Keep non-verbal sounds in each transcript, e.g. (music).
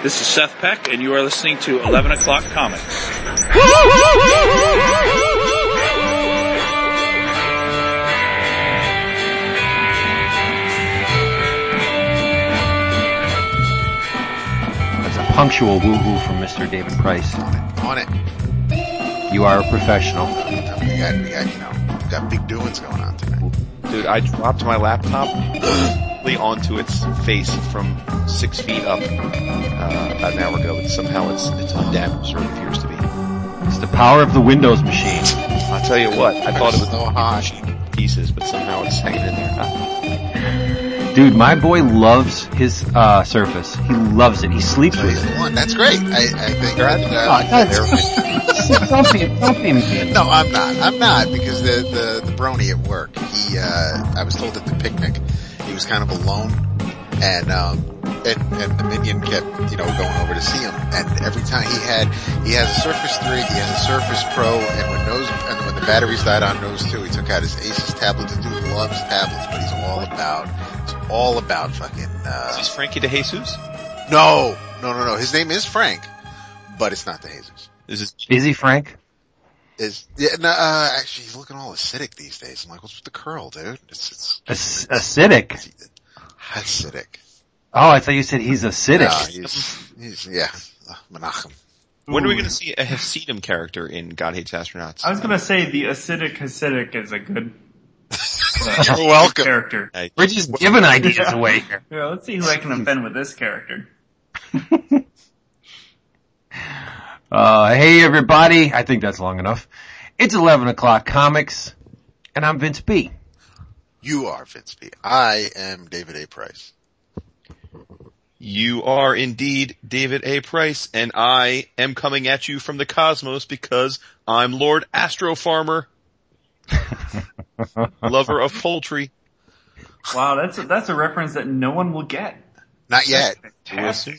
This is Seth Peck, and you are listening to 11 O'Clock Comics. That's a punctual woohoo from Mr. David Price. On it. You are a professional. We got, we got, you know, we got big doings going on tonight. Dude, I dropped my laptop (gasps) (laughs) completely onto its face from six feet up uh, about an hour ago, but somehow it's it's undamaged, or it appears to be. It's the power of the Windows machine. I'll tell you what, I thought it was so hot. pieces, but somehow it's hanging in there. Dude, my boy loves his uh, Surface. He loves it. He sleeps So with it. one. That's great. I, I think. That, at- uh, don't be, don't be mean. no, I'm not. I'm not because the the the brony at work. He, uh, I was told at the picnic, was kind of alone, and um, and, and the minion kept, you know, going over to see him. And every time he had, he has a Surface 3, he has a Surface Pro, and when those, and when the batteries died on those two, he took out his Asus tablet. The dude loves tablets, but he's all about, it's all about fucking, Is uh, this Frankie DeJesus? no, no, no, no. His name is Frank, but it's not the Jesus. Is this Is he Frank? Is, yeah, no, uh, actually he's looking all acidic these days. I'm like, what's with the curl, dude? It's, it's Ac- acidic. acidic. Oh, I thought you said he's acidic. No, he's, he's, yeah, uh, Menachem. when are we going to see a Hasidim character in God Hates Astronauts? I was gonna say the acidic Hasidic is a good (laughs) You're welcome. character. Hey, We're just giving ideas away here. Yeah, let's see who I can offend with this character. (laughs) Uh, hey everybody. I think that's long enough. It's 11 o'clock comics, and I'm Vince B. You are Vince B. I am David A. Price. You are indeed David A. Price, and I am coming at you from the cosmos because I'm Lord Astro Farmer, (laughs) lover of poultry. Wow, that's a, that's a reference that no one will get. Not yet. We'll see.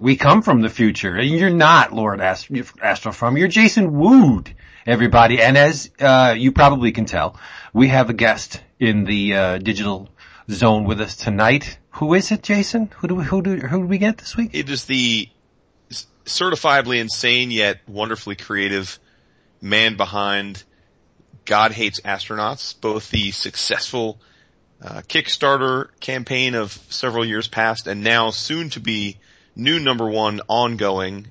We come from the future, and you're not Lord Ast- Astro Farm. You're Jason Wood, everybody. And as uh, you probably can tell, we have a guest in the uh, digital zone with us tonight. Who is it, Jason? Who do we, who do who do we get this week? It is the certifiably insane yet wonderfully creative man behind God Hates Astronauts, both the successful uh, Kickstarter campaign of several years past and now soon to be new number one ongoing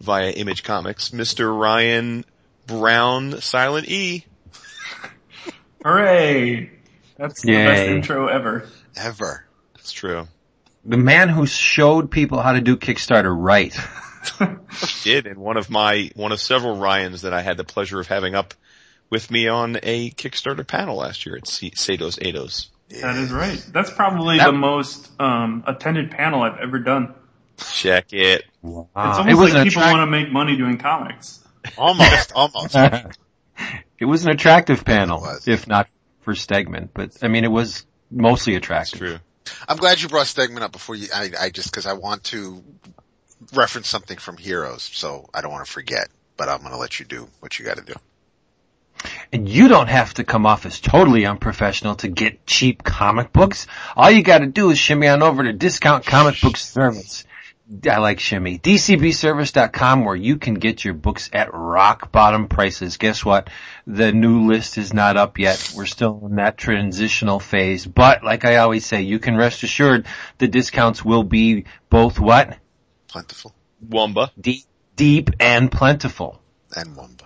via Image Comics, Mr. Ryan Brown Silent E. (laughs) Hooray! That's the best intro ever. Ever. That's true. The man who showed people how to do Kickstarter right. (laughs) Did in one of my, one of several Ryans that I had the pleasure of having up with me on a Kickstarter panel last year at C- Sados Ados. That is right. That's probably That- the most um, attended panel I've ever done. Check it. Wow. It's it almost was like people attract- want to make money doing comics. Almost, (laughs) almost. it was an attractive panel, if not for Stegman, but I mean, it was mostly That's attractive. true. I'm glad you brought Stegman up before you, I, I just, cause I want to reference something from Heroes, so I don't want to forget, but I'm gonna let you do what you gotta do. And you don't have to come off as totally unprofessional to get cheap comic books. All you gotta do is shimmy on over to Discount Comic Book Service. I like shimmy. DCBService.com where you can get your books at rock bottom prices. Guess what? The new list is not up yet. We're still in that transitional phase. But like I always say, you can rest assured the discounts will be both what? Plentiful. Wumba. Deep, deep and plentiful. And Wumba.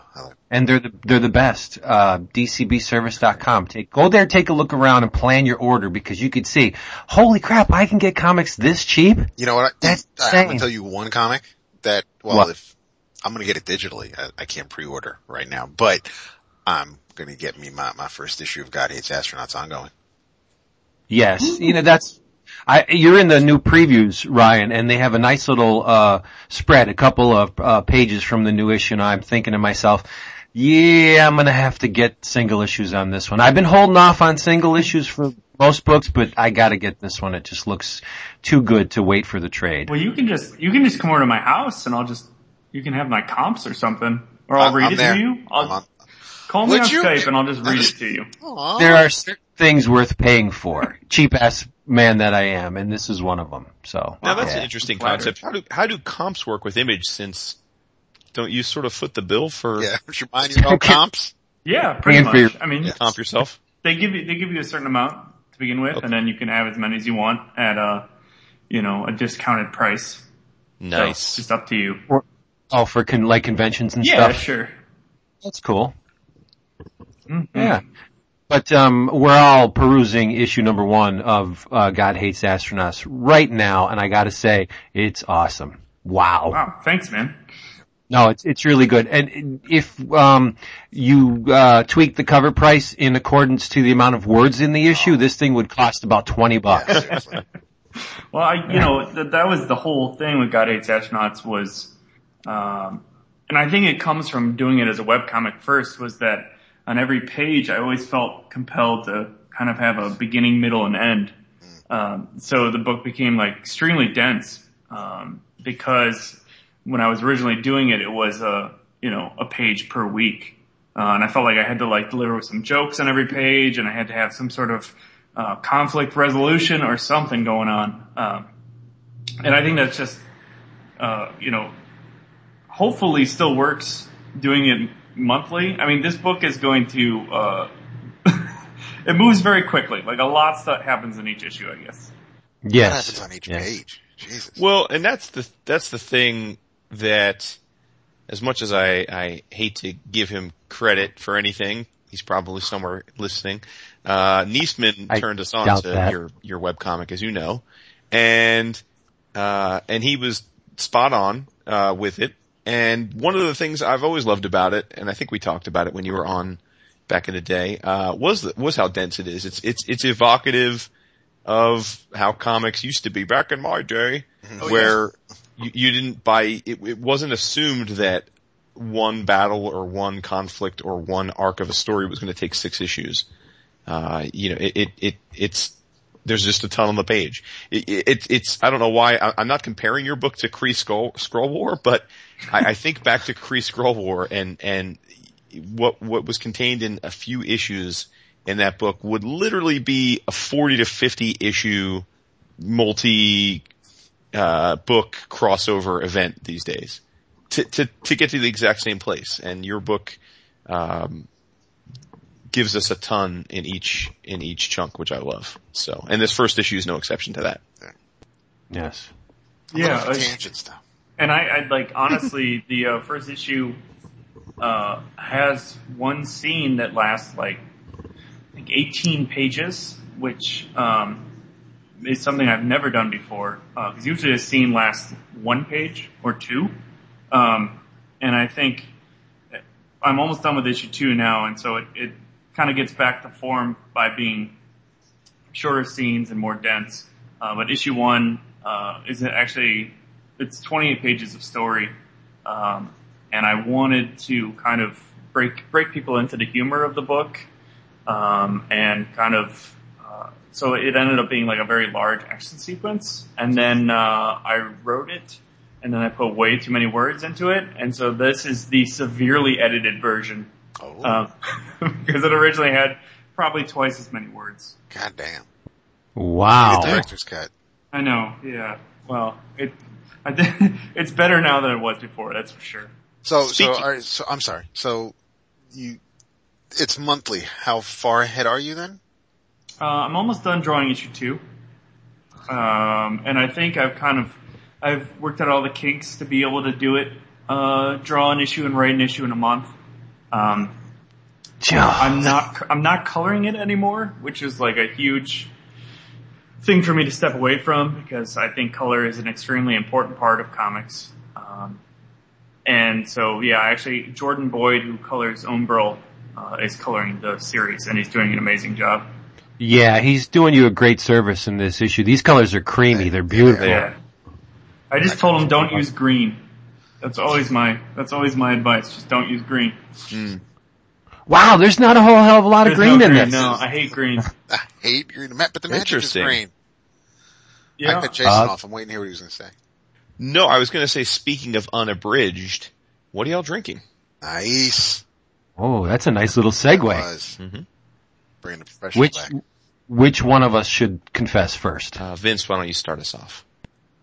I like and they're the they're the best. Uh, DCBService.com. Take go there, take a look around, and plan your order because you could see, holy crap, I can get comics this cheap. You know what? I, That's I, I'm gonna tell you one comic that, well, What? if I'm gonna get it digitally, I, I can't pre-order right now, but I'm gonna get me my, my first issue of God Hates Astronauts ongoing. Yes, you know that's. I, you're in the new previews, Ryan, and they have a nice little uh, spread, a couple of uh, pages from the new issue, and I'm thinking to myself, yeah, I'm gonna have to get single issues on this one. I've been holding off on single issues for most books, but I gotta get this one. It just looks too good to wait for the trade. Well, you can just you can just come over to my house and I'll just you can have my comps or something, or I'll I'm- read I'm it there. to you. I'll I'm on- call me Would on you? Skype and I'll just read it to you. Aw. there are certain things worth paying for. Cheap ass man that I am, and this is one of them. So Now that's yeah. an interesting concept. How do how do comps work with image? Since don't you sort of foot the bill for Yeah, should you mind your (laughs) own comps? Yeah, pretty Paying for your- much. I mean, comp yourself? they give you they give you a certain amount to begin with, and then you can have as many as you want at a you know a discounted price. So it's Nice. just up to you. Oh, for con- like conventions and Yeah, stuff. Yeah, sure. That's cool. Mhm. Yeah. But um, we're all perusing issue number one of uh, God Hates Astronauts right now, and I got to say, it's awesome. Wow. Wow, thanks, man. No, it's it's really good. And if um, you uh, tweak the cover price in accordance to the amount of words in the issue, this thing would cost about twenty bucks. Yeah. (laughs) Well, I, you know, th- that was the whole thing with God Hates Astronauts was, um, and I think it comes from doing it as a webcomic first was that on every page I always felt compelled to kind of have a beginning, middle, and end. Um, so the book became like extremely dense, um, because when I was originally doing it, it was a, you know, a page per week. Uh, and I felt like I had to like deliver some jokes on every page and I had to have some sort of, uh, conflict resolution or something going on. Um, and I think that's just, uh, you know, hopefully still works doing it monthly. I mean, this book is going to, uh, (laughs) it moves very quickly. Like a lot of stuff happens in each issue, I guess. What yes. happens on each Yes. page? Jesus. Well, and that's the that's the thing that, as much as I I hate to give him credit for anything, he's probably somewhere listening. Uh, Niesman I turned us on to that. your your webcomic, as you know, and uh, and he was spot on uh, with it. And one of the things I've always loved about it, and I think we talked about it when you were on back in the day, uh, was the, was how dense it is. It's it's it's evocative of how comics used to be back in my day, Oh, where you, you didn't buy. It, it wasn't assumed that one battle or one conflict or one arc of a story was going to take six issues. Uh, you know, it, it, it, it's, there's just a ton on the page. It, it, it's, I don't know why, I, I'm not comparing your book to Kree Skrull, Skrull War, but I, I think back to Kree Skrull War and, and what, what was contained in a few issues in that book would literally be a 40 to 50 issue multi, uh, book crossover event these days to, to, to get to the exact same place. And your book, um, gives us a ton in each, in each chunk, which I love. So, and this first issue is no exception to that. Yes. I'm Yeah, looking for like- tangents now. And I, I'd like honestly, (laughs) the uh, first issue uh, has one scene that lasts like I think 18 pages, which um, is something I've never done before. Because usually a scene lasts one page or two, um, and I think I'm almost done with issue two now, and so it, it kind of gets back to form by being shorter scenes and more dense. Uh, but issue one uh, is actually it's 28 pages of story, um, and I wanted to kind of break break people into the humor of the book, um, and kind of uh, so it ended up being like a very large action sequence, and then uh, I wrote it, and then I put way too many words into it, and so this is the severely edited version Oh, um, (laughs) because it originally had probably twice as many words. god damn. Wow. The director's cut. I know, yeah. Well, it I think (laughs) it's better now than it was before. That's for sure. So, so, Speaking- are, so, I'm sorry. So, you, it's monthly. How far ahead are you then? Uh, I'm almost done drawing issue two, um, and I think I've kind of I've worked out all the kinks to be able to do it. Uh, draw an issue and write an issue in a month. Um, I'm not I'm not coloring it anymore, which is like a huge thing for me to step away from because I think color is an extremely important part of comics. Um, and so yeah, actually Jordan Boyd, who colors Umbral, uh, is coloring the series, and he's doing an amazing job. Yeah, he's doing you a great service in this issue. These colors are creamy. They're beautiful. Yeah. I just told him don't use green. That's always my that's always my advice. Just don't use green. Wow, there's not a whole hell of a lot of green no in green. this. No, I hate green. (laughs) I hate green, but the magic is Interesting. green. I Yeah. cut Jason Uh, off. I'm waiting to hear what he was going to say. No, I was going to say, speaking of unabridged, what are y'all drinking? Nice. Oh, that's a nice little segue. Was. Bringing the professional Which, back. which one of us should confess first? Uh, Vince, why don't you start us off?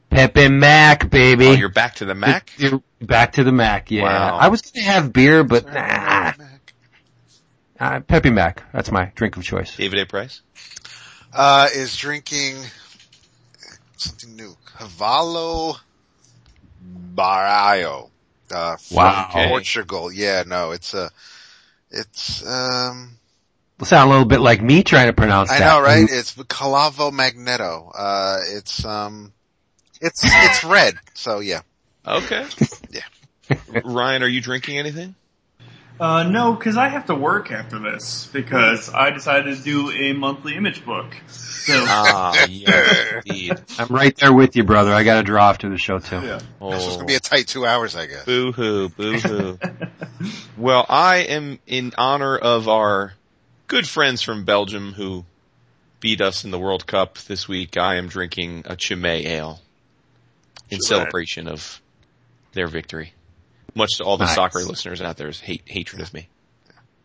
Pepe Mac, baby. Oh, you're back to the Mac? You're back to the Mac, yeah. Wow. I was gonna have beer, but nah. Uh, Pepe Mac. That's my drink of choice. David A. Price? Uh, is drinking something new. Cavallo Barallo. Uh, from Wow. Okay. Portugal. Yeah, no, it's a, it's, um, Sound a little bit like me trying to pronounce I that. I know, right? It's Calavo Magneto. Uh, it's, um, it's, it's red. So yeah. Okay. (laughs) Yeah. Ryan, are you drinking anything? Uh, no, because I have to work after this because I decided to do a monthly image book. So Ah, (laughs) yeah, indeed. I'm right there with you, brother. I got to draw after the show too. yeah. Oh, This is gonna be a tight two hours, I guess. boo hoo, boo hoo. (laughs) well, I am in honor of our good friends from Belgium who beat us in the World Cup this week. I am drinking a Chimay ale in Chimay. celebration of their victory. Much to all the Nice. soccer listeners out there's hate, hatred of me.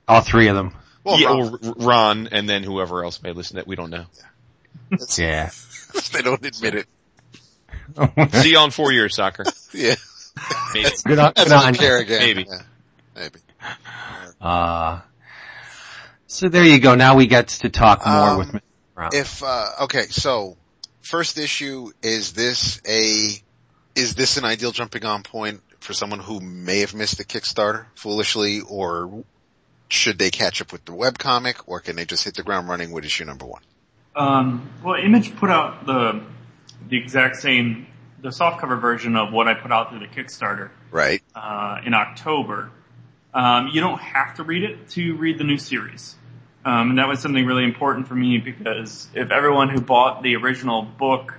All three of them. Well, yeah, Ron, Ron and then whoever else may listen that we don't know. (laughs) Yeah. they don't admit it. (laughs) See you on four years, soccer. (laughs) Yeah. Maybe. Good on, That's good on care again. Maybe. Yeah, maybe. Uh, so there you go. Now we get to talk more Um, with Mr. Brown. If, uh, okay, so, first issue, is this a, is this an ideal jumping on point for someone who may have missed the Kickstarter foolishly, or should they catch up with the webcomic, or can they just hit the ground running with issue number one? Um, well, Image put out the the exact same the softcover version of what I put out through the Kickstarter Right? uh, in October. Um, you don't have to read it to read the new series, um, and that was something really important for me because if everyone who bought the original book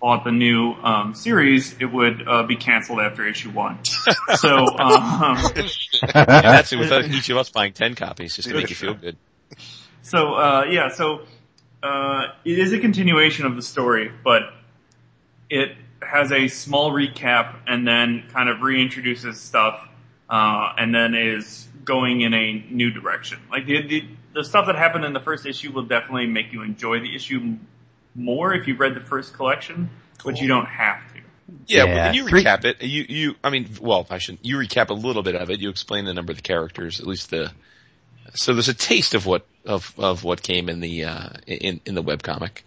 bought the new um, series, it would uh, be canceled after issue one. (laughs) so um, (laughs) And that's it without each of us buying ten copies just to make you feel good. So uh, yeah, so uh, it is a continuation of the story, but it has a small recap and then kind of reintroduces stuff, uh, and then is going in a new direction. Like the, the the stuff that happened in the first issue will definitely make you enjoy the issue more if you've read the first collection, but you don't have to. Yeah, Yeah. when you Three- recap it, you, you, I mean, well, I shouldn't, you recap a little bit of it, you explain the number of the characters, at least the, so there's a taste of what, of, of what came in the, uh, in, in the webcomic.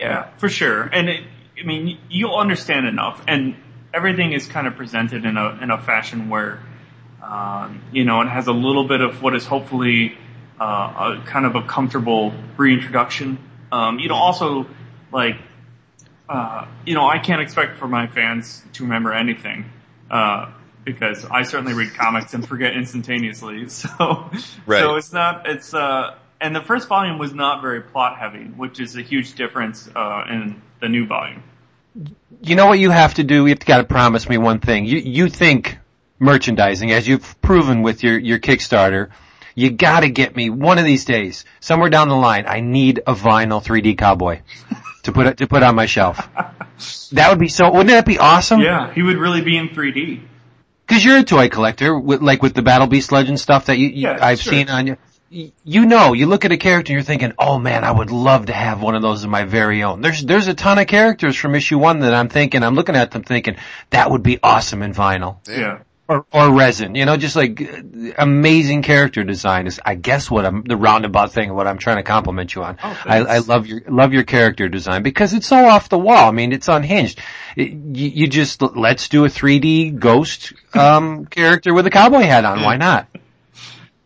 Yeah, for sure. And it, I mean, you'll understand enough, and everything is kind of presented in a in a fashion where, um, you know, it has a little bit of what is hopefully uh, a kind of a comfortable reintroduction. Um, you know, also like, uh, you know, I can't expect for my fans to remember anything. Uh, because I certainly read comics and forget instantaneously. (laughs) So, Right. so it's not, it's, uh, and the first volume was not very plot heavy, which is a huge difference, uh, in the new volume. you know what you have to do? You've got to promise me one thing. You you think merchandising, as you've proven with your your Kickstarter. You got to get me one of these days, somewhere down the line. I need a vinyl 3D cowboy to put it to put on my shelf. That would be so. Wouldn't that be awesome? Yeah, he would really be in 3D. Because you're a toy collector, with, like with the Battle Beast Legend stuff that you, you Yeah, I've sure. seen on you. You know, you look at a character and you're thinking, oh man, I would love to have one of those in my very own. There's, there's a ton of characters from issue one that I'm thinking, I'm looking at them thinking, that would be awesome in vinyl. Yeah. Or, or resin, you know, just like uh, amazing character design is, I guess what I'm, the roundabout thing of what I'm trying to compliment you on. Oh, I. I love your, love your character design because it's so off the wall. I mean, it's unhinged. It, you, you just, let's do a 3D ghost, um, (laughs) character with a cowboy hat on. Why not?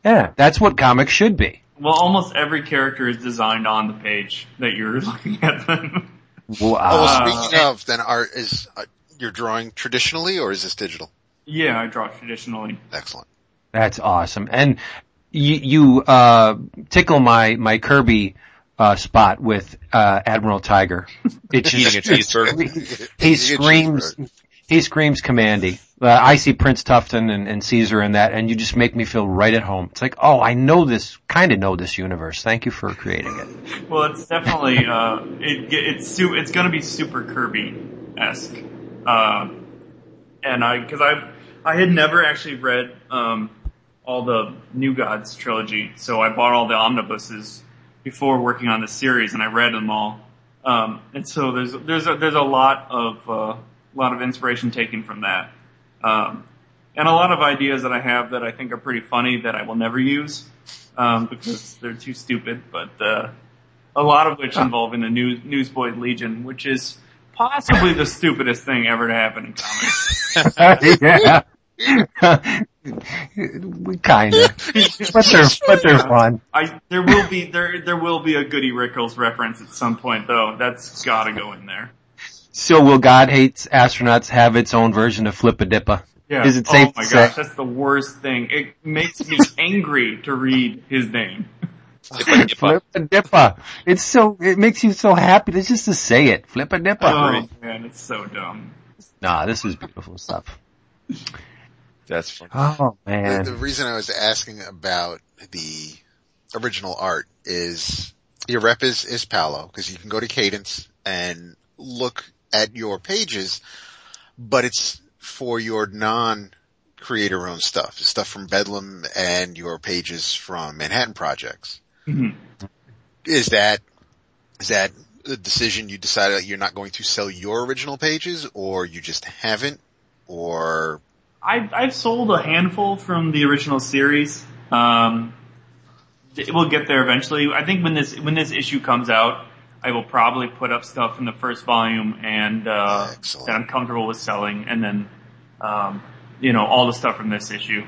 Yeah, that's what comics should be. Well, almost every character is designed on the page that you're (laughs) looking at them. Wow. Oh, well, Uh, speaking of, then art is, uh, you're drawing traditionally or is this digital? Yeah, I draw traditionally. Excellent. That's awesome. And you, you, uh, tickle my, my Kirby, uh, spot with, uh, Admiral Tiger. (laughs) It's Eating a cheeseburger. he Eating screams, cheeseburger. he screams Kamandi. Uh, I see Prince Tuftan and, and Caesar in that and you just make me feel right at home. It's like, oh, I know this, kinda know this universe. Thank you for creating it. Well, it's definitely, uh, it, it's su- it's gonna be super Kirby-esque. Uh, and I, cause I, I had never actually read, um, all the New Gods trilogy, so I bought all the omnibuses, before working on the series, and I read them all. Um, and so there's there's a, there's a lot of uh, lot of inspiration taken from that, um, and a lot of ideas that I have that I think are pretty funny that I will never use um, because they're too stupid. But uh, a lot of which involve in the News Newsboy Legion, which is possibly the stupidest thing ever to happen in comics. (laughs) yeah. Kinda. But they're, but they're fun. I there will be there there will be a Goody Rickles reference at some point though. That's got to go in there. So will God Hates Astronauts have its own version of Flippa Dippa? Yeah. Is it safe oh my gosh, say? that's the worst thing. It makes me angry to read his name. (laughs) Dippa, dippa. Flippa Dippa. It's so, it makes you so happy to just to say it. Flippa Dippa. Oh man, it's so dumb. Nah, this is beautiful stuff. That's funny. Oh The, man. the reason I was asking about the original art is your rep is, is Paolo because you can go to Cadence and look at your pages, but it's for your non creator owned stuff, stuff from Bedlam and your pages from Manhattan projects. Mhm. Is that, is that a decision you decided that you're not going to sell your original pages or you just haven't or I've I've sold a handful from the original series. Um, it will get there eventually. I think when this when this issue comes out, I will probably put up stuff from the first volume and uh, that I'm comfortable with selling, and then um, you know all the stuff from this issue.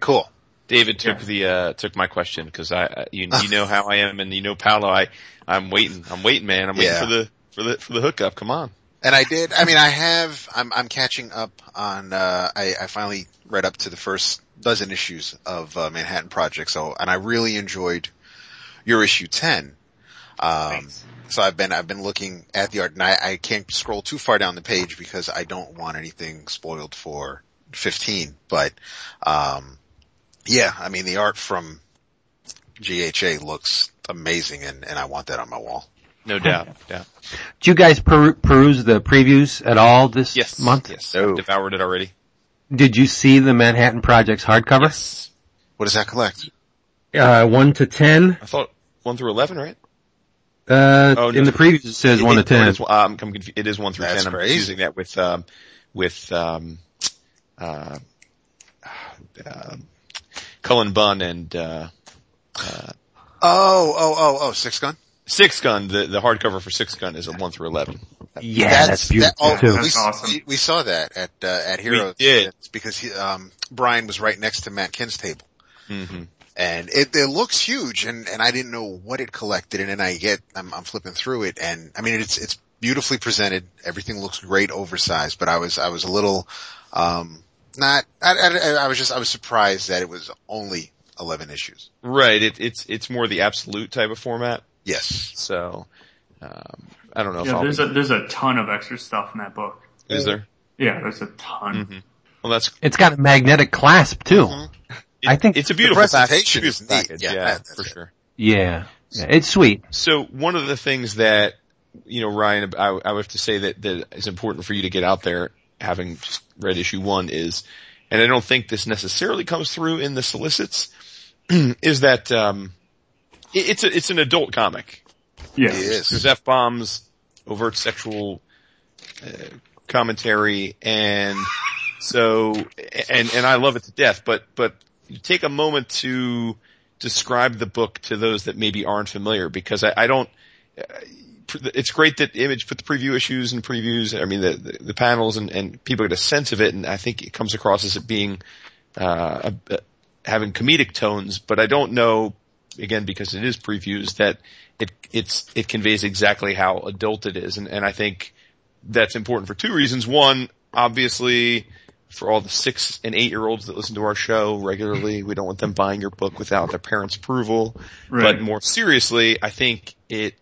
cool. David took Yeah. the uh took my question because I I- you you know (laughs) how I am and you know Paolo I I'm waiting I'm waiting man I'm waiting Yeah. for the for the for the hookup come on And I did. I mean, I have. I'm I'm catching up on. Uh, I I finally read up to the first dozen issues of uh, Manhattan Project. So, and I really enjoyed your issue ten. Um, so I've been I've been looking at the art, and I, I can't scroll too far down the page because I don't want anything spoiled for fifteen. But um, yeah, I mean the art from GHA looks amazing, and and I want that on my wall. no doubt yeah Did you guys per- peruse the previews at all this yes month? yes Oh. I've devoured it already Did you see the Manhattan Project's hardcover? yes What does that collect? Uh, one to ten. I thought one through eleven right Uh, Oh, no. in the previews it says one to ten. It is, um, I'm confu- it is one through That's ten. I'm crazy. confusing that with um, with um, uh, uh, Cullen Bunn and uh, Oh, oh, oh, oh, six gun. Six Gun. The the hardcover for Six Gun is a one through eleven. Yeah, that's, beautiful that- oh, too. We, That's awesome. we, we saw that at uh, at Heroes. did. Because he, um, Brian was right next to Matt Kindt's table, Mm-hmm. and it, it looks huge, and and I didn't know what it collected, and then I get I'm, I'm flipping through it, and I mean it's it's beautifully presented. Everything looks great, oversized, but I was I was a little um not I, I, I was just I was surprised that it was only eleven issues. Right. It, it's it's more the absolute type of format. Yes. So um, I don't know if Yeah, I'll there's a there's a ton of extra stuff in that book. is there. Yeah, there's a ton. Mhm. Well, that's It's got a magnetic clasp too. Mhm. it, I think it's a beautiful package. presentation It's a is beautiful package. Yeah, Yeah, that- that's for it. sure. Yeah. yeah. It's sweet. So one of the things that, you know, Ryan, I, I would have to say that, that is important for you to get out there, having just read issue one is, and I don't think this necessarily comes through in the solicits, (clears throat) is that, um, it, it's a, it's an adult comic. Yeah. It is. There's F-bombs, overt sexual, uh, commentary, and so, and, and I love it to death, but, but take a moment to describe the book to those that maybe aren't familiar because I, I don't, uh, it's great that Image put the preview issues and previews, I mean the, the, the panels and, and people get a sense of it and I think it comes across as it being, uh, a, a, having comedic tones, but I don't know, again, because it is previews that it, it's, it conveys exactly how adult it is and, and I think that's important for two reasons. One, obviously, for all the six and eight year olds that listen to our show regularly, we don't want them buying your book without their parents' approval. Right. But more seriously, I think it,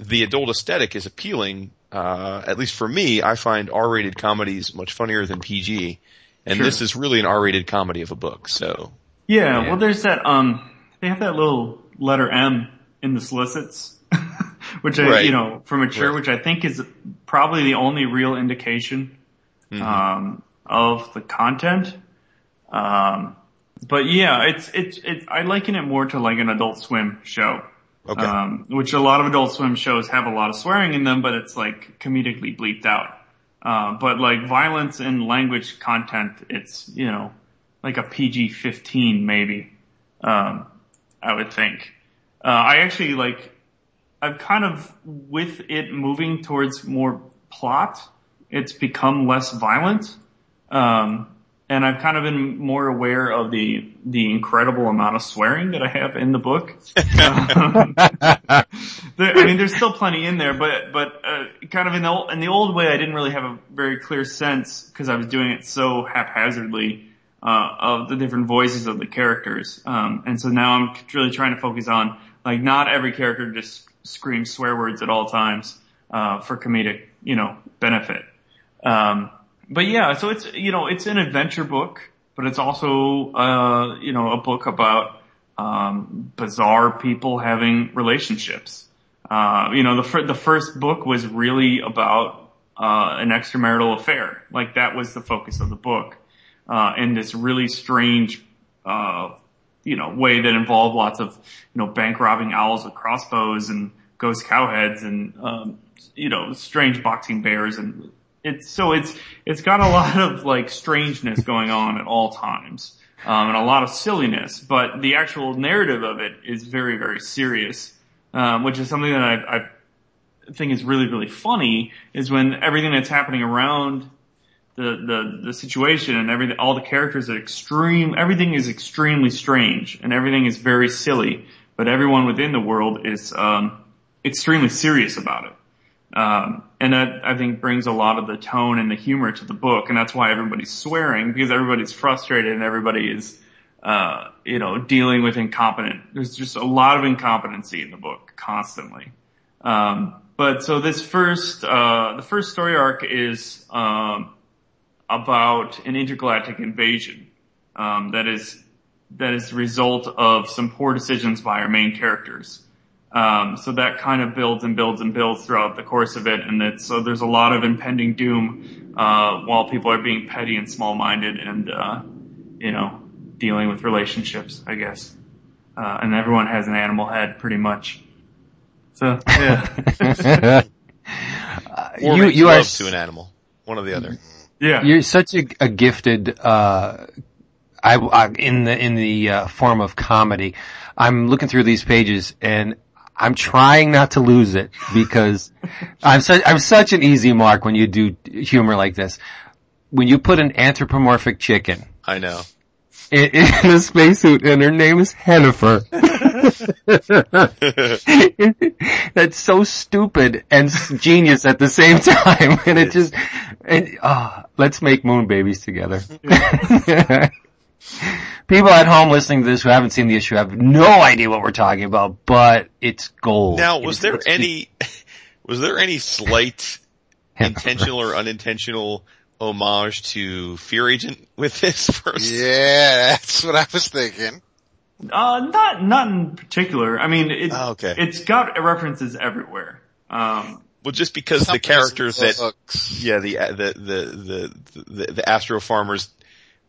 the adult aesthetic is appealing. Uh, at least for me, I find R-rated comedies much funnier than PG. And Sure. this is really an R-rated comedy of a book. So Yeah, Yeah. well there's that, um, they have that little letter M in the solicits, (laughs) which I, Right. you know, for mature, Right. which I think is probably the only real indication, Mhm. um, of the content. Um, but yeah, it's, it's, it, I liken it more to like an adult swim show. Okay. Um, which a lot of Adult Swim shows have a lot of swearing in them, but it's like comedically bleeped out. Uh, but like violence and language content, it's, you know, like a PG-15 maybe. Um, I would think. Uh, I actually like, I've kind of, with it moving towards more plot, it's become less violent. Um, and I've kind of been more aware of the the incredible amount of swearing that I have in the book. Um, (laughs) there, I mean, there's still plenty in there, but but uh, kind of in the old, in the old way, I didn't really have a very clear sense because I was doing it so haphazardly uh, of the different voices of the characters, um, and so now I'm really trying to focus on like not every character just screams swear words at all times uh, for comedic, you know, benefit. Um, but yeah, so it's you know it's an adventure book, but it's also uh, you know a book about um, bizarre people having relationships. Uh, you know the the first book was really about uh, an extramarital affair, like that was the focus of the book, uh, in this really strange. Uh, you know, way that involved lots of, you know, bank robbing owls with crossbows and ghost cowheads and, um, you know, strange boxing bears and it's so it's it's got a lot of like strangeness going on at all times um, and a lot of silliness, but the actual narrative of it is very very serious, um, which is something that I, I think is really really funny. Is when everything that's happening around the the the situation and everything, all the characters are extreme. Everything is extremely strange and everything is very silly, but everyone within the world is um, extremely serious about it. Um, and that I think brings a lot of the tone and the humor to the book, and that's why everybody's swearing because everybody's frustrated and everybody is, uh, you know, dealing with incompetent. There's just a lot of incompetency in the book constantly. Um, but so this first, uh, the first story arc is um, about an intergalactic invasion um, that is that is the result of some poor decisions by our main characters. Um, so that kind of builds and builds and builds throughout the course of it, and it's, so there's a lot of impending doom uh, while people are being petty and small-minded, and uh, you know, dealing with relationships, I guess. Uh, and everyone has an animal head, pretty much. So yeah, (laughs) you you are to an animal. One or the other. yeah. You're such a, a gifted, uh, I, I, in the, in the, uh, form of comedy. I'm looking through these pages and I'm trying not to lose it because I'm such, I'm such an easy mark when you do humor like this. When you put an anthropomorphic chicken I know. in, in a spacesuit and her name is Hennifer. (laughs) That's so stupid and genius at the same time. And it just, and, ah, let's make moon babies together. (laughs) People at home listening to this who haven't seen the issue have no idea what we're talking about, but it's gold. Now, was is- there it's any, (laughs) was there any slight intentional or unintentional homage to Fear Agent with this first? Yeah, that's what I was thinking. Uh, not not in particular. I mean, it, Oh, okay. it's got references everywhere. Um, Well, just because the characters that, looks- yeah, the, the, the, the, the, the Astro Farmers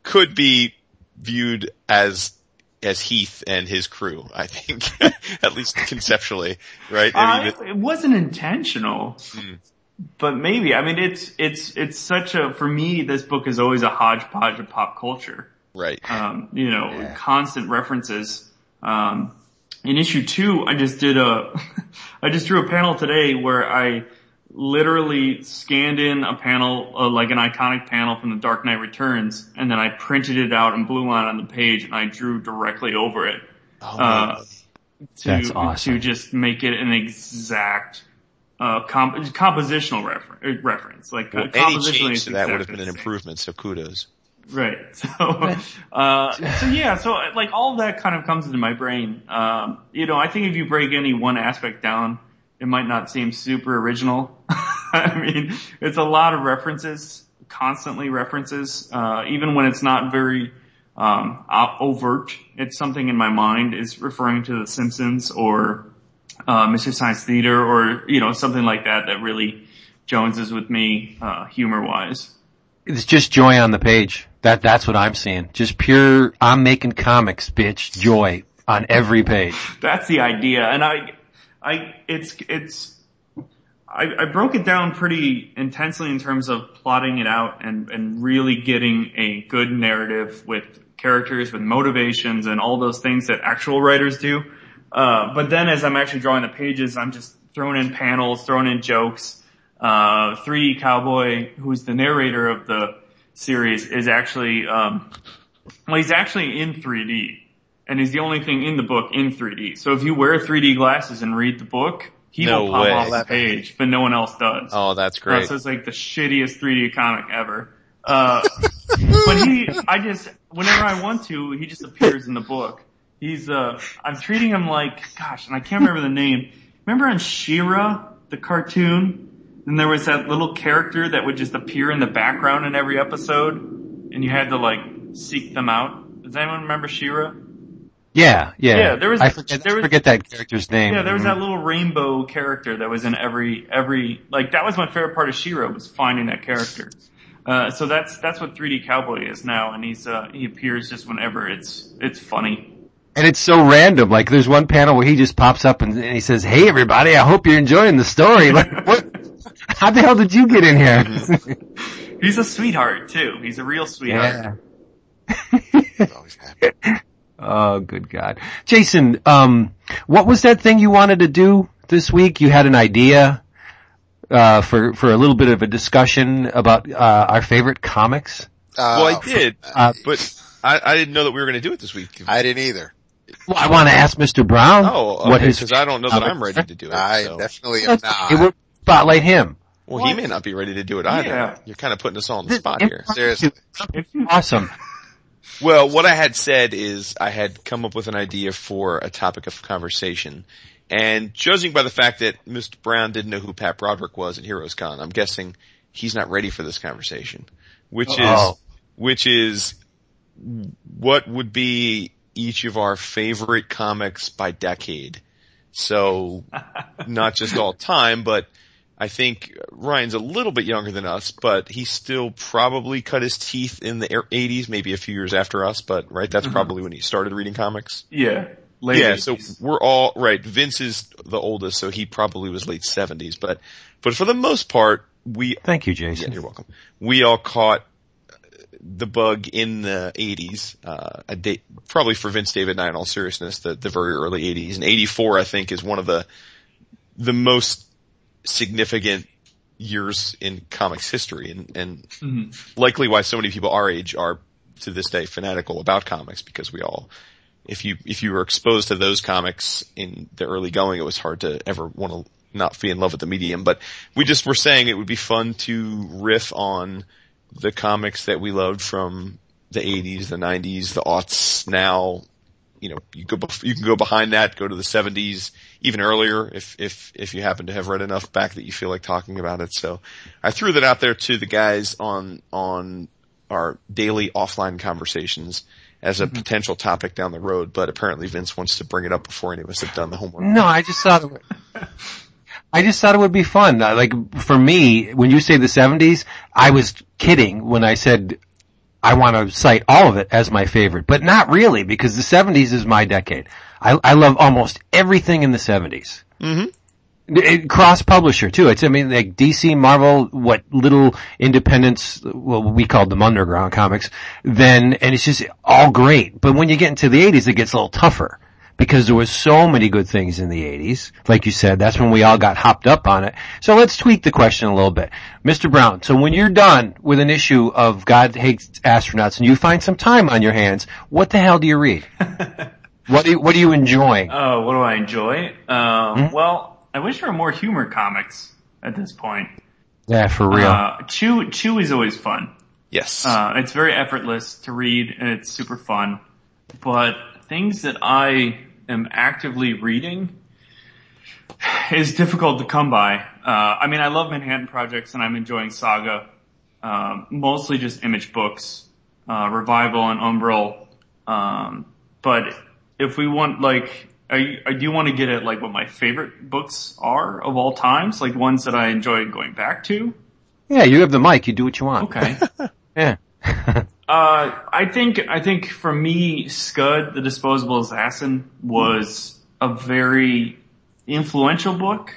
could be viewed as, as Heath and his crew, I think. (laughs) At least conceptually, right? I mean, Uh, it wasn't intentional, Hmm. but maybe. I mean, it's it's it's such a for me. This book is always a hodgepodge of pop culture. right. Um, you know, constant references. Um, in issue two, I just did a, (laughs) I just drew a panel today where I literally scanned in a panel, uh, like an iconic panel from The Dark Knight Returns, and then I printed it out in blue line on the page, and I drew directly over it. Oh, Uh, to, awesome. to just make it an exact, uh, comp- compositional refer- uh, reference. Like, well, uh, any change to that would have been an improvement, so kudos. Right. (laughs) So, uh, so yeah, so like all that kind of comes into my brain. Um, you know, I think if you break any one aspect down, it might not seem super original. (laughs) I mean, it's a lot of references, constantly references, uh, even when it's not very, um, overt. It's something in my mind is referring to The Simpsons or, uh, Mystery Science Theater or, you know, something like that that really joneses with me, uh, humor wise. It's just joy on the page. That, that's what I'm seeing. Just pure, I'm making comics, bitch, joy on every page. That's the idea. And I, I it's it's I, I broke it down pretty intensely in terms of plotting it out and and really getting a good narrative with characters with motivations and all those things that actual writers do. Uh, but then as I'm actually drawing the pages, I'm just throwing in panels, throwing in jokes. Uh, 3D Cowboy, who's the narrator of the series, is actually, um, well, he's actually in 3D, and he's the only thing in the book in 3D. So if you wear 3D glasses and read the book, he No will pop way. off that page, but no one else does. Oh, that's great. so it's like the shittiest 3D comic ever. Uh, (laughs) but he, I just, whenever I want to, he just appears in the book. He's, uh, I'm treating him like, gosh, and I can't remember the name. Remember on She-Ra, the cartoon? And there was that little character that would just appear in the background in every episode, and you had to like seek them out. Does anyone remember She-Ra? Yeah, yeah. Yeah, there was- I forget, there was- forget that character's name. Yeah, there was that little rainbow character that was in every every like that was my favorite part of She-Ra was finding that character. Uh, so that's that's what 3D Cowboy is now, and he's uh, he appears just whenever it's it's funny. And it's so random. Like there's one panel where he just pops up and, and he says, "Hey everybody, I hope you're enjoying the story." Like (laughs) what? How the hell did you get in here? He's a sweetheart too. He's a real sweetheart. Always happy. (laughs) oh, good God, Jason. Um, what was that thing you wanted to do this week? You had an idea uh, for for a little bit of a discussion about uh, our favorite comics. Uh, well, I did, (laughs) Uh, but I, I didn't know that we were going to do it this week. I didn't either. Well, I want to ask Mr. Brown oh, okay, what his because I don't know that I'm ready to do it. I so. definitely am not. It not. would spotlight him. Well, he may not be ready to do it either. Yeah. You're kind of putting us all on the spot here. Seriously. If you, Awesome. Well, what I had said is I had come up with an idea for a topic of conversation. And judging by the fact that Mr. Brown didn't know who Pat Broderick was at Heroes Con, I'm guessing he's not ready for this conversation. Which Uh-oh. is, which is what would be each of our favorite comics by decade. So, not just all time, but I think Ryan's a little bit younger than us, but he still probably cut his teeth in the er- 80s, maybe a few years after us, but right, that's probably when he started reading comics. yeah, late Yeah, so we're all, right, Vince is the oldest, so he probably was late 70s, but, but for the most part, we, Thank you, yeah, Jason. you're welcome. We all caught the bug in the 80s, uh, a date, probably for Vince David and I in all seriousness, the, the very early 80s. And 84, I think, is one of the, the most significant years in comics history and, and Mhm. likely why so many people our age are to this day fanatical about comics because we all, if you, if you were exposed to those comics in the early going, it was hard to ever want to not be in love with the medium, but we just were saying it would be fun to riff on the comics that we loved from the 80s, the 90s, the aughts now, you know, you go, you can go behind that, go to the 70s, even earlier if, if, if you happen to have read enough back that you feel like talking about it. So I threw that out there to the guys on, on our daily offline conversations as a mm-hmm. potential topic down the road, but apparently Vince wants to bring it up before any of us have done the homework. No, I just thought it would, I just thought it would be fun. Like for me, when you say the 70s, I was kidding when I said I want to cite all of it as my favorite, but not really because the 70s is my decade. I, I love almost everything in the 70s. Mm-hmm. Cross publisher too. It's, I mean, like DC, Marvel, what little independents, well, we called them underground comics, then, and it's just all great. But when you get into the 80s, it gets a little tougher because there was so many good things in the 80s. Like you said, that's when we all got hopped up on it. So let's tweak the question a little bit. Mr. Brown, so when you're done with an issue of God Hates Astronauts and you find some time on your hands, what the hell do you read? (laughs) what do you, what are you enjoying? Oh, what do I enjoy? Um, Hmm? Well, I wish there were more humor comics at this point. Yeah, for real. Uh, Chew, Chew is always fun. Yes. Uh, it's very effortless to read and it's super fun. But things that I am actively reading is difficult to come by. Uh, I mean, I love Manhattan Projects and I'm enjoying Saga. Um, mostly just image books, uh, Revival and Umbral. Um, but if we want like, you, uh, do you want to get at like what my favorite books are of all times? Like ones that I enjoy going back to? yeah, you have the mic. You do what you want. Okay. (laughs) Yeah. (laughs) Uh, I think I think for me, Scud, the disposable assassin, was a very influential book,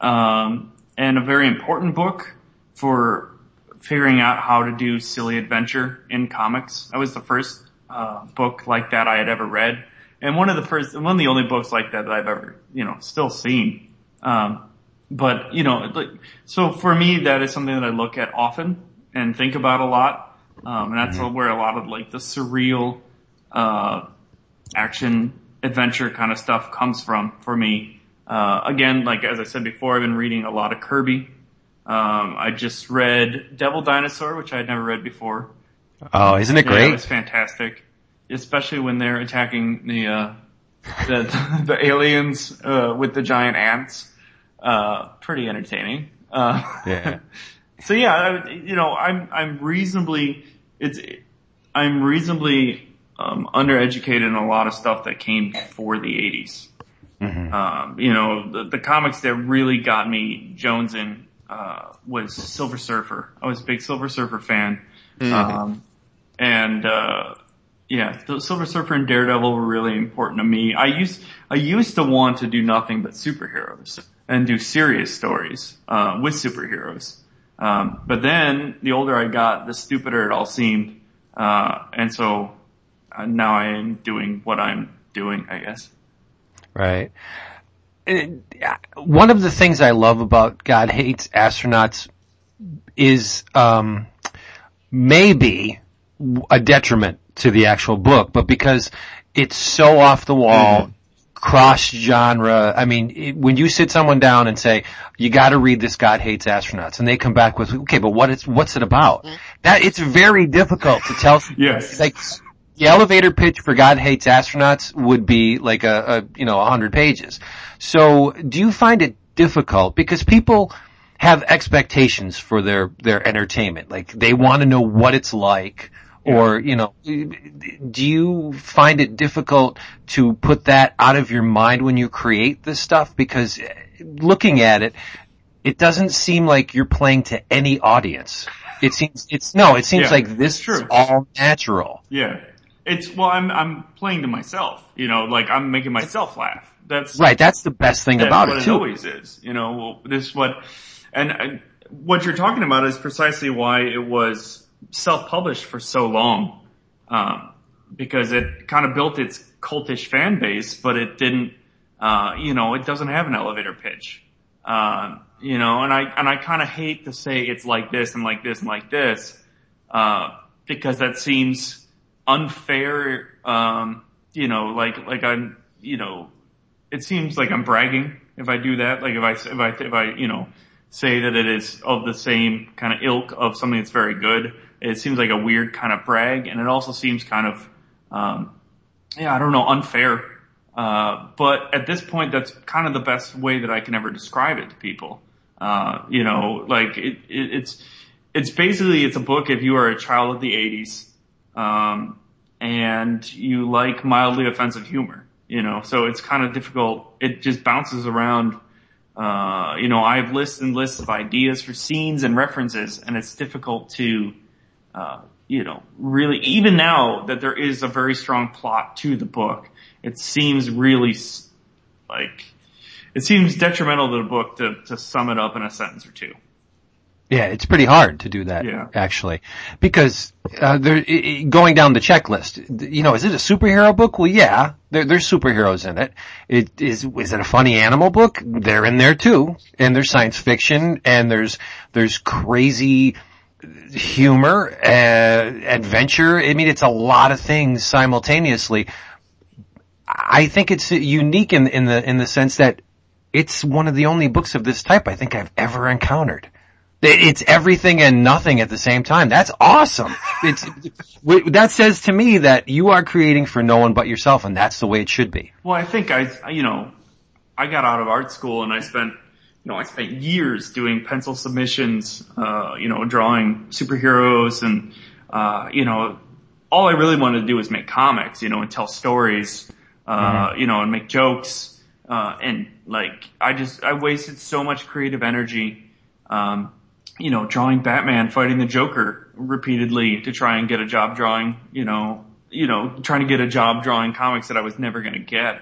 um, and a very important book for figuring out how to do silly adventure in comics. That was the first uh, book like that I had ever read, and one of the first, one of the only books like that that I've ever, you know, still seen. Um, but you know, like, so for me, that is something that I look at often and think about a lot, um, and that's mm-hmm. where a lot of like the surreal, uh, action adventure kind of stuff comes from for me. Uh, again, like as I said before, I've been reading a lot of Kirby. Um, I just read Devil Dinosaur, which I had never read before. Oh, isn't it great? Yeah, it's fantastic, especially when they're attacking the uh, the, (laughs) the aliens uh, with the giant ants. Uh, pretty entertaining. Uh, yeah. (laughs) so yeah, I, you know, I'm I'm reasonably it's I'm reasonably um, undereducated in a lot of stuff that came before the 80s. Mm-hmm. Um, you know, the, the, comics that really got me Jones in uh, was Silver Surfer. I was a big Silver Surfer fan, mm-hmm. um, and uh, yeah, the Silver Surfer and Daredevil were really important to me. I used I used to want to do nothing but superheroes and do serious stories uh, with superheroes. Um, but then the older I got, the stupider it all seemed, uh, and so uh, now I am doing what I'm doing, I guess. Right. one of the things I love about God Hates Astronauts is um, maybe a detriment to the actual book, but because it's so off the wall, mm-hmm. cross genre. I mean, it, when you sit someone down and say, you gotta read this God Hates Astronauts, and they come back with, okay, but what is, what's it about? Mm-hmm. That, it's very difficult to tell. (laughs) yes. Like, the elevator pitch for God Hates Astronauts would be like a, a you know, a hundred pages. So do you find it difficult? Because people have expectations for their, their entertainment. Like they want to know what it's like. Or, you know, do you find it difficult to put that out of your mind when you create this stuff? Because uh, looking at it, it doesn't seem like you're playing to any audience. It seems, it's, no, it seems yeah, like this is all natural. Yeah. It's well, I'm I'm playing to myself. You know, like I'm making myself laugh. That's right. That's the best thing about it too. It always is. You know, this is what, and, and what you're talking about is precisely why it was self-published for so long, um, because it kind of built its cultish fan base, but it didn't. Uh, you know, it doesn't have an elevator pitch. Uh, you know, and I and I kind of hate to say it's like this and like this and like this, uh, because that seems unfair, um, you know, like, like I'm, you know, it seems like I'm bragging if I do that. Like if I, if I, if I, you know, say that it is of the same kind of ilk of something that's very good, it seems like a weird kind of brag and it also seems kind of, um, yeah, I don't know, unfair. Uh, but at this point, that's kind of the best way that I can ever describe it to people. Uh, you know, like it, it, it's, it's basically, it's a book if you are a child of the 80s um, and you like mildly offensive humor, you know, so it's kind of difficult. It just bounces around. Uh, you know, I have lists and lists of ideas for scenes and references, and it's difficult to, uh, you know, really, even now that there is a very strong plot to the book, it seems really like, it seems detrimental to the book to, to sum it up in a sentence or two. Yeah, it's pretty hard to do that, yeah. actually, because uh, there, going down the checklist, you know, is it a superhero book? Well, yeah, there, there's superheroes in it. It is. Is it a funny animal book? They're in there too, and there's science fiction, and there's there's crazy humor, uh, adventure. I mean, it's a lot of things simultaneously. I think it's unique in in the in the sense that it's one of the only books of this type I think I've ever encountered. It's everything and nothing at the same time. That's awesome. It's, (laughs) that says to me that you are creating for no one but yourself and that's the way it should be. Well, I think I, you know, I got out of art school and I spent, you know, I spent years doing pencil submissions, uh, you know, drawing superheroes and, uh, you know, all I really wanted to do was make comics, you know, and tell stories, uh, mm-hmm. you know, and make jokes, uh, and like, I just, I wasted so much creative energy, um, you know, drawing Batman fighting the Joker repeatedly to try and get a job drawing, you know, you know, trying to get a job drawing comics that I was never going to get.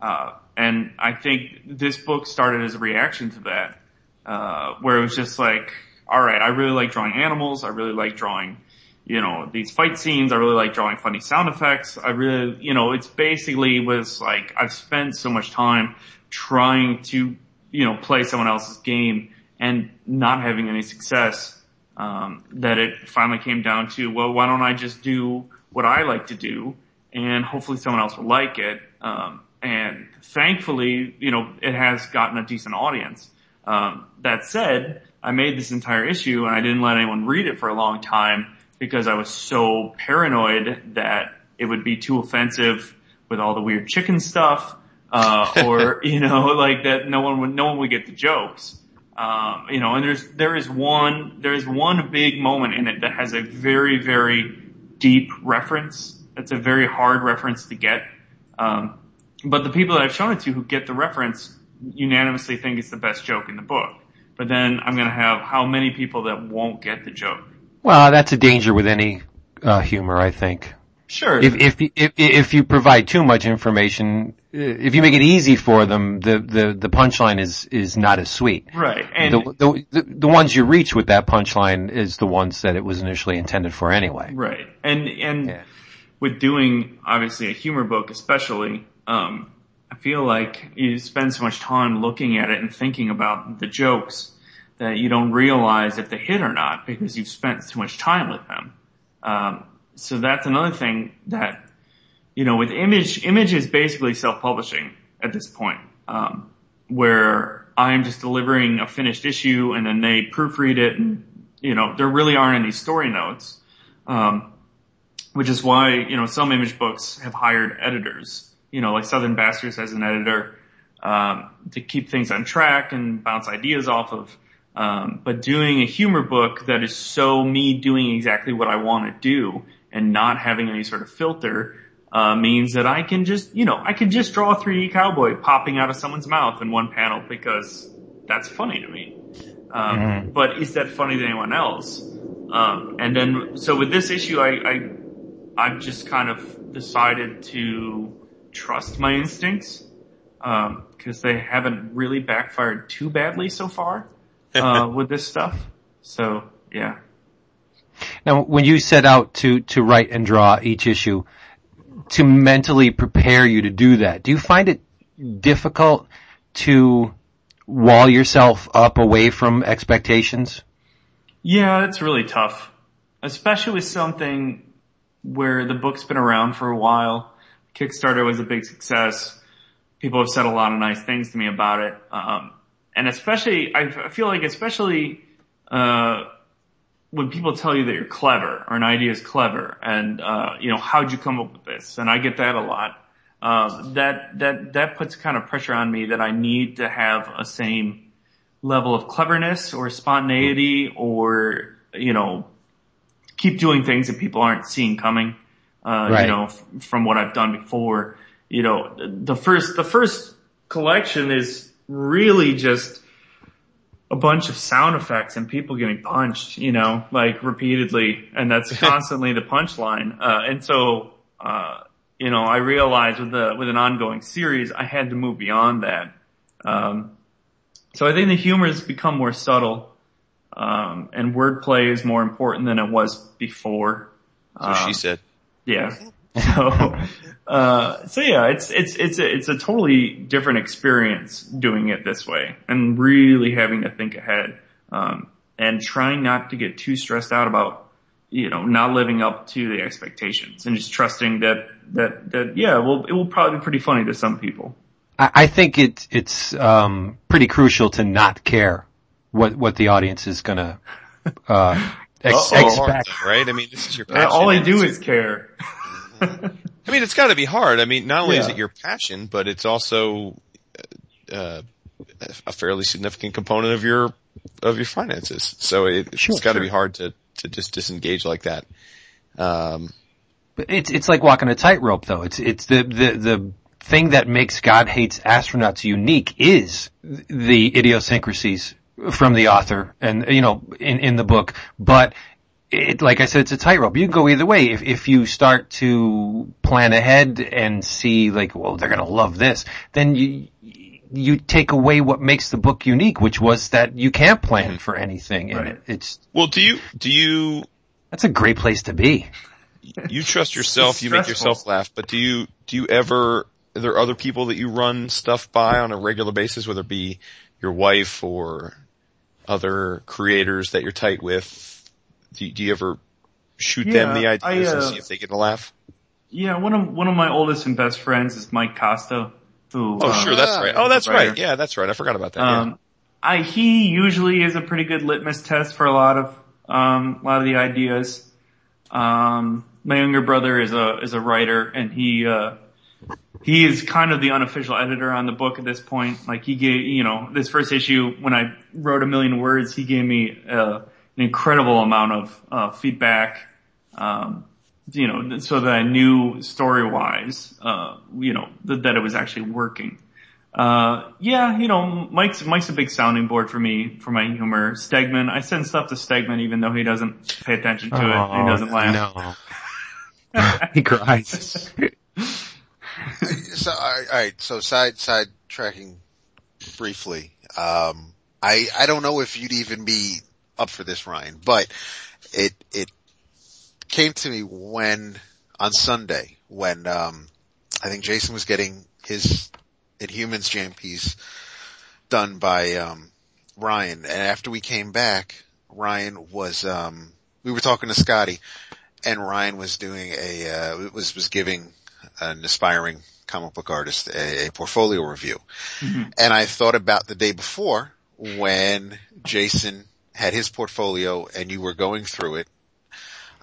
Uh, and I think this book started as a reaction to that, uh, where it was just like, all right, I really like drawing animals. I really like drawing, you know, these fight scenes. I really like drawing funny sound effects. I really, you know, it's basically was like I've spent so much time trying to, you know, play someone else's game and not having any success. Um, that it finally came down to, well, why don't I just do what I like to do and hopefully someone else will like it. Um, and thankfully, you know, it has gotten a decent audience. Um, that said, I made this entire issue and I didn't let anyone read it for a long time because I was so paranoid that it would be too offensive with all the weird chicken stuff, uh, or, (laughs) you know, like that no one would, no one would get the jokes. Um, you know, and there's, there is one, there is one big moment in it that has a very, very deep reference. It's a very hard reference to get. Um, but the people that I've shown it to who get the reference unanimously think it's the best joke in the book. But then I'm going to have how many people that won't get the joke? Well, that's a danger with any uh, humor, I think. Sure. If, if if if you provide too much information, if you make it easy for them, the the the punchline is is not as sweet. right. And The, the the the ones you reach with that punchline is the ones that it was initially intended for anyway. Right. And and Yeah. with doing obviously a humor book especially, um, I feel like you spend so much time looking at it and thinking about the jokes that you don't realize if they hit or not because you've spent too much time with them. Um, so that's another thing that, you know, with image, image is basically self-publishing at this point, um, where I'm just delivering a finished issue and then they proofread it and, you know, there really aren't any story notes. Um, which is why, you know, some image books have hired editors, you know, like Southern Bastards has an editor, um, to keep things on track and bounce ideas off of. Um, but doing a humor book that is so me doing exactly what I want to do and not having any sort of filter, uh, means that I can just, you know, I can just draw a 3D cowboy popping out of someone's mouth in one panel because that's funny to me. Um, but is that funny to anyone else? Um, and then, so with this issue, I, I, I've just kind of decided to trust my instincts, um, cause they haven't really backfired too badly so far, (laughs) uh, with this stuff. So, yeah. Now, when you set out to to write and draw each issue, to mentally prepare you to do that, do you find it difficult to wall yourself up away from expectations? Yeah, it's really tough, especially with something where the book's been around for a while. Kickstarter was a big success. People have said a lot of nice things to me about it. Um, and especially, I feel like especially, uh, when people tell you that you're clever or an idea is clever and, uh, you know, how'd you come up with this? And I get that a lot. Um, that, that, that puts kind of pressure on me that I need to have a same level of cleverness or spontaneity or, you know, keep doing things that people aren't seeing coming. Uh, Right. you know, f- from what I've done before, you know, the first, the first collection is really just a bunch of sound effects and people getting punched, you know, like repeatedly. And that's (laughs) constantly the punchline. Uh, and so, uh, you know, I realized with the, with an ongoing series, I had to move beyond that. Um, so I think the humor has become more subtle, um, and wordplay is more important than it was before. So Um, she said. Yeah. (laughs) So, uh, so yeah, it's, it's, it's a, it's a totally different experience doing it this way and really having to think ahead, um, and trying not to get too stressed out about, you know, not living up to the expectations and just trusting that, that, that, yeah, well, it will probably be pretty funny to some people. I, I think it's it's um, pretty crucial to not care what what the audience is gonna uh, ex- expect. though, right? I mean, this is your Uh, passion. All I do is care. I mean, it's got to be hard. I mean, not only is it your passion, but it's also uh, a fairly significant component of your of your finances. So it, Sure, it's got to sure. be hard to to just disengage like that. Um, But It's it's like walking a tightrope, though. It's it's the the the thing that makes God hates astronauts unique is the idiosyncrasies from the author and you know in in the book, but it, like I said, it's a tightrope. You can go either way. If, if you start to plan ahead and see like, well, they're going to love this, then you, you take away what makes the book unique, which was that you can't plan for anything. And Right. it, it's, Well, do you do you that's a great place to be. you trust yourself? You make yourself laugh, but do you do you ever? Are there other people that you run stuff by on a regular basis, whether it be your wife or other creators that you're tight with? Do, you- do you ever shoot them the ideas I, and uh, see if they get a laugh? Yeah, one of one of my oldest and best friends is Mike Costa, who. Oh, uh, sure, that's right. Oh, that's right. Yeah, that's right. I forgot about that. yeah. Um, I he usually is a pretty good litmus test for a lot of um, a lot of the ideas. Um, my younger brother is a is a writer, and he uh, he is kind of the unofficial editor on the book at this point. Like he gave you know this first issue when I wrote a million words, he gave me uh, an incredible amount of uh, feedback. Um, you know, so that I knew story wise, uh, you know, that, that it was actually working. Uh, yeah, you know, Mike's, Mike's a big sounding board for me, for my humor. Stegman, I send stuff to Stegman even though he doesn't pay attention to it. He doesn't laugh. No. (laughs) he cries. (laughs) (laughs) So, all right, so side, side tracking briefly. Um, I, I don't know if you'd even be up for this, Ryan, but it, it came to me when, on Sunday, when, um, I think Jason was getting his Inhumans jam piece done by, um, Ryan. And after we came back, Ryan was, um, we were talking to Scotty and Ryan was doing a, uh, was, was giving an aspiring comic book artist a, a portfolio review. And I thought about the day before when Jason had his portfolio and you were going through it.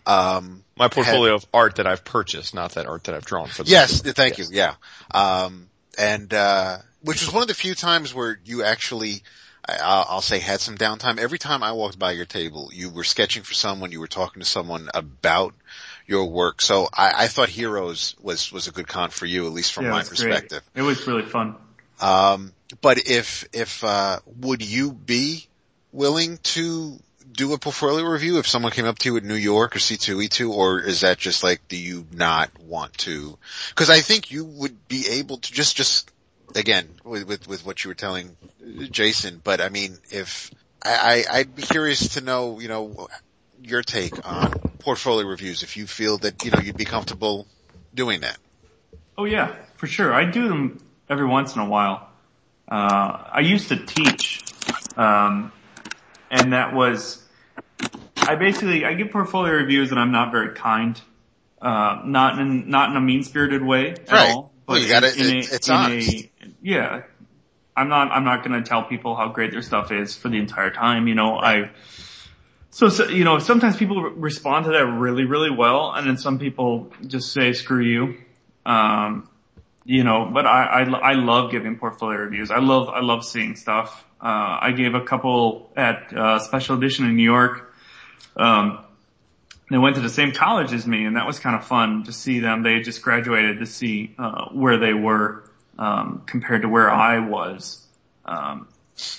Um, My portfolio of art that I've purchased, not that art that I've drawn for the yes, thank you. Yeah. Um, and, uh, which was one of the few times where you actually, I- I'll, I'll say had some downtime. Every time I walked by your table, you were sketching for someone, you were talking to someone about your work. So I, I thought Heroes was, was a good con for you, at least from Yeah, my was great. perspective. It was really fun. Um, but if, if, uh, would you be willing to do a portfolio review if someone came up to you at New York or C2E2 or is that just like, do you not want to? Cause I think you would be able to just, just again, with, with, with what you were telling Jason, but I mean, if, I, I, I'd be curious to know, you know, your take on portfolio reviews if you feel that, you know, you'd be comfortable doing that. Oh yeah, for sure. I do them every once in a while. Uh, I used to teach, um, and that was, I basically, I give portfolio reviews and I'm not very kind. Uh, not in, not in a mean spirited way at Right. all. Well, you in it- a, it's in honest. a, yeah. I'm not, I'm not gonna tell people how great their stuff is for the entire time, you know, I, so, so, you know, sometimes people re- respond to that really, really well, and then some people just say, screw you. Um, you know, but I, I, I love giving portfolio reviews. I love, I love seeing stuff. Uh, I gave a couple at, uh, special edition in New York. Um, they went to the same college as me and that was kind of fun to see them. They had just graduated to see, uh, where they were, um, compared to where I was. Um,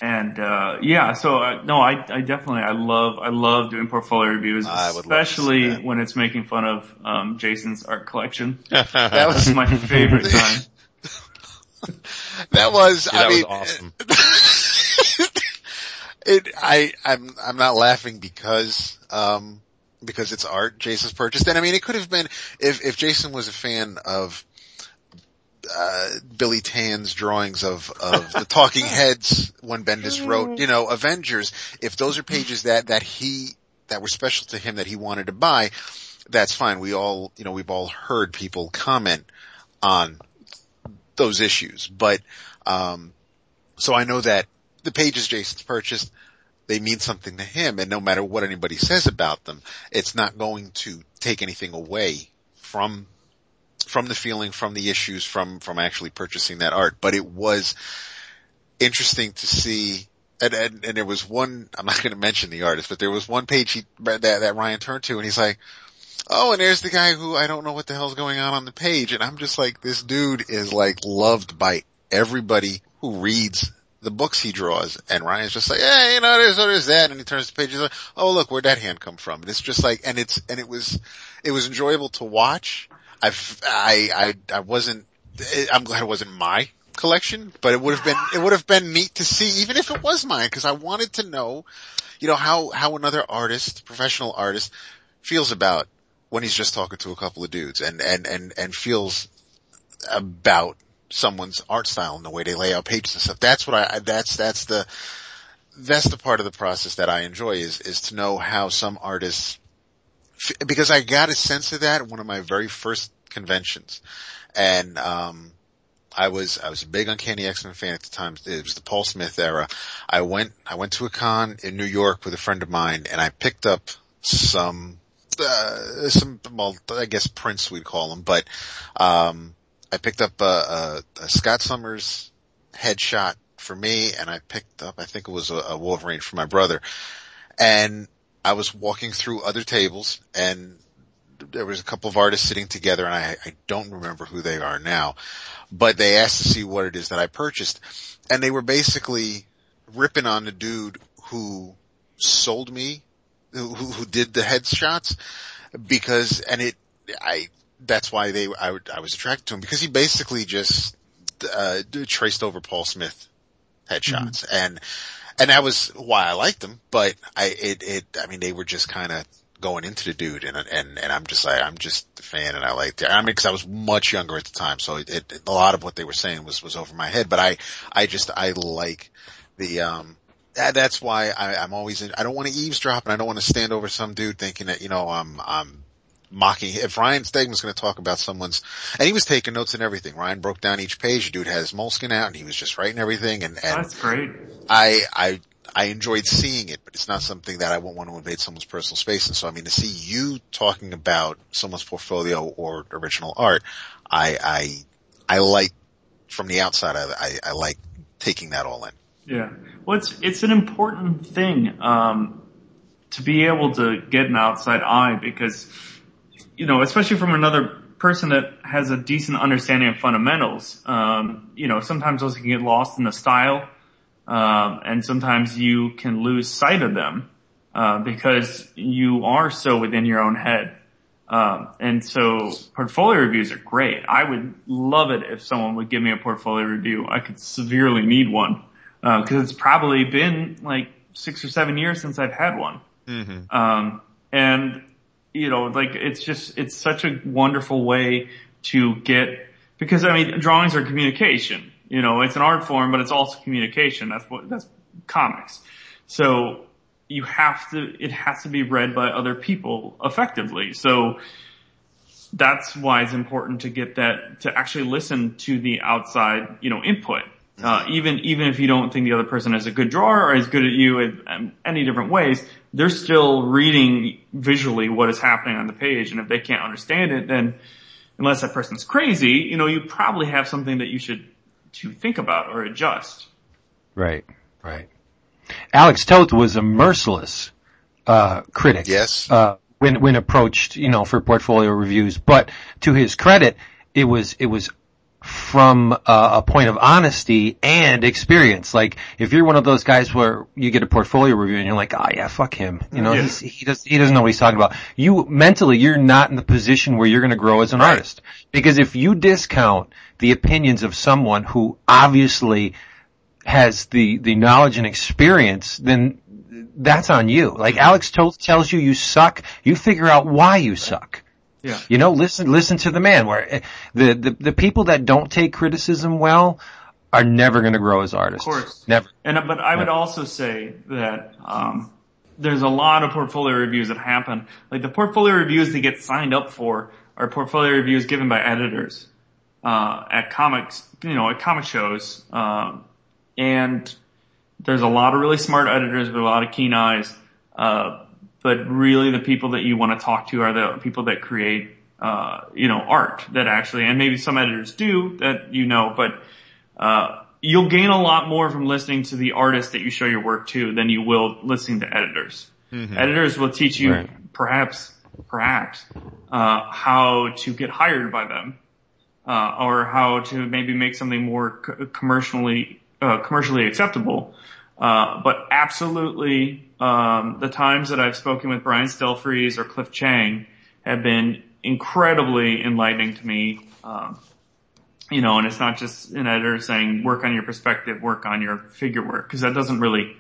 and, uh, yeah, so, uh, no, I, I definitely, I love, I love doing portfolio reviews, I would love to see especially when it's making fun of, um, Jason's art collection. (laughs) That was, my favorite time. (laughs) that was, Yeah, I mean, was awesome. (laughs) it, I, I'm, I'm not laughing because, um, because it's art Jason's purchased. And I mean, it could have been, if, if Jason was a fan of, uh, Billy Tan's drawings of, of the talking (laughs) heads when Bendis wrote, you know, Avengers, if those are pages that, that he, that were special to him that he wanted to buy, that's fine. We all, you know, we've all heard people comment on those issues, but, um, so I know that the pages Jason's purchased, they mean something to him. And no matter what anybody says about them, it's not going to take anything away from, from the feeling, from the issues, from, from actually purchasing that art. But it was interesting to see and, and, and there was one, I'm not going to mention the artist, but there was one page he, that, that Ryan turned to and he's like, oh, and there's the guy who I don't know what the hell's going on on the page. And I'm just like, this dude is like loved by everybody who reads the books he draws, and Ryan's just like, yeah, you know, there's, there's that, and he turns the page pages like, oh look, where'd that hand come from? And it's just like, and it's, and it was, it was enjoyable to watch. I've, I, I, I wasn't, I'm glad it wasn't my collection, but it would have been, it would have been neat to see, even if it was mine, because I wanted to know, you know, how, how another artist, professional artist, feels about when he's just talking to a couple of dudes and, and, and, and feels about someone's art style and the way they lay out pages and stuff. That's what I, that's, that's the, that's the part of the process that I enjoy is, is to know how some artists, because I got a sense of that at one of my very first conventions. And, um, I was, I was a big Uncanny X-Men fan at the time. It was the Paul Smith era. I went, I went to a con in New York with a friend of mine and I picked up some, uh, some, well, I guess prints we'd call them, but, um, I picked up a, a, a Scott Summers headshot for me and I picked up, I think it was a, a Wolverine for my brother. And I was walking through other tables and there was a couple of artists sitting together and I, I don't remember who they are now, but they asked to see what it is that I purchased and they were basically ripping on the dude who sold me, who, who did the headshots because, and it, I, that's why they I, I was attracted to him because he basically just uh, traced over Paul Smith headshots mm-hmm. and and that was why I liked them. But I it it I mean they were just kind of going into the dude and and and I'm just like I'm just a fan and I liked it. I mean because I was much younger at the time, so it, it, a lot of what they were saying was was over my head. But I I just I like the um that's why I, I'm always in, I don't want to eavesdrop and I don't want to stand over some dude thinking that, you know, I'm, I'm mocking. If Ryan Stegman's going to talk about someone's, and he was taking notes and everything. Ryan broke down each page. The dude had his moleskin out, and he was just writing everything. And, and that's great. I I I enjoyed seeing it, but it's not something that I won't want to invade someone's personal space. And so, I mean, to see you talking about someone's portfolio or original art, I I I like from the outside. I I, I like taking that all in. Yeah. Well, it's it's an important thing um, to be able to get an outside eye because you know, especially from another person that has a decent understanding of fundamentals, um, you know, sometimes those can get lost in the style, um, and sometimes you can lose sight of them, uh, because you are so within your own head. Um, and so portfolio reviews are great. I would love it if someone would give me a portfolio review. I could severely need one, uh, cause it's probably been like six or seven years since I've had one. Mm-hmm. Um, and you know, like it's just, it's such a wonderful way to get, because I mean, drawings are communication, you know, it's an art form, but it's also communication. That's what, that's comics. So you have to, it has to be read by other people effectively. So that's why it's important to get that, to actually listen to the outside, you know, input. Uh, even, even if you don't think the other person is a good drawer or is good at you in any different ways, they're still reading visually what is happening on the page. And if they can't understand it, then unless that person's crazy, you know, you probably have something that you should to think about or adjust. Right, right. Alex Toth was a merciless uh, critic. Yes. Uh, when when approached, you know, for portfolio reviews, but to his credit, it was it was from a, a, point of honesty and experience. Like if you're one of those guys where you get a portfolio review and you're like, oh yeah, fuck him. You know, yeah. he does, he doesn't know what he's talking about. You mentally, you're not in the position where you're going to grow as an right. artist. Because if you discount the opinions of someone who obviously has the, the knowledge and experience, then that's on you. Like Alex Toth tells you you suck, you figure out why you suck. Yeah. You know, listen, listen to the man where the, the, the people that don't take criticism well are never going to grow as artists. Of course. Never. And, but I would also say that, um, there's a lot of portfolio reviews that happen. Like the portfolio reviews that get signed up for are portfolio reviews given by editors, uh, at comics, you know, at comic shows. Um, and there's a lot of really smart editors with a lot of keen eyes. Uh, but really the people that you want to talk to are the people that create, uh, you know, art that actually, and maybe some editors do that you know, but, uh, you'll gain a lot more from listening to the artist that you show your work to than you will listening to editors. Mm-hmm. Editors will teach you right. perhaps, perhaps, uh, how to get hired by them, uh, or how to maybe make something more uh, commercially acceptable. Uh, but absolutely, um, the times that I've spoken with Brian Stelfreeze or Cliff Chiang have been incredibly enlightening to me. Um, you know, and it's not just an editor saying work on your perspective, work on your figure work, because that doesn't really.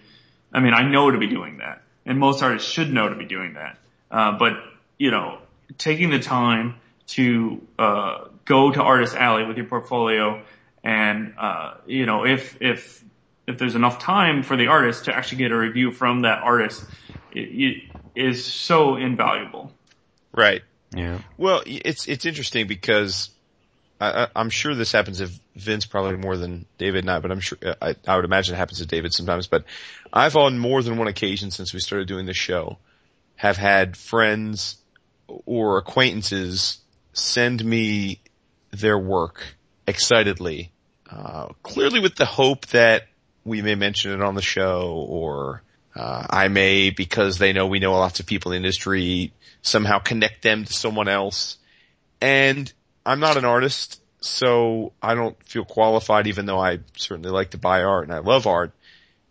I mean, I know to be doing that, and most artists should know to be doing that. Uh, but you know, taking the time to uh, go to Artist Alley with your portfolio, and uh, you know, if if if there's enough time for the artist to actually get a review from that artist, it, it is so invaluable. Right. Yeah. Well, it's it's interesting because I, I'm sure this happens to Vince probably more than David and I, but I'm sure I, I would imagine it happens to David sometimes. But I've on more than one occasion since we started doing the show have had friends or acquaintances send me their work excitedly, uh, clearly with the hope that we may mention it on the show or uh, I may, because they know we know lots of people in the industry, somehow connect them to someone else. And I'm not an artist, so I don't feel qualified, even though I certainly like to buy art and I love art,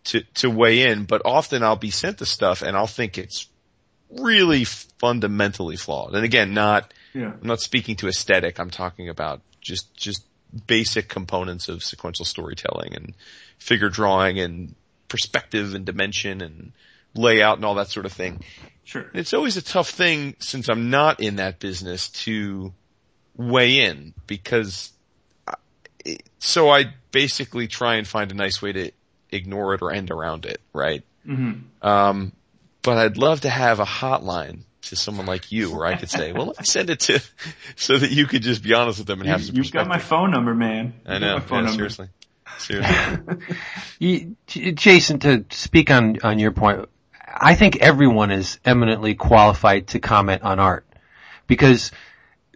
to, to weigh in. But often I'll be sent the stuff and I'll think it's really fundamentally flawed. And again, not, Yeah. I'm not speaking to aesthetic. I'm talking about just, just basic components of sequential storytelling and figure drawing and perspective and dimension and layout and all that sort of thing. Sure. It's always a tough thing since I'm not in that business to weigh in because I- so I basically try and find a nice way to ignore it or end around it, right? Mm-hmm. Um, but I'd love to have a hotline to someone like you where I could say, well, let me send it to, (laughs) so that you could just be honest with them and have some You've got my phone number, man. I got know, phone yeah, number. seriously. Seriously. (laughs) You, Jason, to speak on, on your point, I think everyone is eminently qualified to comment on art because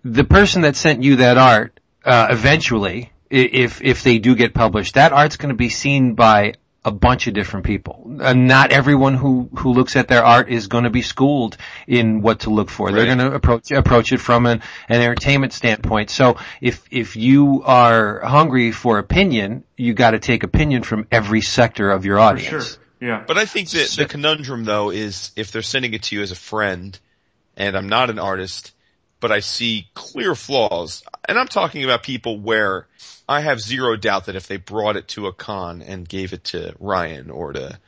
the person that sent you that art, uh, eventually, if, if they do get published, that art's going to be seen by a bunch of different people. Uh, not everyone who, who looks at their art is going to be schooled in what to look for. They're going to approach, approach it from an, an entertainment standpoint. So if, if you are hungry for opinion, you got to take opinion from every sector of your For audience. sure. Yeah. But I think that the conundrum though is if they're sending it to you as a friend and I'm not an artist, but I see clear flaws, and I'm talking about people where I have zero doubt that if they brought it to a con and gave it to Ryan or to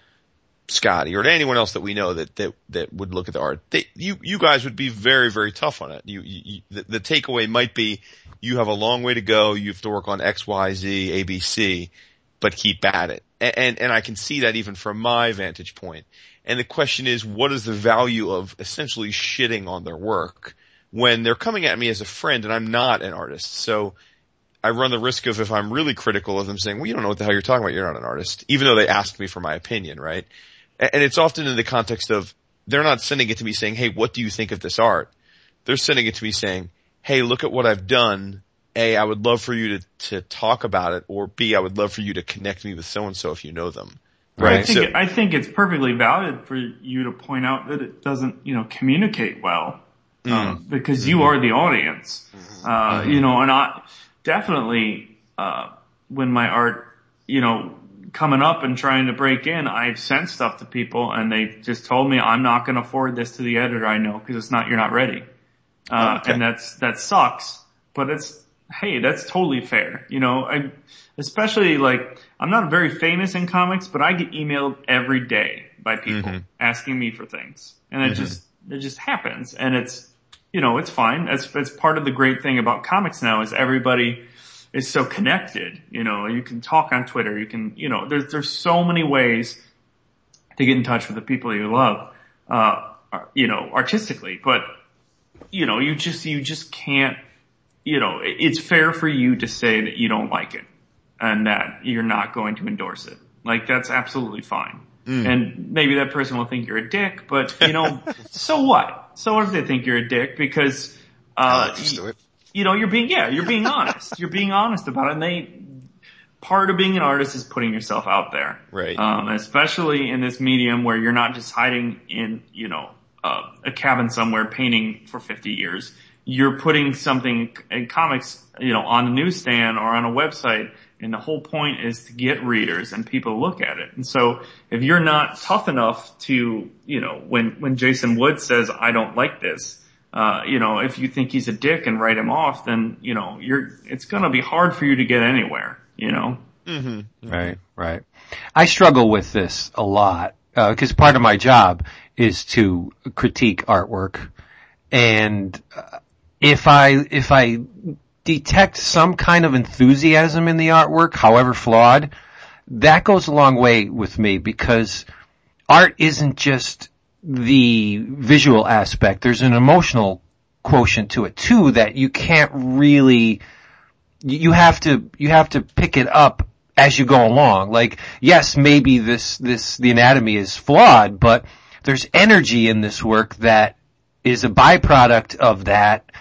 Scotty or to anyone else that we know that, that, that would look at the art, they, you, you guys would be very, very tough on it. You, you, the, the takeaway might be you have a long way to go, you have to work on X, Y, Z, A, B, C, but keep at it. And, and, and I can see that even from my vantage point. And the question is, what is the value of essentially shitting on their work when they're coming at me as a friend and I'm not an artist? So I run the risk of if I'm really critical of them saying, well, you don't know what the hell you're talking about. You're not an artist, even though they asked me for my opinion, right? And it's often in the context of they're not sending it to me saying, hey, what do you think of this art? They're sending it to me saying, hey, look at what I've done. A, I would love for you to, to talk about it, or B, I would love for you to connect me with so and so if you know them. I Right. think, So, I think it's perfectly valid for you to point out that it doesn't, you know, communicate well. Mm. Um, because you are the audience. Uh, you know, and I definitely, uh, when my art, you know, coming up and trying to break in, I've sent stuff to people and they just told me I'm not going to forward this to the editor I know because it's not, you're not ready. Uh, Okay. and that's, that sucks, but it's, hey, that's totally fair. You know, I, especially like, I'm not very famous in comics, but I get emailed every day by people Mhm. asking me for things. And it just, it just happens. And it's, you know, it's fine. That's, that's part of the great thing about comics now is everybody is so connected. You know, you can talk on Twitter. You can, you know, there's, there's so many ways to get in touch with the people you love, uh, you know, artistically, but, you know, you just, you just can't, you know, it's fair for you to say that you don't like it and that you're not going to endorse it. Like that's absolutely fine. And maybe that person will think you're a dick, but you know, (laughs) so what? So what if they think you're a dick? Because, uh, Let's you know, you're being, yeah, you're being honest. You're being honest about it. And they, part of being an artist is putting yourself out there. Right. Um, especially in this medium where you're not just hiding in, you know, uh, a cabin somewhere painting for 50 years. You're putting something in comics, you know, on a newsstand or on a website And the whole point is to get readers and people to look at it. And so if you're not tough enough to, you know, when, when Jason Wood says, I don't like this, uh, you know, if you think he's a dick and write him off, then, you know, you're, it's gonna be hard for you to get anywhere, you know? Right, right. I struggle with this a lot because part of my job is to critique artwork, and uh, if I if I detect some kind of enthusiasm in the artwork, however flawed, that goes a long way with me because art isn't just the visual aspect. There's an emotional quotient to it too that you can't really you have to you have to pick it up as you go along. Like, yes, maybe this this the anatomy is flawed, but there's energy in this work that is a byproduct of that.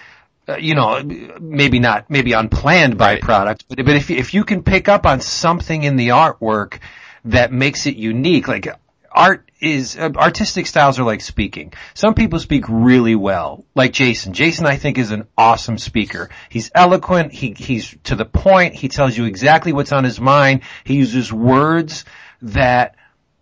Uh, you know, maybe not, maybe unplanned Right. byproduct, but but if if you can pick up on something in the artwork that makes it unique, like art is uh, artistic styles are like speaking. Some people speak really well, like Jason. Jason, I think, is an awesome speaker. He's eloquent. He he's to the point. He tells you exactly what's on his mind. He uses words that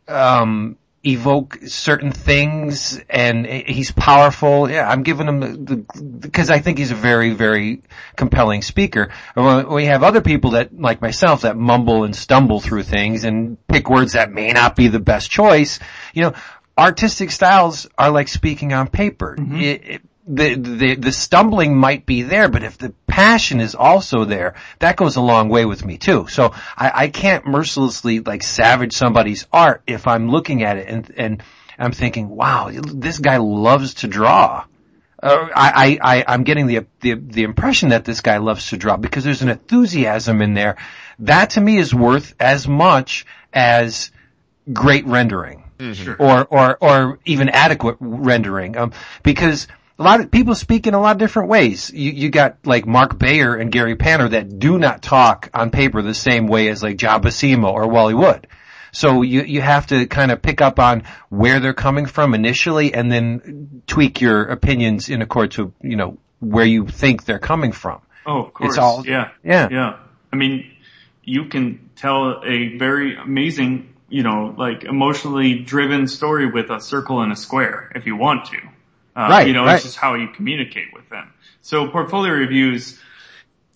um, evoke certain things, and he's powerful. Yeah, I'm giving him the because I think he's a very very compelling speaker. We have other people that, like myself, that mumble and stumble through things and pick words that may not be the best choice. You know, artistic styles are like speaking on paper. Mm-hmm. It- it- the, the the stumbling might be there, but if the passion is also there, that goes a long way with me too. So I, I can't mercilessly like savage somebody's art if I'm looking at it and and I'm thinking, wow, this guy loves to draw. Uh, I, I, I, I'm getting the, the, the impression that this guy loves to draw because there's an enthusiasm in there. That to me is worth as much as great rendering. Or, or, or even adequate rendering. Um, because a lot of people speak in a lot of different ways. You, you got like Mark Beyer and Gary Panter that do not talk on paper the same way as like John Buscema or Wally Wood. So you, you have to kind of pick up on where they're coming from initially and then tweak your opinions in accord to, you know, where you think they're coming from. Oh, of course. all- yeah. yeah. Yeah. I mean, you can tell a very amazing, you know, like emotionally driven story with a circle and a square if you want to. Uh, Right, You know, right. it's just how you communicate with them. So portfolio reviews,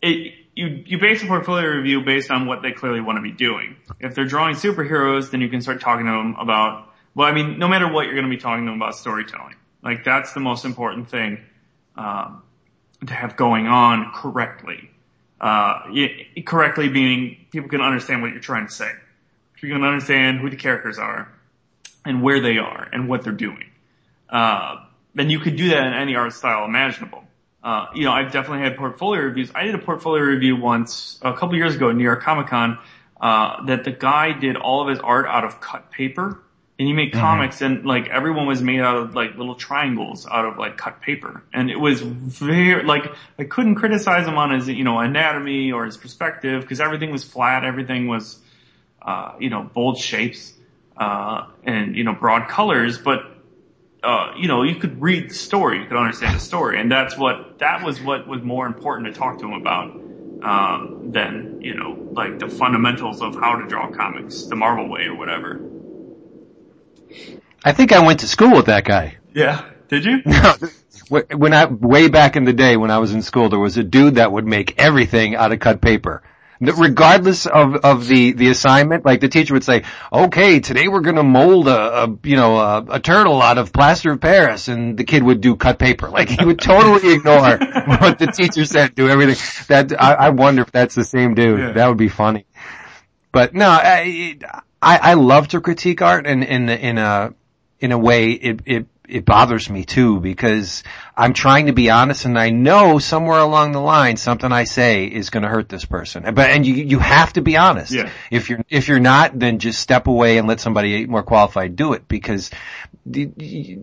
it, you, you base a portfolio review based on what they clearly want to be doing. If they're drawing superheroes, then you can start talking to them about, well, I mean, no matter what, you're going to be talking to them about storytelling. Like that's the most important thing, um, to have going on correctly. Uh, y- correctly meaning people can understand what you're trying to say. You can understand who the characters are and where they are and what they're doing. Uh, then you could do that in any art style imaginable. Uh, you know, I've definitely had portfolio reviews. I did a portfolio review once, a couple years ago at New York Comic Con, uh, that the guy did all of his art out of cut paper. And he made comics and like everyone was made out of like little triangles out of like cut paper. And it was very, like, I couldn't criticize him on his, you know, anatomy or his perspective because everything was flat, everything was, uh, you know, bold shapes, uh, and, you know, broad colors, but, uh, you know, you could read the story, you could understand the story, and that's what, that was what was more important to talk to him about, um, than, you know, like the fundamentals of how to draw comics, the Marvel way or whatever. I think I went to school with that guy. Yeah. Did you? (laughs) No, When I, way back in the day when I was in school, there was a dude that would make everything out of cut paper. Regardless of, of the, the assignment, like the teacher would say, okay, today we're gonna mold a, a you know, a, a turtle out of plaster of Paris, and the kid would do cut paper. Like he would totally (laughs) ignore what the teacher said, do everything. That, I, I wonder if that's the same dude. Yeah. That would be funny. But no, I, I, I love to critique art and in, in a, in a way it, it, it bothers me too because I'm trying to be honest and I know somewhere along the line something I say is going to hurt this person. But, and you, you have to be honest. Yeah. If you're, if you're not, then just step away and let somebody more qualified do it because the,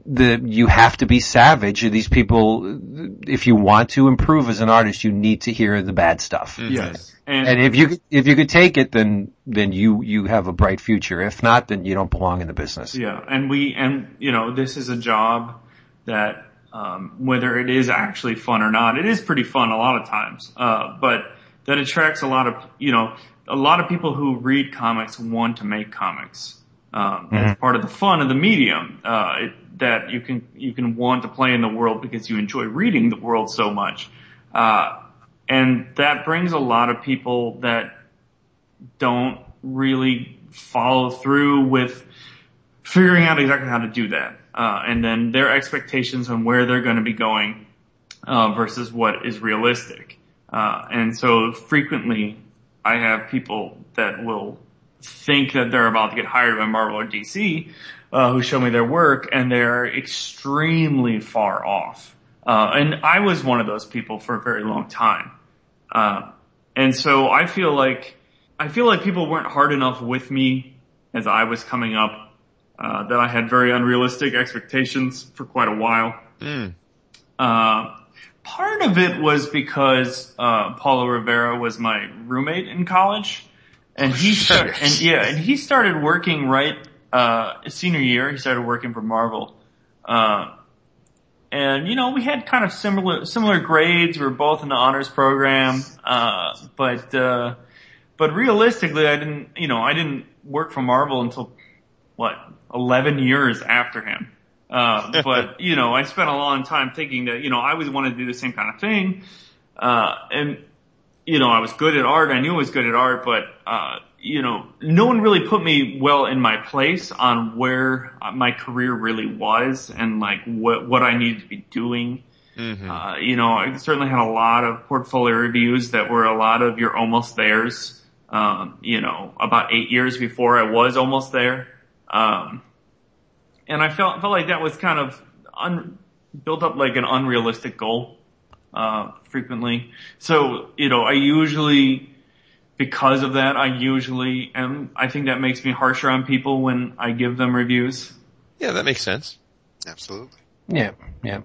the, you have to be savage. These people, if you want to improve as an artist, you need to hear the bad stuff. Mm-hmm. Yes. And, And if you, if you could take it, then, then you, you have a bright future. If not, then you don't belong in the business. Yeah, and we and you know this is a job that um, whether it is actually fun or not, it is pretty fun a lot of times. Uh, but that attracts a lot of, you know, a lot of people who read comics want to make comics. Um, It's part of the fun of the medium, uh, it, that you can, you can want to play in the world because you enjoy reading the world so much. Uh, and that brings a lot of people that don't really follow through with figuring out exactly how to do that. Uh, and then their expectations on where they're going to be going, uh, versus what is realistic. Uh, and so frequently I have people that will think that they're about to get hired by Marvel or DC, uh, who show me their work and they're extremely far off. Uh, and I was one of those people for a very long time. Uh, and so I feel like, I feel like people weren't hard enough with me as I was coming up, uh, that I had very unrealistic expectations for quite a while. Mm. Uh, part of it was because, uh, Paolo Rivera was my roommate in college. And he started, and yeah, and he started working right, uh, senior year, he started working for Marvel. Uh, and you know, we had kind of similar, similar grades. We were both in the honors program. Uh, but, uh, but realistically, I didn't, you know, I didn't work for Marvel until what, 11 years after him. Uh, (laughs) but you know, I spent a long time thinking that, you know, I always wanted to do the same kind of thing. Uh, and, you know, I was good at art. I knew I was good at art, but, uh, you know, no one really put me well in my place on where my career really was and like what, what I needed to be doing. Mm-hmm. Uh, you know, I certainly had a lot of portfolio reviews that were a lot of you're almost theirs. Um, you know, about eight years before I was almost there. Um, and I felt, felt like that was kind of un, built up like an unrealistic goal, uh, frequently. So, you know, I usually, because of that, I usually am, I think that makes me harsher on people when I give them reviews. Yeah, that makes sense. Absolutely. Yeah, yeah.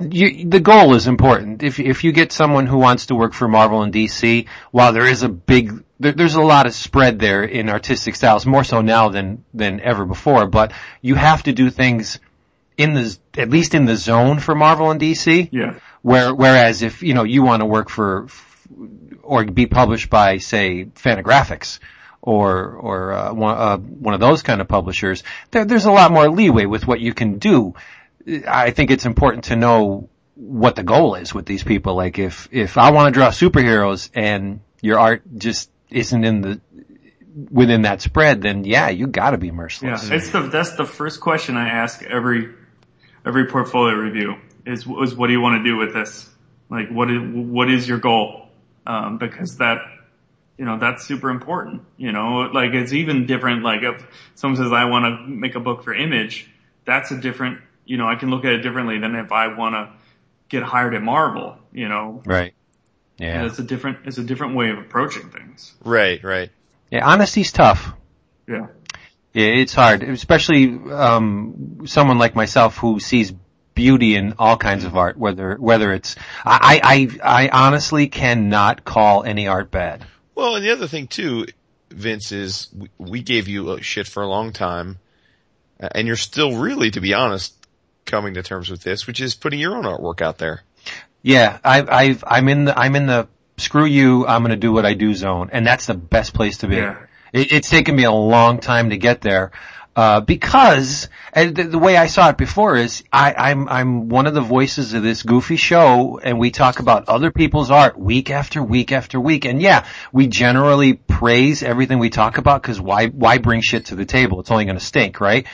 You, the goal is important. If if you get someone who wants to work for Marvel and DC, while there is a big, there, there's a lot of spread there in artistic styles, more so now than than ever before. But you have to do things in the at least in the zone for Marvel and DC. Yeah. Where whereas if you know you want to work for or be published by say Fantagraphics or or uh, one, uh, one of those kind of publishers, there, there's a lot more leeway with what you can do. I think it's important to know what the goal is with these people. Like if if I want to draw superheroes and your art just isn't in the within that spread, then yeah, you got to be merciless. Yeah, it's the that's the first question I ask every every portfolio review is is what do you want to do with this? Like what is what is your goal? Um, because that you know that's super important. You know, like it's even different. Like if someone says I want to make a book for Image, that's a different. You know, I can look at it differently than if I want to get hired at Marvel. You know, Right. and Yeah. it's a different it's a different way of approaching things. Right, right. Yeah. Honesty's tough. Yeah. Yeah, it's hard, especially um, someone like myself who sees beauty in all kinds of art. Whether whether it's I I I honestly cannot call any art bad. Well, and the other thing too, Vince, is we, we gave you a shit for a long time, and you're still really, to be honest, coming to terms with this, which is putting your own artwork out there. Yeah, I I've I'm in the I'm in the screw you. I'm going to do what I do zone, and that's the best place to be. Yeah. It, it's taken me a long time to get there. Uh, because and the, the way I saw it before is I, I'm I'm one of the voices of this goofy show, and we talk about other people's art week after week after week. And yeah, we generally praise everything we talk about because why why bring shit to the table? It's only going to stink, right?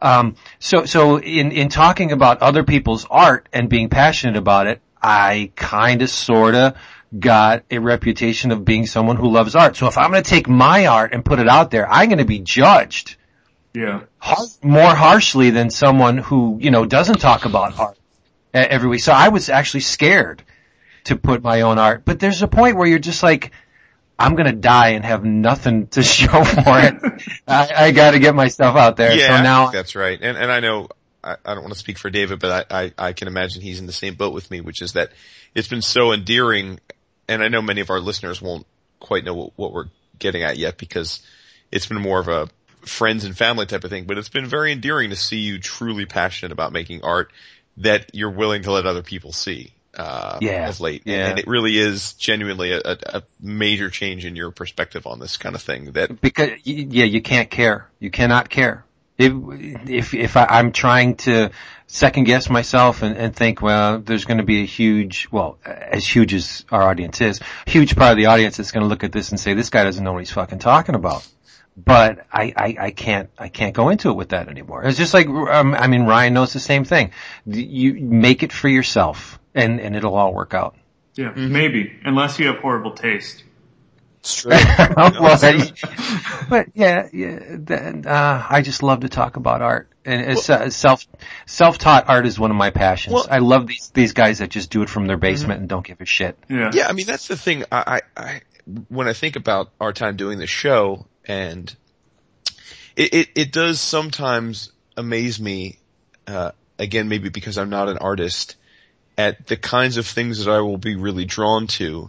Um, so so in in talking about other people's art and being passionate about it, I kind of sorta got a reputation of being someone who loves art. So if I'm going to take my art and put it out there, I'm going to be judged Yeah. har- more harshly than someone who, you know, doesn't talk about art every week. So I was actually scared to put my own art, but there's a point where you're just like, I'm gonna die and have nothing to (laughs) show for it. I, I gotta get my stuff out there. Yeah, so now, that's right. And and I know I, I don't want to speak for David, but I, I I can imagine he's in the same boat with me, which is that it's been so endearing, and I know many of our listeners won't quite know what, what we're getting at yet because it's been more of a friends and family type of thing, but it's been very endearing to see you truly passionate about making art that you're willing to let other people see. Uh, Yeah, of late, yeah. and it really is genuinely a, a, major change in your perspective on this kind of thing. That because yeah, you can't care. You cannot care. If if, if I, I'm trying to second guess myself and, and think, well, there's going to be a huge, well, as huge as our audience is, huge part of the audience is going to look at this and say, this guy doesn't know what he's fucking talking about. But I, I, I can't, I can't go into it with that anymore. It's just like, um, I mean, Ryan knows the same thing. You make it for yourself and, and it'll all work out. Yeah, maybe unless you have horrible taste. it's true. (laughs) (laughs) well, I- but yeah, yeah then, uh, I just love to talk about art, and it's, uh, self self-taught art is one of my passions. Well- I love these these guys that just do it from their basement and don't give a shit. Yeah. Yeah, I mean that's the thing. I, I, I when I think about our time doing the show, and it, it, it does sometimes amaze me. Uh, again, maybe because I'm not an artist, at the kinds of things that I will be really drawn to,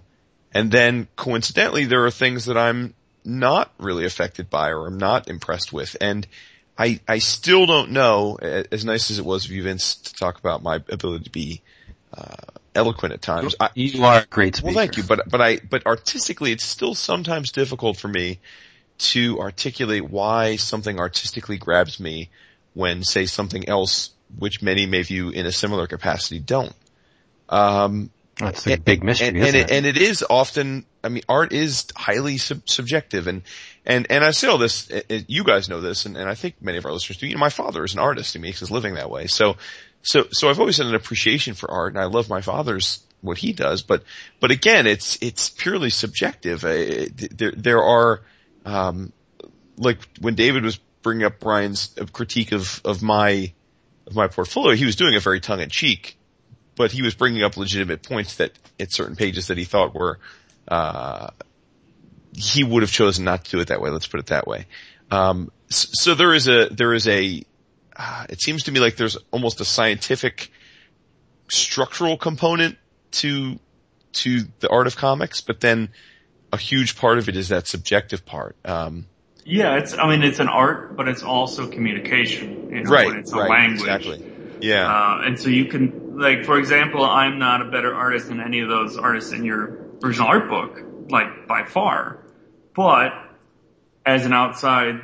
and then coincidentally, there are things that I'm not really affected by or I'm not impressed with, and I I still don't know. As nice as it was of you, Vince, to talk about my ability to be uh, eloquent at times. I, You are a great speaker. well, thank you, but but I but artistically, it's still sometimes difficult for me to articulate why something artistically grabs me when, say, something else, which many may view in a similar capacity, don't. Um, That's a big mystery, and, isn't and it? it, and it is often. I mean, art is highly sub- subjective, and and and I say all this. uh, You guys know this, and, and I think many of our listeners do. You know, my father is an artist; he makes his living that way. So, so so I've always had an appreciation for art, and I love my father's what he does. But but again, it's it's purely subjective. Uh, There there are um, like when David was bringing up Brian's uh, critique of of my of my portfolio, he was doing it very tongue in cheek but he was bringing up legitimate points that at certain pages that he thought were, uh, he would have chosen not to do it that way. Let's put it that way. Um, so there is a, there is a, uh, it seems to me like there's almost a scientific structural component to, to the art of comics, but then a huge part of it is that subjective part. Um, Yeah, it's. I mean, it's an art, but it's also communication. You know, right, It's a right, language. exactly. Yeah. Uh, and so you can, like, for example, I'm not a better artist than any of those artists in your original art book, like, by far. But, as an outside,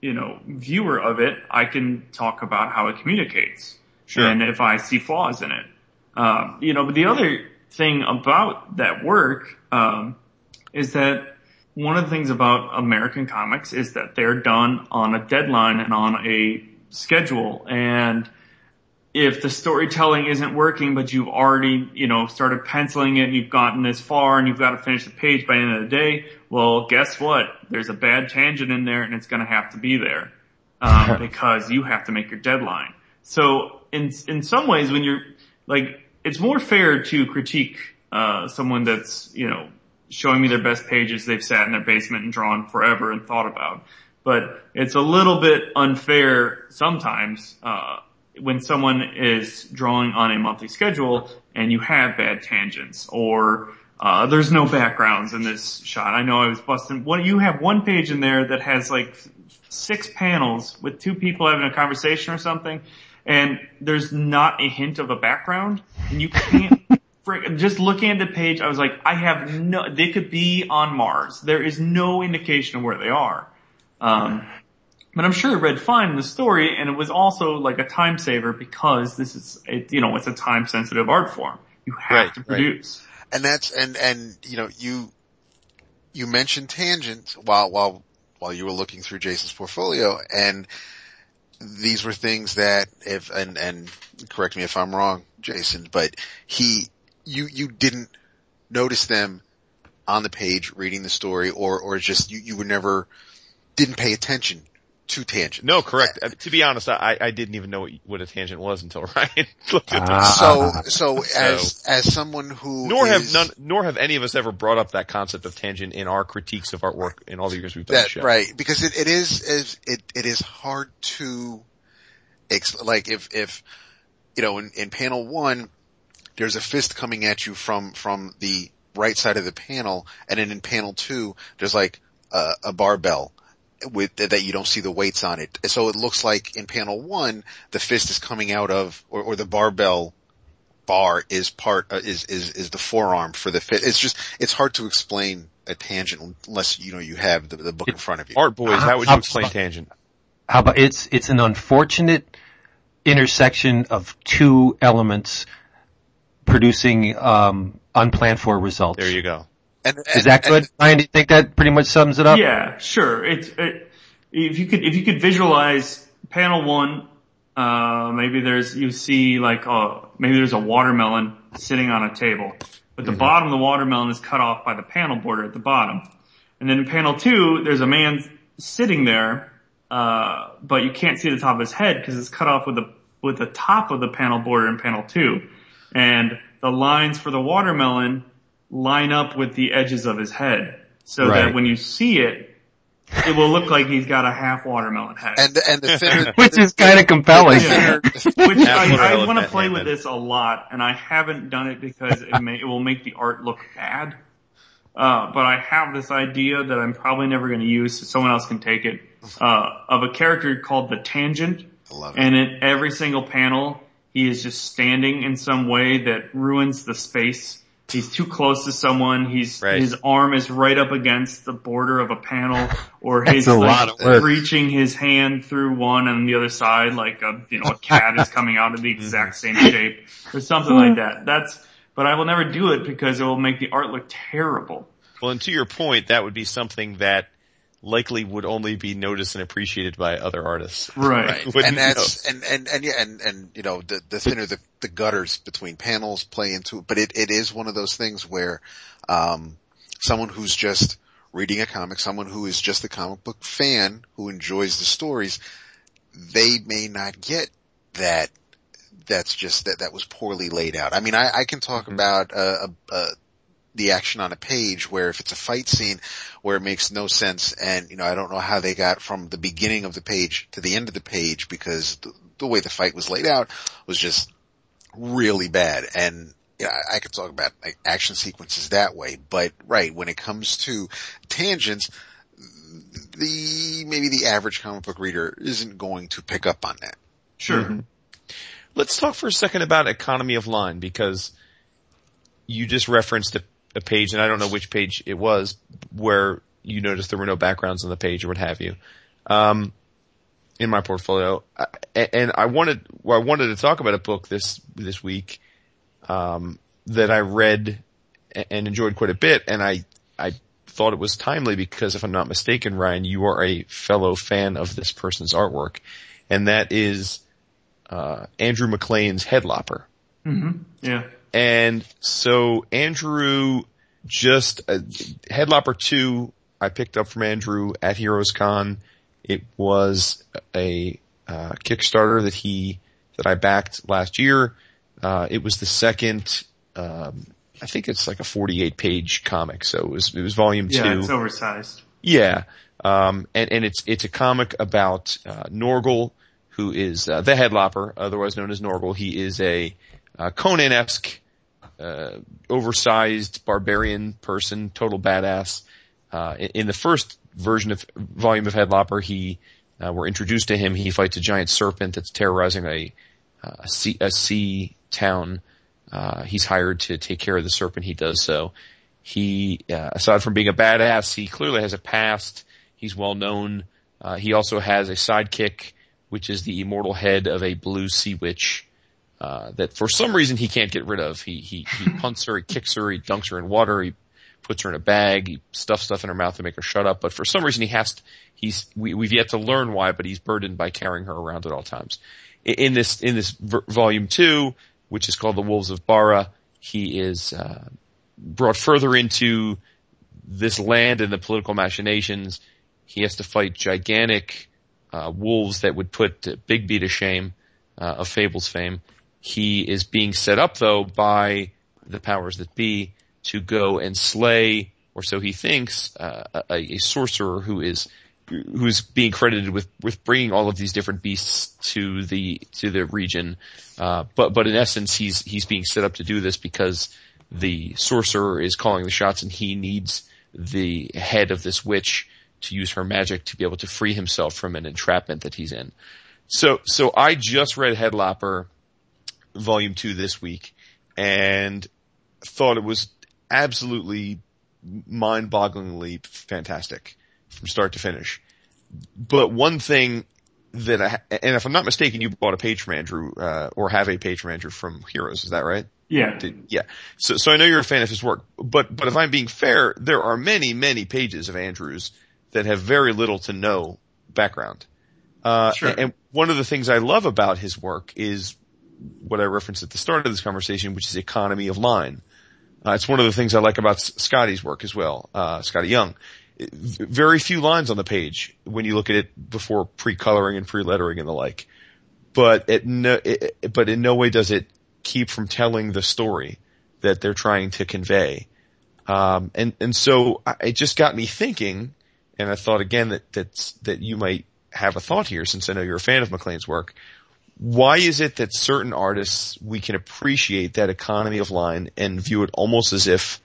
you know, viewer of it, I can talk about how it communicates. Sure. And if I see flaws in it. Um, you know, but the other thing about that work, um, is that one of the things about American comics is that they're done on a deadline and on a schedule. And if the storytelling isn't working, but you've already, you know, started penciling it and you've gotten this far and you've got to finish the page by the end of the day, well, guess what? There's a bad tangent in there and it's going to have to be there. Um, (laughs) because you have to make your deadline. So in, in some ways when you're, like, it's more fair to critique, uh, someone that's, you know, showing me their best pages they've sat in their basement and drawn forever and thought about. But it's a little bit unfair sometimes, uh, when someone is drawing on a monthly schedule and you have bad tangents or uh, there's no backgrounds in this shot. I know I was busting. What you have one page in there that has like six panels with two people having a conversation or something, and there's not a hint of a background, and you can't. (laughs) Just looking at the page, I was like, I have no. They could be on Mars. There is no indication of where they are. Um, but I'm sure it read fine in the story, and it was also like a time saver because this is, it, you know, it's a time sensitive art form. You have Right, to right. produce. and that's and and you know you you mentioned tangent while while while you were looking through Jason's portfolio, and these were things that if and and correct me if I'm wrong, Jason, but he you you didn't notice them on the page reading the story, or or just you you were never didn't pay attention to tangent. no, correct. Uh, to be honest, I, I didn't even know what, what a tangent was until (laughs) Ryan looked at Ah. (laughs) So so as as someone who Nor have none, nor have any of us ever brought up that concept of tangent in our critiques of artwork in all the years we've done the That show. right because it, it is is it it is hard to like if if you know in, in panel one there's a fist coming at you from from the right side of the panel and then in panel two there's like a, a barbell with that you don't see the weights on it so it looks like in panel one the fist is coming out of or, or the barbell bar is part uh, is is is the forearm for the fit. It's just it's hard to explain a tangent unless you know you have the, the book in front of you. Art boys, how would you explain tangent? How about it's it's an unfortunate intersection of two elements producing um, unplanned for results. There you go. And, and, Is that good? and- Ryan, do you think that pretty much sums it up? Yeah, sure. It's it, if you could if you could visualize panel one, uh, maybe there's you see like uh maybe there's a watermelon sitting on a table, but the bottom of the watermelon is cut off by the panel border at the bottom, and then in panel two there's a man sitting there, uh, but you can't see the top of his head because it's cut off with the with the top of the panel border in panel two, and the lines for the watermelon line up with the edges of his head, so Right. that when you see it, it will look like he's got a half watermelon head. and and the thinner, (laughs) Which is kind of compelling. the thinner, Which I, I want to play with this a lot, and I haven't done it because it may it will make the art look bad. Uh, but I have this idea that I'm probably never going to use, so someone else can take it. Uh, of a character called the Tangent, I love it. and in every single panel, he is just standing in some way that ruins the space. He's too close to someone. He's Right. his arm is right up against the border of a panel, or he's That's a like lot of work. reaching his hand through one and the other side, like a you know a cat is coming out of the exact mm-hmm. same shape, or something like hmm. that. That's but I will never do it because it will make the art look terrible. Well, and to your point, that would be something that likely would only be noticed and appreciated by other artists. Right. Right. (laughs) And that's, and, and, and yeah, and, and, you know, the, the thinner the, the gutters between panels play into it, but it, it is one of those things where, um, someone who's just reading a comic, someone who is just a comic book fan who enjoys the stories, they may not get that, that's just, that, that was poorly laid out. I mean, I, I can talk about, uh, uh, uh, the action on a page where if it's a fight scene where it makes no sense and, you know, I don't know how they got from the beginning of the page to the end of the page because the, the way the fight was laid out was just really bad. And, you know, I, I could talk about like action sequences that way, but right, when it comes to tangents, the, maybe the average comic book reader isn't going to pick up on that. Sure. Mm-hmm. Let's talk for a second about economy of line because you just referenced a, a page, and I don't know which page it was, where you noticed there were no backgrounds on the page or what have you. Um, in my portfolio, and I wanted, well, I wanted to talk about a book this this week um, that I read and enjoyed quite a bit, and I I thought it was timely because if I'm not mistaken, Ryan, you are a fellow fan of this person's artwork, and that is uh, Andrew MacLean's Headlopper. Yeah. And so Andrew just, uh, Headlopper 2, I picked up from Andrew at Heroes Con. It was a, uh, Kickstarter that he, that I backed last year. Uh, it was the second, um, I think it's like a 48 page comic. So it was, it was volume Yeah, two. it's oversized. Yeah. Um, and, and it's, it's a comic about, uh, Norgal, who is, uh, the headlopper, otherwise known as Norgal. He is a, uh, Conan-esque, uh, oversized barbarian person, total badass. Uh, in, the first version of volume of Headlopper, he, uh, we're introduced to him. He fights a giant serpent that's terrorizing a, uh, a sea, a sea town. Uh, he's hired to take care of the serpent. He does so. He, uh, aside from being a badass, he clearly has a past. He's well known. Uh, he also has a sidekick, which is the immortal head of a blue sea witch, uh, that for some reason he can't get rid of. He, he, he (laughs) punts her, he kicks her, he dunks her in water, he puts her in a bag, he stuffs stuff in her mouth to make her shut up, but for some reason he has to, he's, we, we've yet to learn why, but he's burdened by carrying her around at all times. In, this, in this volume two, which is called The Wolves of Bara, he is, uh, brought further into this land and the political machinations. He has to fight gigantic, uh, wolves that would put uh, Bigby to shame, uh, of Fable's fame. He is being set up though by the powers that be to go and slay, or so he thinks, uh, a, a sorcerer who is who's being credited with with bringing all of these different beasts to the to the region. Uh, but but in essence, he's he's being set up to do this because the sorcerer is calling the shots, and he needs the head of this witch to use her magic to be able to free himself from an entrapment that he's in. So so I just read Headlopper volume two this week and thought it was absolutely mind-bogglingly fantastic from start to finish. But one thing that I, and if I'm not mistaken, you bought a page from Andrew, uh, or have a page from Andrew from Heroes, is that right? Yeah. Yeah. So, so I know you're a fan of his work, but, but if I'm being fair, there are many, many pages of Andrews that have very little to no background. Uh, Sure. and one of the things I love about his work is what I referenced at the start of this conversation, which is economy of line. Uh, it's one of the things I like about Skottie's work as well, uh, Skottie Young. Very few lines on the page when you look at it before pre-coloring and pre-lettering and the like. But it no, it- but in no way does it keep from telling the story that they're trying to convey. Um, and, and so I, it just got me thinking, and I thought again that, that's, that you might have a thought here since I know you're a fan of MacLean's work. Why is it that certain artists, we can appreciate that economy of line and view it almost as if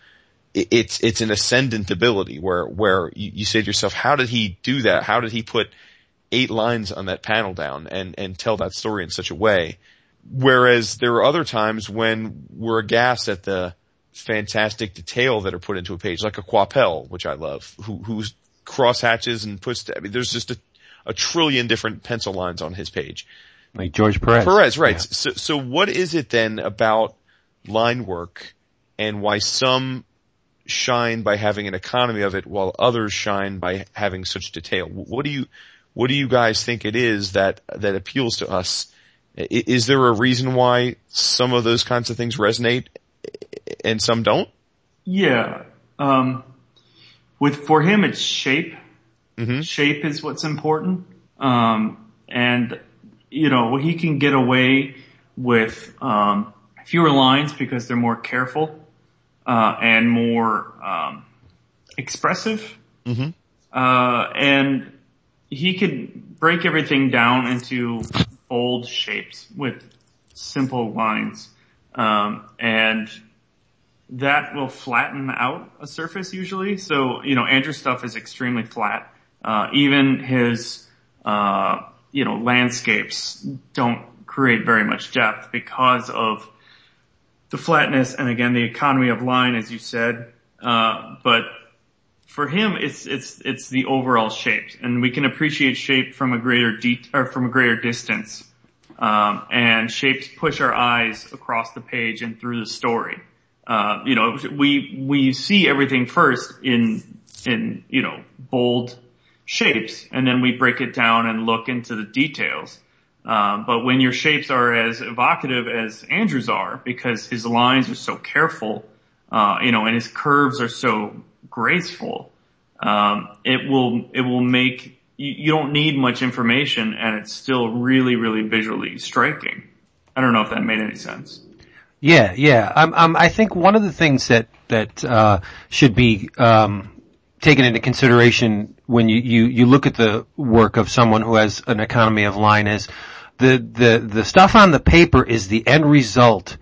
it's, it's an ascendant ability where, where you, you say to yourself, how did he do that? How did he put eight lines on that panel down and, and tell that story in such a way? Whereas there are other times when we're aghast at the fantastic detail that are put into a page, like a Quapel, which I love, who, who's cross hatches and puts, I mean, there's just a, a trillion different pencil lines on his page. Like George Perez. Perez, right. Yeah. So, so what is it then about line work and why some shine by having an economy of it while others shine by having such detail? What do you, what do you guys think it is that, that appeals to us? Is there a reason why some of those kinds of things resonate and some don't? Yeah. Um, with for him, it's shape. Mhm. Shape is what's important. Um, and you know he can get away with um, fewer lines because they're more careful uh, and more um, expressive. Mhm. Uh, and he could break everything down into bold shapes with simple lines. Um, and that will flatten out a surface usually. So, you know, Andrew's stuff is extremely flat. Uh, even his, uh, you know, landscapes don't create very much depth because of the flatness and again the economy of line, as you said. Uh, but for him, it's it's it's the overall shapes, and we can appreciate shape from a greater de- or from a greater distance. Um, and shapes push our eyes across the page and through the story. Uh, you know, we we see everything first in in you know bold shapes, and then we break it down and look into the details. Um, but when your shapes are as evocative as Andrew's are, because his lines are so careful, uh, you know, and his curves are so graceful, um, it will it will make you, you don't need much information, and it's still really really visually striking. I don't know if that made any sense. Yeah, yeah. Um, I think one of the things that that uh, should be um, taken into consideration when you, you, you look at the work of someone who has an economy of line is the the the stuff on the paper is the end result.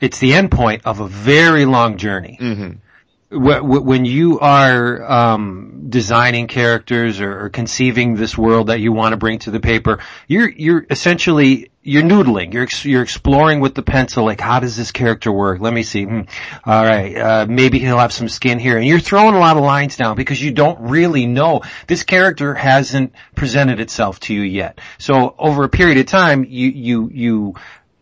It's the end point of a very long journey. Wh- When you are um, designing characters or, or conceiving this world that you want to bring to the paper, you're you're essentially you're noodling. You're you're exploring with the pencil, like how does this character work? Let me see. Hmm. All right, uh, maybe he'll have some skin here, and you're throwing a lot of lines down because you don't really know this character hasn't presented itself to you yet. So over a period of time, you you you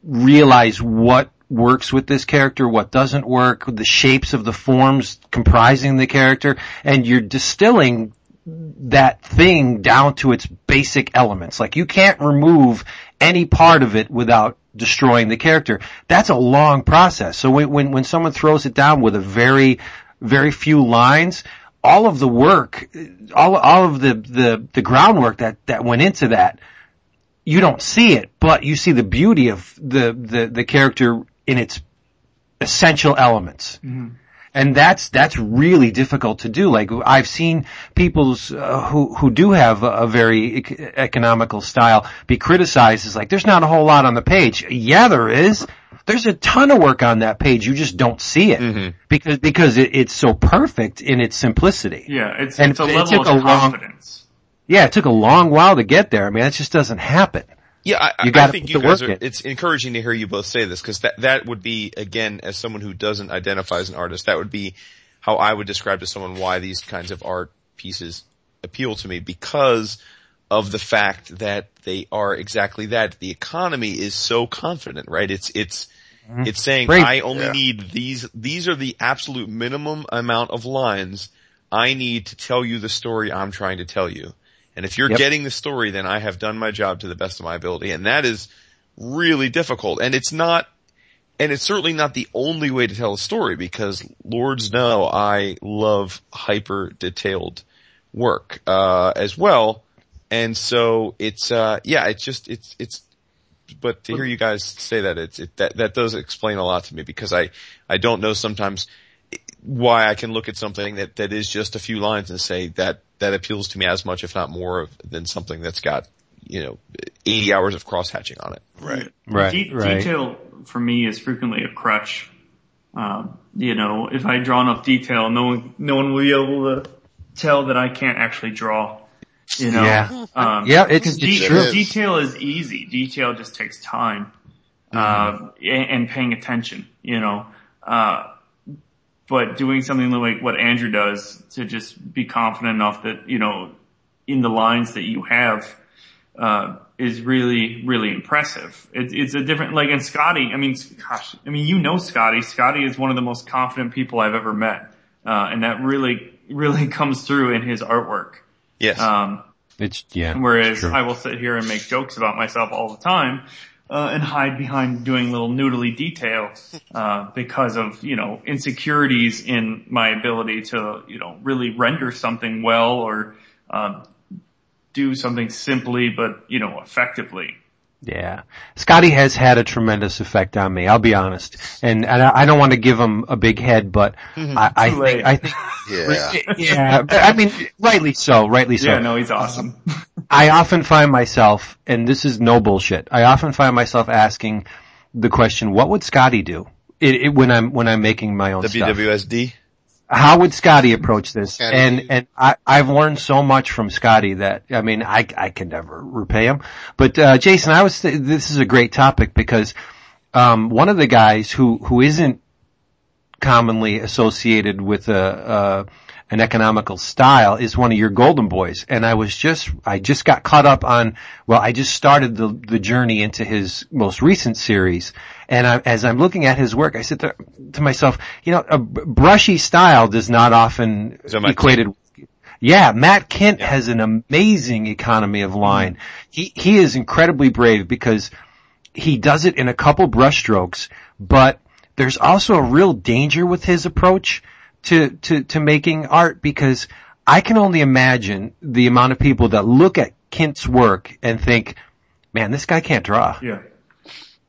realize what works with this character, what doesn't work, the shapes of the forms comprising the character, and you're distilling that thing down to its basic elements. Like you can't remove any part of it without destroying the character. That's a long process. So when, when, when someone throws it down with a very, very few lines, all of the work, all, all of the, the, the groundwork that, that went into that, you don't see it, but you see the beauty of the, the, the character in its essential elements. And that's, that's really difficult to do. Like I've seen people's, uh, who, who do have a, a very ec- economical style be criticized as like, there's not a whole lot on the page. Yeah, there is. There's a ton of work on that page. You just don't see it because, because it, it's so perfect in its simplicity. Yeah, it's And it's a it level took of a long- confidence. Yeah, it took a long while to get there. I mean, that just doesn't happen. Yeah, I, You I think you guys are, in. it's encouraging to hear you both say this because that, that would be, again, as someone who doesn't identify as an artist, that would be how I would describe to someone why these kinds of art pieces appeal to me because of the fact that they are exactly that. The economy is so confident, right? It's, it's, mm-hmm. it's saying Great. I only Yeah. need these, these are the absolute minimum amount of lines I need to tell you the story I'm trying to tell you. And if you're Yep. getting the story, then I have done my job to the best of my ability. And that is really difficult. And it's not, and it's certainly not the only way to tell a story because lords know I love hyper detailed work, uh, as well. And so it's, uh, yeah, it's just, it's, it's, but to hear you guys say that, it's, it, that, that does explain a lot to me because I, I don't know sometimes why I can look at something that, that is just a few lines and say that, that appeals to me as much, if not more of, than something that's got, you know, 80 hours of cross hatching on it. Right. Right, De- right. Detail for me is frequently a crutch. Um, you know, if I draw enough detail, no one, no one will be able to tell that I can't actually draw. You know, Yeah. um, Yeah, it's, de- it's true. detail is easy. Detail just takes time, Mm-hmm. uh, and, and paying attention, you know, uh, but doing something like what Andrew does to just be confident enough that, you know, in the lines that you have, uh, is really, really impressive. It, it's a different, like, and Skottie, I mean, gosh, I mean, you know Skottie. Skottie is one of the most confident people I've ever met. Uh, and that really, really (laughs) comes through in his artwork. Yes. Um, It's, yeah. Whereas Sure. I will sit here and make jokes about myself all the time, and hide behind doing little noodly detail, (laughs) uh, because of, you know, insecurities in my ability to, you know, really render something well or, um, do something simply but, you know, effectively. Yeah. Skottie has had a tremendous effect on me, I'll be honest. And, and I I don't want to give him a big head, but mm-hmm. I, I think, I think, (laughs) Yeah. (laughs) yeah, I mean, rightly so, rightly so. Yeah, no, he's awesome. (laughs) I often find myself, and this is no bullshit, I often find myself asking the question, what would Skottie do? It, it, when I'm, when I'm making my own stuff. How would Skottie approach this? Skottie. And, and I, I've learned so much from Scotty that, I mean, I, I can never repay him. But, uh, Jason, I was, th- this is a great topic because, um, one of the guys who, who isn't commonly associated with a, uh, an economical style is one of your golden boys. And I was just, I just got caught up on, well, I just started the, the journey into his most recent series. And I, as I'm looking at his work, I said to, to myself, you know, a brushy style does not often Matt equated. Yeah, Matt Kindt has an amazing economy of line. He, he is incredibly brave because he does it in a couple brushstrokes, but there's also a real danger with his approach to, to, to making art because I can only imagine the amount of people that look at Kindt's work and think, man, this guy can't draw. yeah.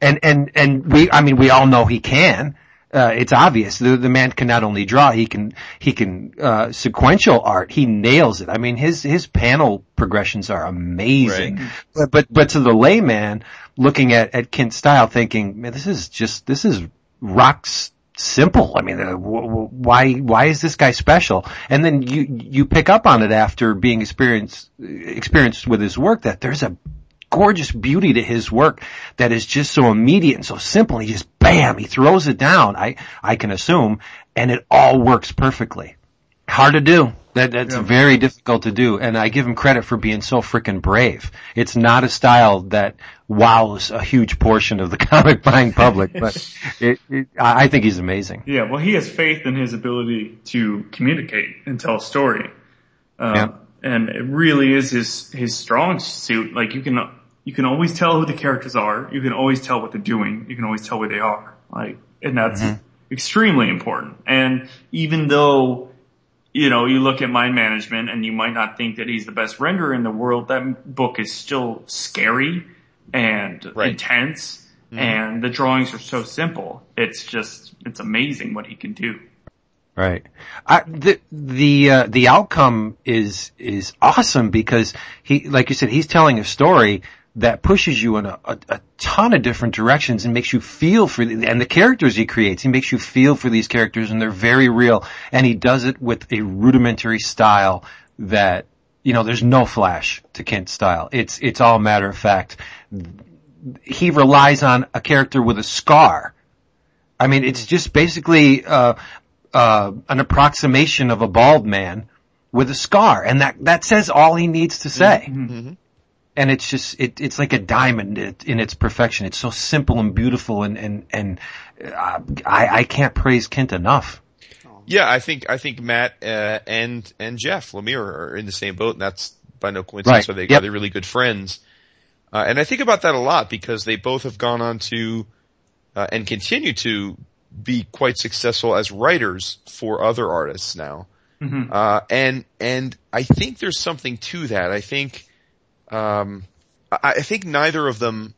And, and, and we, I mean, we all know he can. Uh, it's obvious. The, the man can not only draw, he can, he can, uh, sequential art. He nails it. I mean, his, his panel progressions are amazing. But, but, but to the layman looking at, at Kindt's style thinking, man, this is just, this is rocks simple. I mean, uh, w- w- why, why is this guy special? And then you, you pick up on it after being experienced, experienced with his work that there's a gorgeous beauty to his work that is just so immediate and so simple. He just bam, he throws it down. I, I can assume and it all works perfectly. Hard to do. That, that's Yeah. very difficult to do. And I give him credit for being so freaking brave. It's not a style that wows a huge portion of the (laughs) comic buying public, but (laughs) it, it, I think he's amazing. Yeah, well, he has faith in his ability to communicate and tell a story. Um, Yeah. And it really is his, his strong suit. Like you can, you can always tell who the characters are. You can always tell what they're doing. You can always tell where they are. Like, and that's extremely important. And even though, you know, you look at mind management and you might not think that he's the best renderer in the world, that book is still scary and Right. intense and the drawings are so simple. It's just, it's amazing what he can do. Right. I, the the uh, the outcome is is awesome because he, like you said, he's telling a story that pushes you in a, a, a ton of different directions and makes you feel for the, and the characters he creates. He makes you feel for these characters and they're very real. And he does it with a rudimentary style that you know, there's no flash to Kindt's style. It's, it's all matter of fact. He relies on a character with a scar. I mean, it's just basically, uh, uh, an approximation of a bald man with a scar. And that, that says all he needs to say. Mm-hmm. And it's just, it, it's like a diamond in its perfection. It's so simple and beautiful and, and, and, uh, I, I can't praise Kindt enough. Yeah, I think I think Matt uh, and and Jeff Lemire are in the same boat, and that's by no coincidence. Right. Are they Yep. are really good friends? Uh, and I think about that a lot because they both have gone on to uh, and continue to be quite successful as writers for other artists now. Uh, and and I think there's something to that. I think um, I, I think neither of them.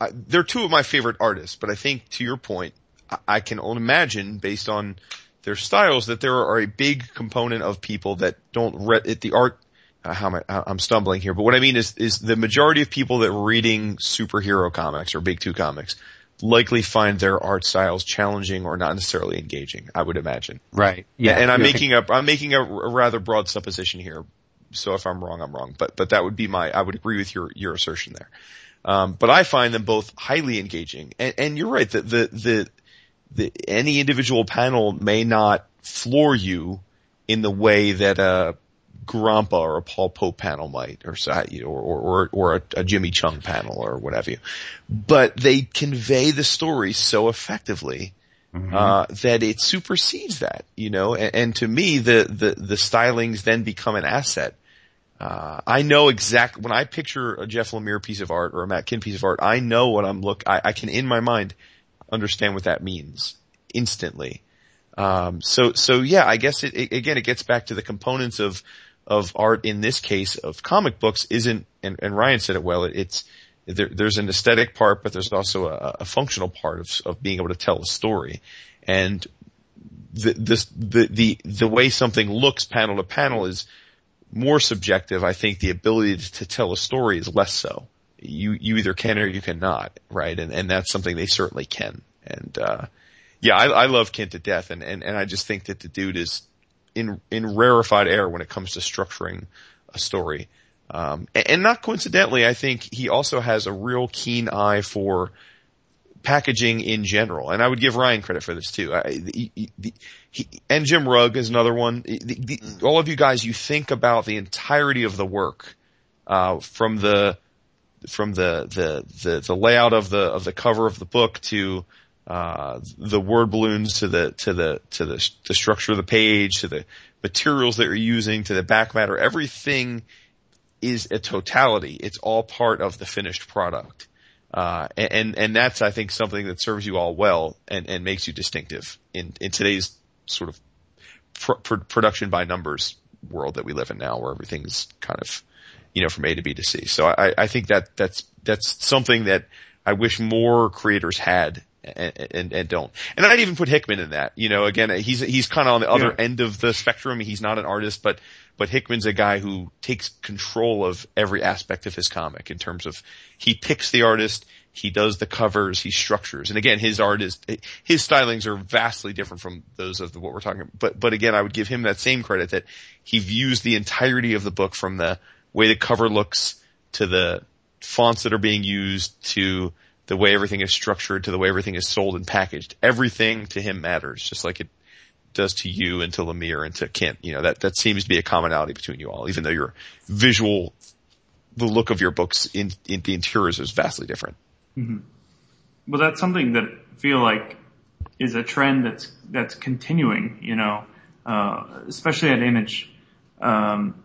I, they're two of my favorite artists, but I think to your point, I, I can only imagine based on their styles that there are a big component of people that don't read it, the art. Uh, how am I? I'm stumbling here, but what I mean is, is the majority of people that are reading superhero comics or big two comics likely find their art styles challenging or not necessarily engaging. I would imagine. Right. Yeah. And I'm making up, I'm making a, a rather broad supposition here. So if I'm wrong, I'm wrong. But, but that would be my, I would agree with your, your assertion there. Um, but I find them both highly engaging. And, and you're right that the, the, the, any individual panel may not floor you in the way that a Grampá or a Paul Pope panel might, or, or, or, or a, a Jimmy Chung panel or what have you. But they convey the story so effectively uh, that it supersedes that, you know, and, and to me, the, the, the stylings then become an asset. Uh, I know exactly, when I picture a Jeff Lemire piece of art or a Matt Kindt piece of art, I know what I'm look, I, I can in my mind understand what that means instantly. Um, so, so yeah, I guess it, it, again, it gets back to the components of, of art in this case of comic books isn't, and, and Ryan said it well, it, it's, there, there's an aesthetic part, but there's also a, a functional part of, of being able to tell a story. And the, this, the, the, the way something looks panel to panel is more subjective. I think the ability to, tell a story is less so. You, you either can or you cannot, right? And, and that's something they certainly can. And, uh, yeah, I, I love Kindt to death and, and, and I just think that the dude is in, in rarefied air when it comes to structuring a story. Um, and, and not coincidentally, I think he also has a real keen eye for packaging in general. And I would give Ryan credit for this too. I, the, the, he, and Jim Rugg is another one. The, the, all of you guys, you think about the entirety of the work, uh, from the, from the, the, the, the layout of the, of the cover of the book to, uh, the word balloons to the, to the, to the, the structure of the page to the materials that you're using to the back matter. Everything is a totality. It's all part of the finished product. Uh, and, and that's, I think, something that serves you all well and, and makes you distinctive in, in today's sort of pr- pr- production by numbers world that we live in now where everything's kind of, you know, from A to B to C. So I, I think that that's, that's something that I wish more creators had and, and, and don't. And I'd even put Hickman in that. You know, again, he's he's kind of on the other Yeah. end of the spectrum. He's not an artist, but but Hickman's a guy who takes control of every aspect of his comic in terms of he picks the artist, he does the covers, he structures. And again, his art is his stylings are vastly different from those of the, what we're talking about. But but again, I would give him that same credit that he views the entirety of the book from the way the cover looks to the fonts that are being used to the way everything is structured to the way everything is sold and packaged. Everything to him matters, just like it does to you and to Lemire and to Kindt. You know, that, that seems to be a commonality between you all, even though your visual, the look of your books in, in the interiors is vastly different. Well, that's something that I feel like is a trend that's that's continuing. You know, uh, especially at Image, um,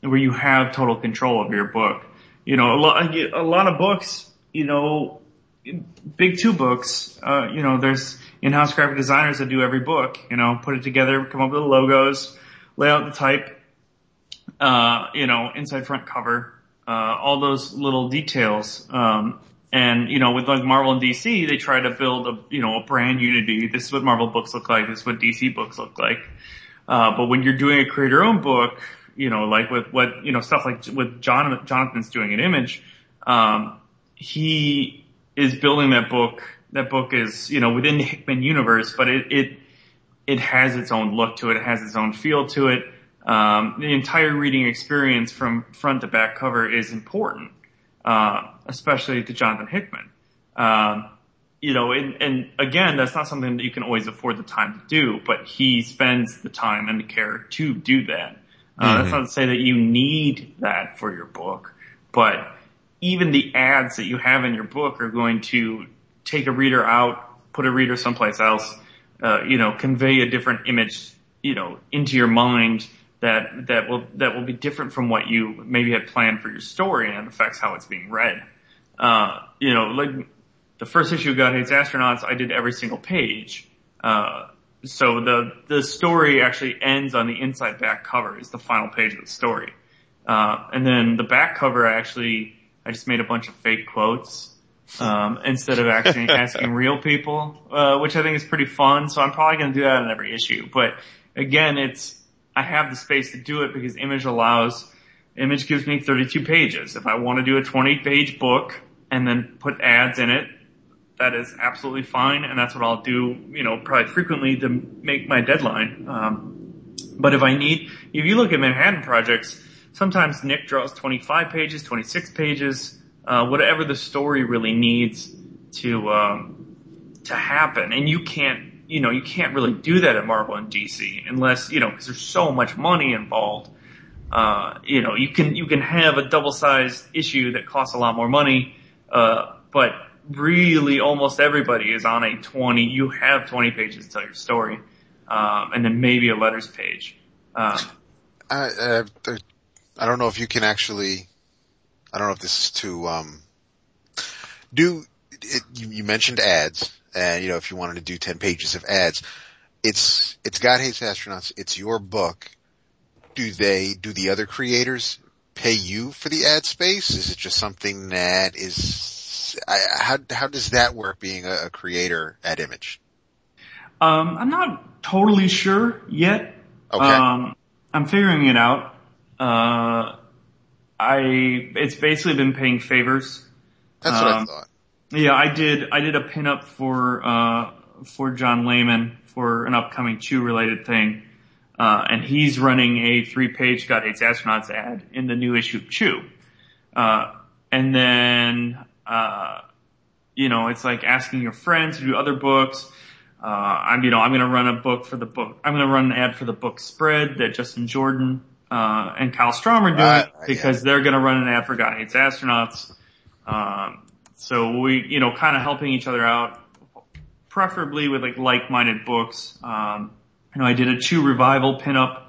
where you have total control of your book. You know, a lot a lot of books. You know, big two books. Uh, you know, there's in-house graphic designers that do every book. You know, put it together, come up with the logos, lay out the type. Uh, you know, inside front cover, uh, all those little details. Um, and you know, with like Marvel and DC, they try to build a you know a brand unity. This is what Marvel books look like. This is what DC books look like. Uh, but when you're doing a creator-owned book, you know, like with what you know stuff like with John Jonathan's doing an Image, um, he is building that book. That book is you know within the Hickman universe, but it it it has its own look to it. It has its own feel to it. Um, the entire reading experience from front to back cover is important, uh, especially to Jonathan Hickman. Um, you know, and, and again, that's not something that you can always afford the time to do, but he spends the time and the care to do that. Uh, Mm-hmm. That's not to say that you need that for your book, but even the ads that you have in your book are going to take a reader out, put a reader someplace else, uh, you know, convey a different image, you know, into your mind that, that will, that will be different from what you maybe had planned for your story and it affects how it's being read. Uh, you know, like the first issue of God Hates Astronauts, I did every single page. Uh, so the, the story actually ends on the inside back cover is the final page of the story. Uh, and then the back cover I actually, I just made a bunch of fake quotes, um, (laughs) instead of actually asking real people, uh, which I think is pretty fun. So I'm probably going to do that in every issue. But again, it's, I have the space to do it because Image allows, Image gives me 32 pages. If I want to do a 20 page book and then put ads in it, that is absolutely fine, and that's what I'll do, you know, probably frequently to make my deadline. Um, but if I need, if you look at Manhattan projects, sometimes Nick draws 25 pages, 26 pages, uh, whatever the story really needs to um, to happen, and you can't, you know, you can't really do that at Marvel and DC unless, you know, because there's so much money involved. Uh, you know, you can you can have a double-sized issue that costs a lot more money, uh, but really almost everybody is on a 20, you have 20 pages to tell your story, um, and then maybe a letters page. Um, I, uh, I don't know if you can actually, I don't know if this is too, um, do, it, you, you mentioned ads, and you know, if you wanted to do 10 pages of ads, it's, it's God Hates Astronauts, it's your book. Do they, do the other creators pay you for the ad space? Is it just something that is, I, how, how does that work being a, a creator at Image? um, I'm not totally sure yet. Okay. Um, I'm figuring it out. Uh, I, it's basically been paying favors. That's what I um, thought. Yeah, I did. I did a pinup for uh, for John Layman for an upcoming Chew related thing, uh, and he's running a three page God Hates Astronauts ad in the new issue of Chew. Uh, and then, uh, you know, it's like asking your friends to do other books. Uh, I'm, you know, I'm going to run a book for the book. I'm going to run an ad for the book spread that Justin Jordan uh, and Kyle Strahm are doing because they're going to run an ad for God Hates Astronauts. Um, so we, you know, kind of helping each other out, preferably with like like-minded books. Um, you know, I did a Chew revival pinup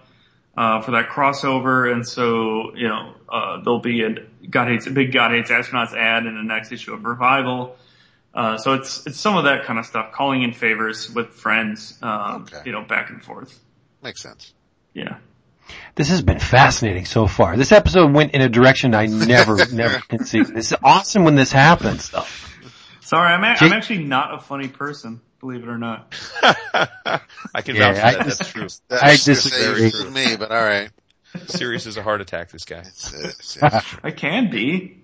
uh, for that crossover, and so you know, uh, there'll be a God hates a big God hates astronauts ad in the next issue of revival. Uh, so it's it's some of that kind of stuff, calling in favors with friends, um, Okay. you know, back and forth. Makes sense. Yeah. This has been fascinating so far. This episode went in a direction I never, (laughs) never conceived. This is awesome when this happens though. Sorry, I'm, a- Jake- I'm actually not a funny person, believe it or not. (laughs) I can Yeah, vouch for I that. just- That's true. That I was say disagree. it was me, but alright. Serious as a heart attack, this guy. It's, it's, it's (laughs) I can be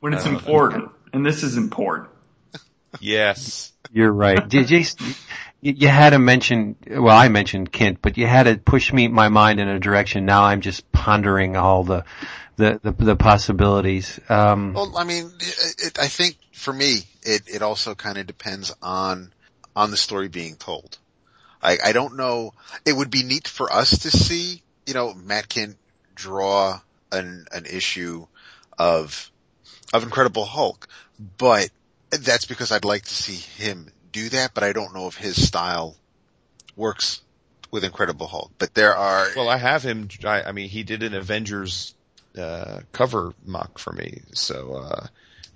when it's uh, important, and this is important. Yes. You're right. J- Jason, you, you had to mention, well, I mentioned Kindt, but you had to push me, my mind in a direction. Now I'm just pondering all the, the, the, the possibilities. Um, Well, I mean, it, it, I think for me, it, it also kind of depends on, on the story being told. I, I don't know, it would be neat for us to see, you know, Matt Kindt draw an, an issue of, of Incredible Hulk, but that's because I'd like to see him do that, but I don't know if his style works with Incredible Hulk, but there are, Well, I have him. I, I mean, he did an Avengers uh, cover mock for me. So uh,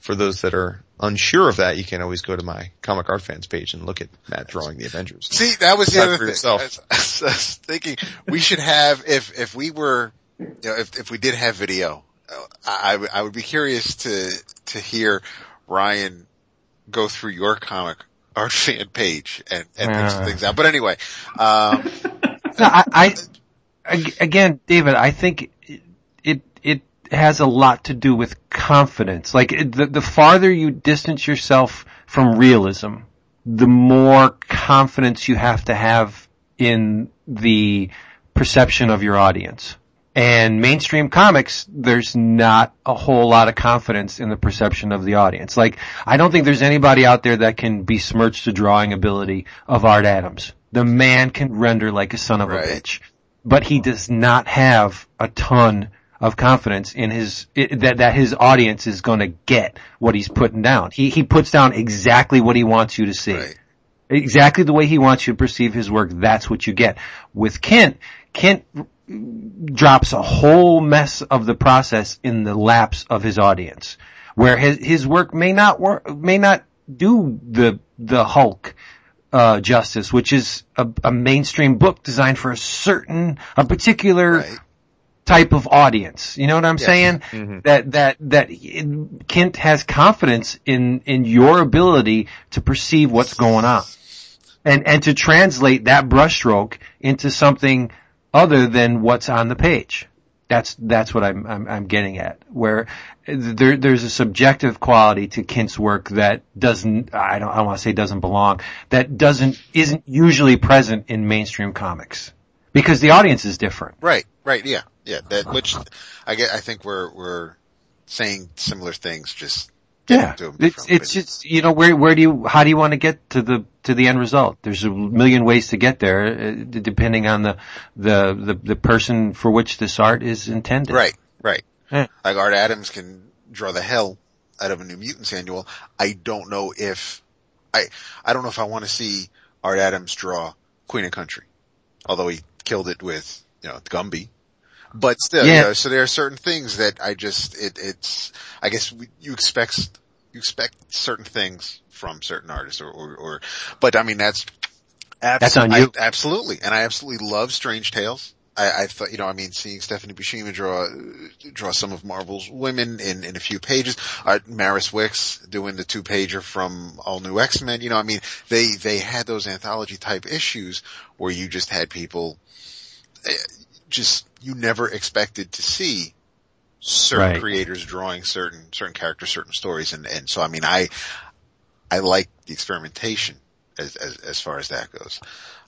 for those that are unsure of that, you can always go to my comic art fans page and look at Matt drawing the Avengers. See, that was the Decide other for thing. I was, I was thinking we should have if if we were, you know, if if we did have video, uh, I I would- be curious to to hear Ryan go through your comic art fan page and and pick some Uh. things out. But anyway, um, (laughs) No, I, I, again, David, I think has a lot to do with confidence. Like the, the farther you distance yourself from realism, the more confidence you have to have in the perception of your audience. And mainstream comics, there's not a whole lot of confidence in the perception of the audience. Like, I don't think there's anybody out there that can besmirch the drawing ability of Art Adams. The man can render like a son of Right. a bitch. But he does not have a ton of confidence in his, i that, that his audience is gonna get what he's putting down. He, he puts down exactly what he wants you to see Right. exactly the way he wants you to perceive his work, that's what you get. With Kindt, Kindt drops a whole mess of the process in the laps of his audience, where his, his work may not work, may not do the, the Hulk, uh, justice, which is a, a mainstream book designed for a certain, a particular Right. Type of audience. You know what I'm saying? Mm-hmm. That that that Kindt has confidence in in your ability to perceive what's going on, and and to translate that brushstroke into something other than what's on the page. That's that's what I'm I'm, I'm getting at. Where there there's a subjective quality to Kindt's work that doesn't I don't I don't want to say doesn't belong that doesn't isn't usually present in mainstream comics because the audience is different. Right, right, yeah, yeah. That which I get. I think we're we're saying similar things. Just Yeah, it's it's just you know where where do you how do you want to get to the to the end result? There's a million ways to get there, uh, depending on the the the, the person for which this art is intended. right, right. Yeah. Like Art Adams can draw the hell out of a New Mutants annual. I don't know if I I don't know if I want to see Art Adams draw Queen of Country, although he killed it with you know Gumby. But still, Yeah. you know, so there are certain things that I just it it's I guess we, you expect you expect certain things from certain artists or or, or but I mean that's abs- That's on I- you. absolutely, and I absolutely love Strange Tales. I, I thought, you know, I mean, seeing Stephanie Buscema draw, draw some of Marvel's women in, in a few pages, uh, Maris Wicks doing the two pager from All New X-Men, you know, I mean, they, they had those anthology type issues where you just had people, eh, just, you never expected to see certain Right. creators drawing certain, certain characters, certain stories. And, and so, I mean, I, I like the experimentation as, as, as far as that goes.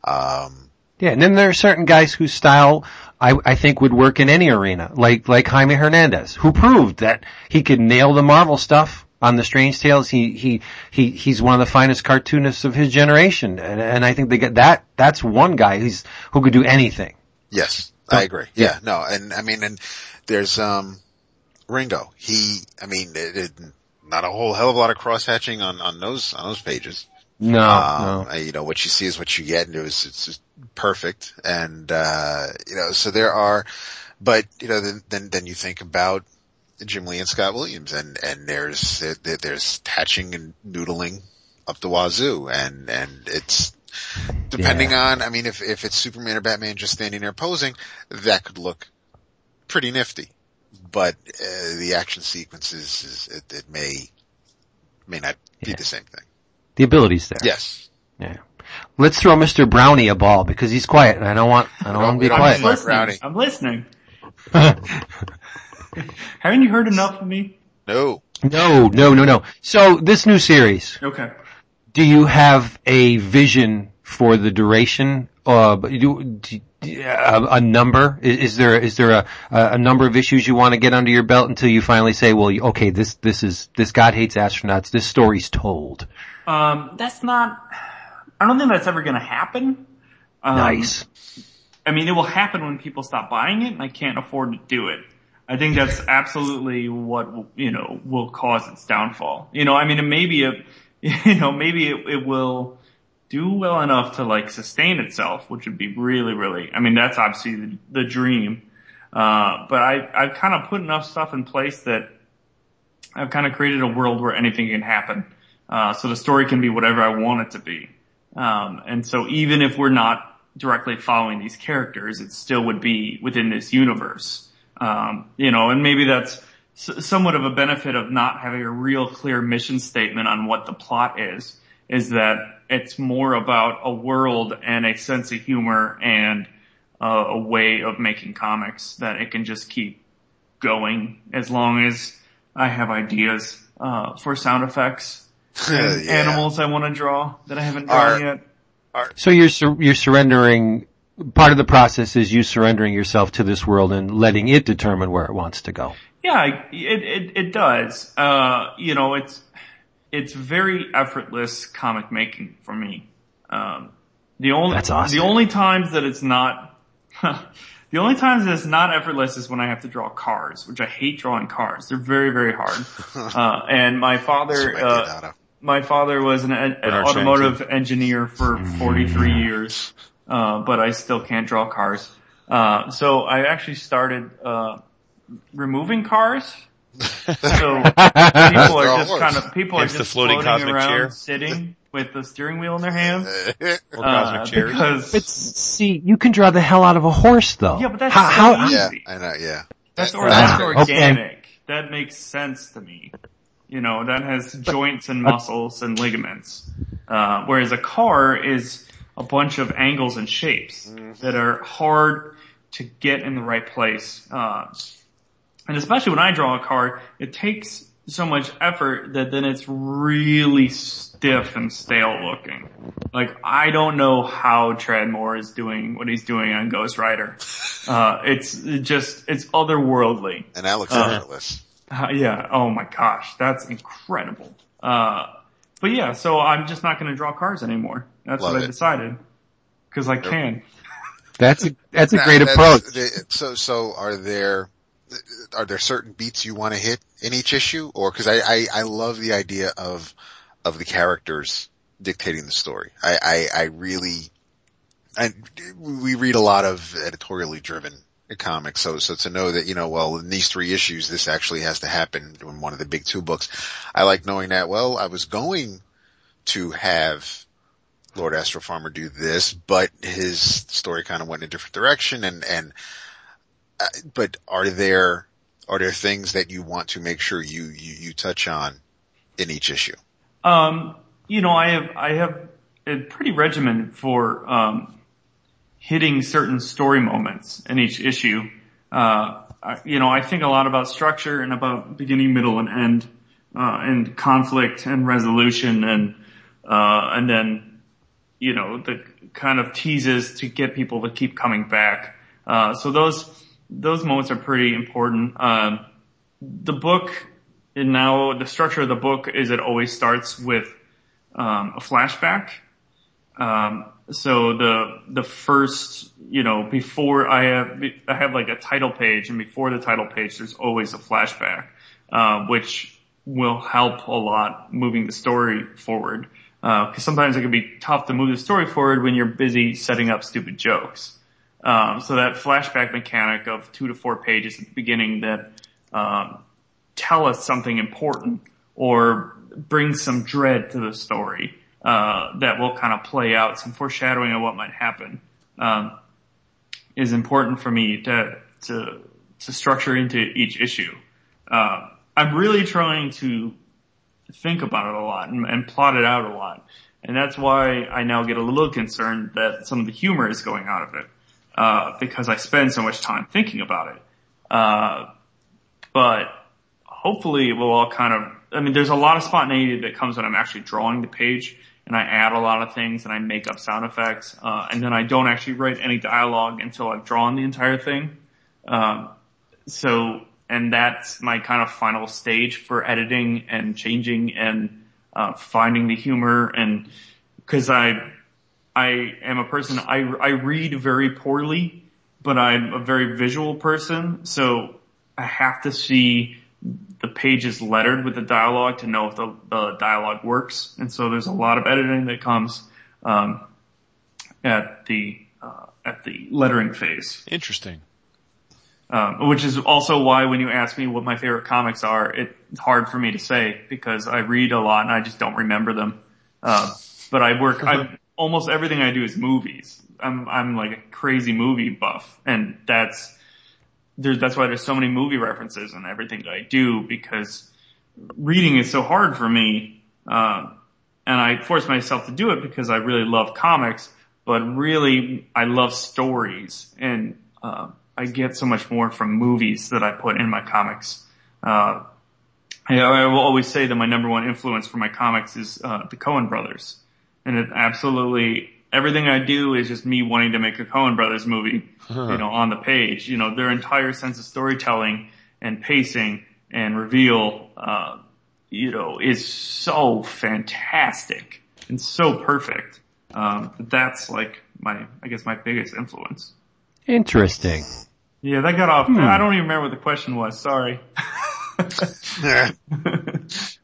Um, Yeah, and then there are certain guys whose style I, I think would work in any arena, like like Jaime Hernandez, who proved that he could nail the Marvel stuff on the Strange Tales. He he he he's one of the finest cartoonists of his generation, and and I think they get that. That's one guy who's who could do anything. Yes, I agree. Yeah, no, and I mean, and there's um Ringo. He, I mean, it, it, not a whole hell of a lot of cross hatching on on those on those pages. No, Um, no. you know what you see is what you get, and it was it's just perfect. And uh you know, so there are, but you know, then then then you think about Jim Lee and Scott Williams, and and there's there, there's hatching and noodling up the wazoo, and and it's depending on. I mean, if if it's Superman or Batman just standing there posing, that could look pretty nifty. But uh, the action sequences, is, it, it may may not be Yeah. the same thing. The ability's there. Yes. Yeah. Let's throw Mr. Brownie a ball because he's quiet and I don't want I don't want to be don't quiet. want- listening. I'm listening. (laughs) Haven't you heard enough of me? No. No, no, no, no. So this new series, Okay. Do you have a vision for the duration? Uh, do, do, a, a number? Is, is there is there a, a number of issues you want to get under your belt until you finally say, well, okay, this this is this God hates astronauts. This story's told. Um, that's not. I don't think that's ever going to happen. Um, Nice. I mean, it will happen when people stop buying it, and I can't afford to do it. I think that's absolutely what you know will cause its downfall. You know, I mean, it may be it, (laughs) you know, maybe it, it will do well enough to like sustain itself, which would be really, really. I mean, that's obviously the, the dream. Uh, but I, I've kind of put enough stuff in place that I've kind of created a world where anything can happen. Uh, so the story can be whatever I want it to be. Um, and so even if we're not directly following these characters, it still would be within this universe. Um, you know, and maybe that's somewhat of a benefit of not having a real clear mission statement on what the plot is, is that it's more about a world and a sense of humor and uh, a way of making comics that it can just keep going as long as I have ideas uh, for sound effects (laughs) and Yeah. animals I want to draw that I haven't drawn Are- yet. So you're sur- you're surrendering part of the process is you surrendering yourself to this world and letting it determine where it wants to go. Yeah, it it, it does. Uh, you know, it's it's very effortless comic making for me. Um, the only That's awesome. the only times that it's not (laughs) the only times that it's not effortless is when I have to draw cars, which I hate drawing cars. They're very very hard. (laughs) uh, and my father uh, my father was an, an Bernard automotive engineer for 43 years, uh, but I still can't draw cars. Uh, so I actually started, uh, removing cars. (laughs) So people are just horse. kind of, people are Hence the just floating floating around chair. sitting with the steering wheel in their hands. (laughs) Or Uh, cosmic chairs. because, But see, you can draw the hell out of a horse though. yeah, but that's how, so how, easy. yeah, I know, yeah. That's, That- or, that's that's great. organic. That makes sense to me. You know, that has joints and muscles and ligaments. Uh, whereas a car is a bunch of angles and shapes that are hard to get in the right place. Uh, and especially when I draw a card, it takes so much effort that then it's really stiff and stale looking. Like, I don't know how Tradd Moore is doing what he's doing on Ghost Rider. (laughs) Uh, it's just, it's otherworldly. And that looks Uh-huh. effortless. Uh, yeah. Oh my gosh. That's incredible. Uh, but yeah, so I'm just not going to draw cars anymore. That's Love what I decided. Cause I can. that's a, that's a Now, great that's- approach. the- so, so are there, are there certain beats you want to hit in each issue? Or, cause I, I, I love the idea of, of the characters dictating the story. I, I, I really, I, we read a lot of editorially driven comics. So, so to know that, you know, well, in these three issues, this actually has to happen in one of the big two books. I like knowing that, well, I was going to have Lord Astro Farmer do this, but his story kind of went in a different direction and, and, but are there, are there things that you want to make sure you, you, you touch on in each issue? Um, you know, I have, I have a pretty regimen for, um, hitting certain story moments in each issue. Uh, I, you know, I think a lot about structure and about beginning, middle, and end, uh, and conflict and resolution and, uh, and then, you know, the kind of teases to get people to keep coming back. Uh, so those, those moments are pretty important. Um, the book, and now the structure of the book is it always starts with, um, a flashback. Um, so the, the first, you know, before I have, I have like a title page and before the title page, there's always a flashback, uh, which will help a lot moving the story forward. Uh, cause sometimes it can be tough to move the story forward when you're busy setting up stupid jokes. Um, so that flashback mechanic of two to four pages at the beginning that, um, tell us something important or bring some dread to the story uh, that will kind of play out some foreshadowing of what might happen um, is important for me to to to structure into each issue. I'm really trying to think about it a lot and plot it out a lot, and that's why I now get a little concerned that some of the humor is going out of it uh, because I spend so much time thinking about it. Uh, but hopefully it will all kind of, I mean, there's a lot of spontaneity that comes when I'm actually drawing the page and I add a lot of things and I make up sound effects, uh, and then I don't actually write any dialogue until I've drawn the entire thing. Um, so, and that's my kind of final stage for editing and changing and, uh, finding the humor and, cause I, I am a person, I, I read very poorly, but I'm a very visual person, so I have to see the pages lettered with the dialogue to know if the, the dialogue works. And so there's a lot of editing that comes, um, at the, uh, at the lettering phase. Interesting. Um, which is also why when you ask me what my favorite comics are, it's hard for me to say because I read a lot and I just don't remember them. Uh, but I work, I, almost everything I do is movies. I'm, I'm like a crazy movie buff and that's, there's, that's why there's so many movie references in everything that I do because reading is so hard for me. Um, and I force myself to do it because I really love comics, but really I love stories and, uh, I get so much more from movies that I put in my comics. Uh, I, I will always say that my number one influence for my comics is, uh, the Coen brothers. And it absolutely everything I do is just me wanting to make a Coen Brothers movie, you know, on the page. You know, their entire sense of storytelling and pacing and reveal, uh, you know, is so fantastic and so perfect. Um, that's like my, I guess my biggest influence. Interesting. Yeah, that got off. I don't even remember what the question was. Sorry. (laughs)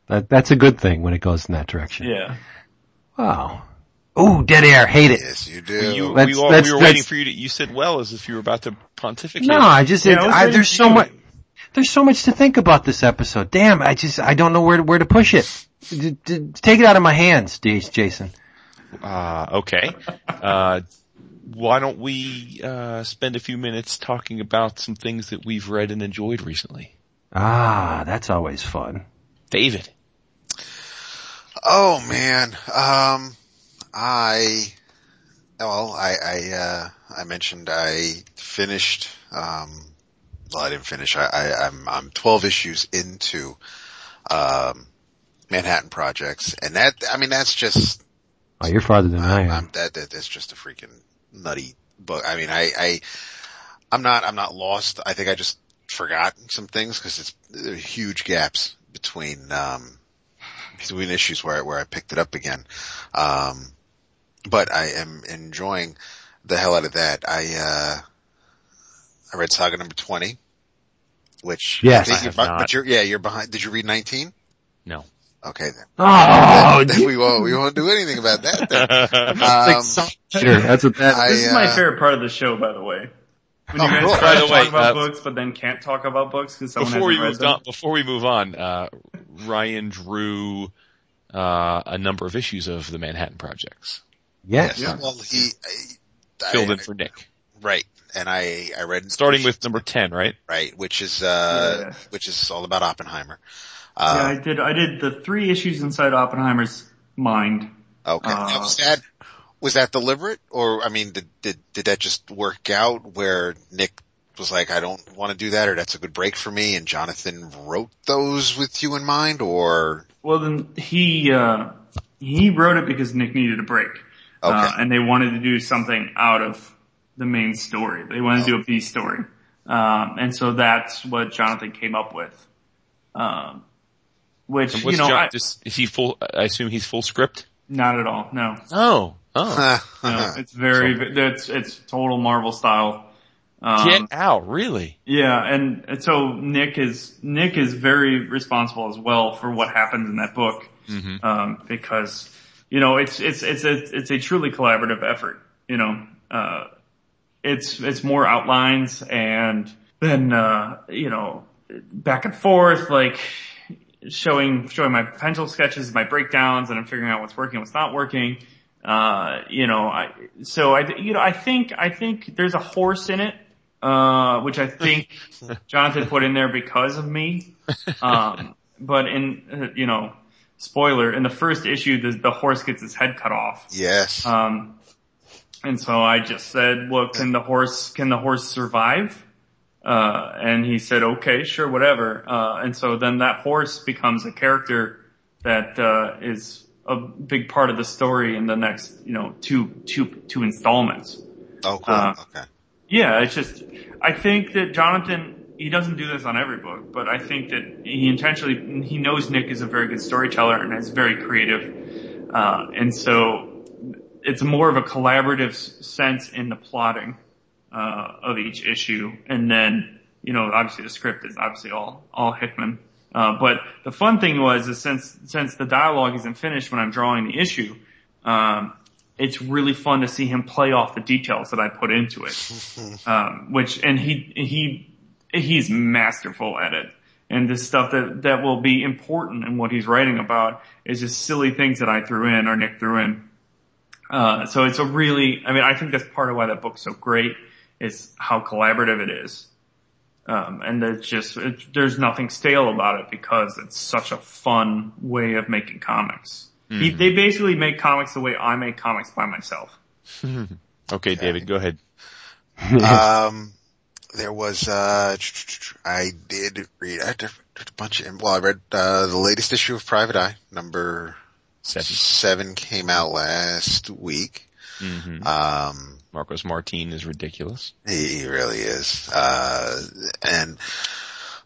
That, that's a good thing when it goes in that direction. yeah. Wow. Ooh, dead air. Hate it. yes, you do. You, Let's- we, all, let's- we were let's- waiting for you to, you said well as if you were about to pontificate. No, I just, Yeah, it, I I, there's so much, there's so much to think about this episode. Damn, I just, I don't know where, where to push it. D- d- take it out of my hands, D- Jason. Uh, okay. Uh, why don't we, uh, spend a few minutes talking about some things that we've read and enjoyed recently? Ah, that's always fun. David. Oh man, um, I, well, I, I, uh, I mentioned I finished, um, well, I didn't finish. I, I, I'm, I'm 12 issues into, um, Manhattan Projects, and that, I mean, that's just, Oh, you're farther than I am. I'm, that, that, that's just a freaking nutty book. I mean, I, I, I'm not, I'm not lost. I think I just forgot some things because it's there are huge gaps between, um, between issues where, where I picked it up again. Um, but I am enjoying the hell out of that. I, uh, I read Saga number 20, which Yes, think I you're have bu- not. but you're, yeah, you're behind. Did you read 19? No. Okay then. (laughs) Oh, Then we won't, we won't do anything about that then. (laughs) Um, sure. That's what that. I, This is my uh, favorite part of the show, by the way. When you Oh, guys cool. try By to the talk way, about uh, books, but then can't talk about books because someone before we hasn't read move them. on, before we move on, uh, Ryan drew, uh, a number of issues of the Manhattan Projects. yes. Yeah, well, he I, Filled I- in for Nick. right, and I I read Starting with number 10, right? right, which is uh Yeah. which is all about Oppenheimer. Yeah, I Uh, did. I did the three issues inside Oppenheimer's mind. okay, uh, Now, was that was that deliberate, or I mean, did did did that just work out where Nick was like, I don't want to do that, or that's a good break for me, and Jonathan wrote those with you in mind, or Well, then he uh, he wrote it because Nick needed a break, uh, Okay. and they wanted to do something out of the main story. They wanted to do a B story, um, and so that's what Jonathan came up with. Um, which you know, John, I, is he full, I assume he's full script? not at all. No, Oh. Oh. (laughs) no, it's very it's it's total Marvel style. Um, Get out, really? Yeah, and, and so Nick is Nick is very responsible as well for what happens in that book, Mm-hmm. um, because you know it's it's it's a it's a truly collaborative effort. You know, uh, it's it's more outlines and then uh, you know back and forth like showing showing my pencil sketches, my breakdowns, and I'm figuring out what's working, what's not working. Uh, you know, I so I you know I think I think there's a horse in it uh, which I think (laughs) Jonathan put in there because of me. Um, but in, uh, you know, spoiler, in the first issue, the, the horse gets his head cut off. yes, Um, and so I just said, well, can the horse, can the horse survive? Uh, and he said, okay, sure, whatever. Uh, and so then that horse becomes a character that, uh, is a big part of the story in the next, you know, two, two, two installments. oh cool, uh, okay, Yeah, it's just, I think that Jonathan, he doesn't do this on every book, but I think that he intentionally, he knows Nick is a very good storyteller and is very creative. Uh, and so it's more of a collaborative sense in the plotting, uh, of each issue. And then, you know, obviously the script is obviously all, all Hickman. Uh, but the fun thing was is since, since the dialogue isn't finished when I'm drawing the issue, um, it's really fun to see him play off the details that I put into it. (laughs) Um, which, and he, he, he's masterful at it. And the stuff that, that will be important in what he's writing about is just silly things that I threw in or Nick threw in. Uh, so it's a really, I mean, I think that's part of why that book's so great is how collaborative it is. Um, and it's just, it, there's nothing stale about it because it's such a fun way of making comics. He, they basically make comics the way I make comics by myself. (laughs) Okay, David, go ahead. um, there was, uh, I did read, I did a bunch of, well, I read, uh, the latest issue of Private Eye, number Seven. seven came out last week. Hmm Um, Marcos Martin is ridiculous. he, he really is. Uh, and,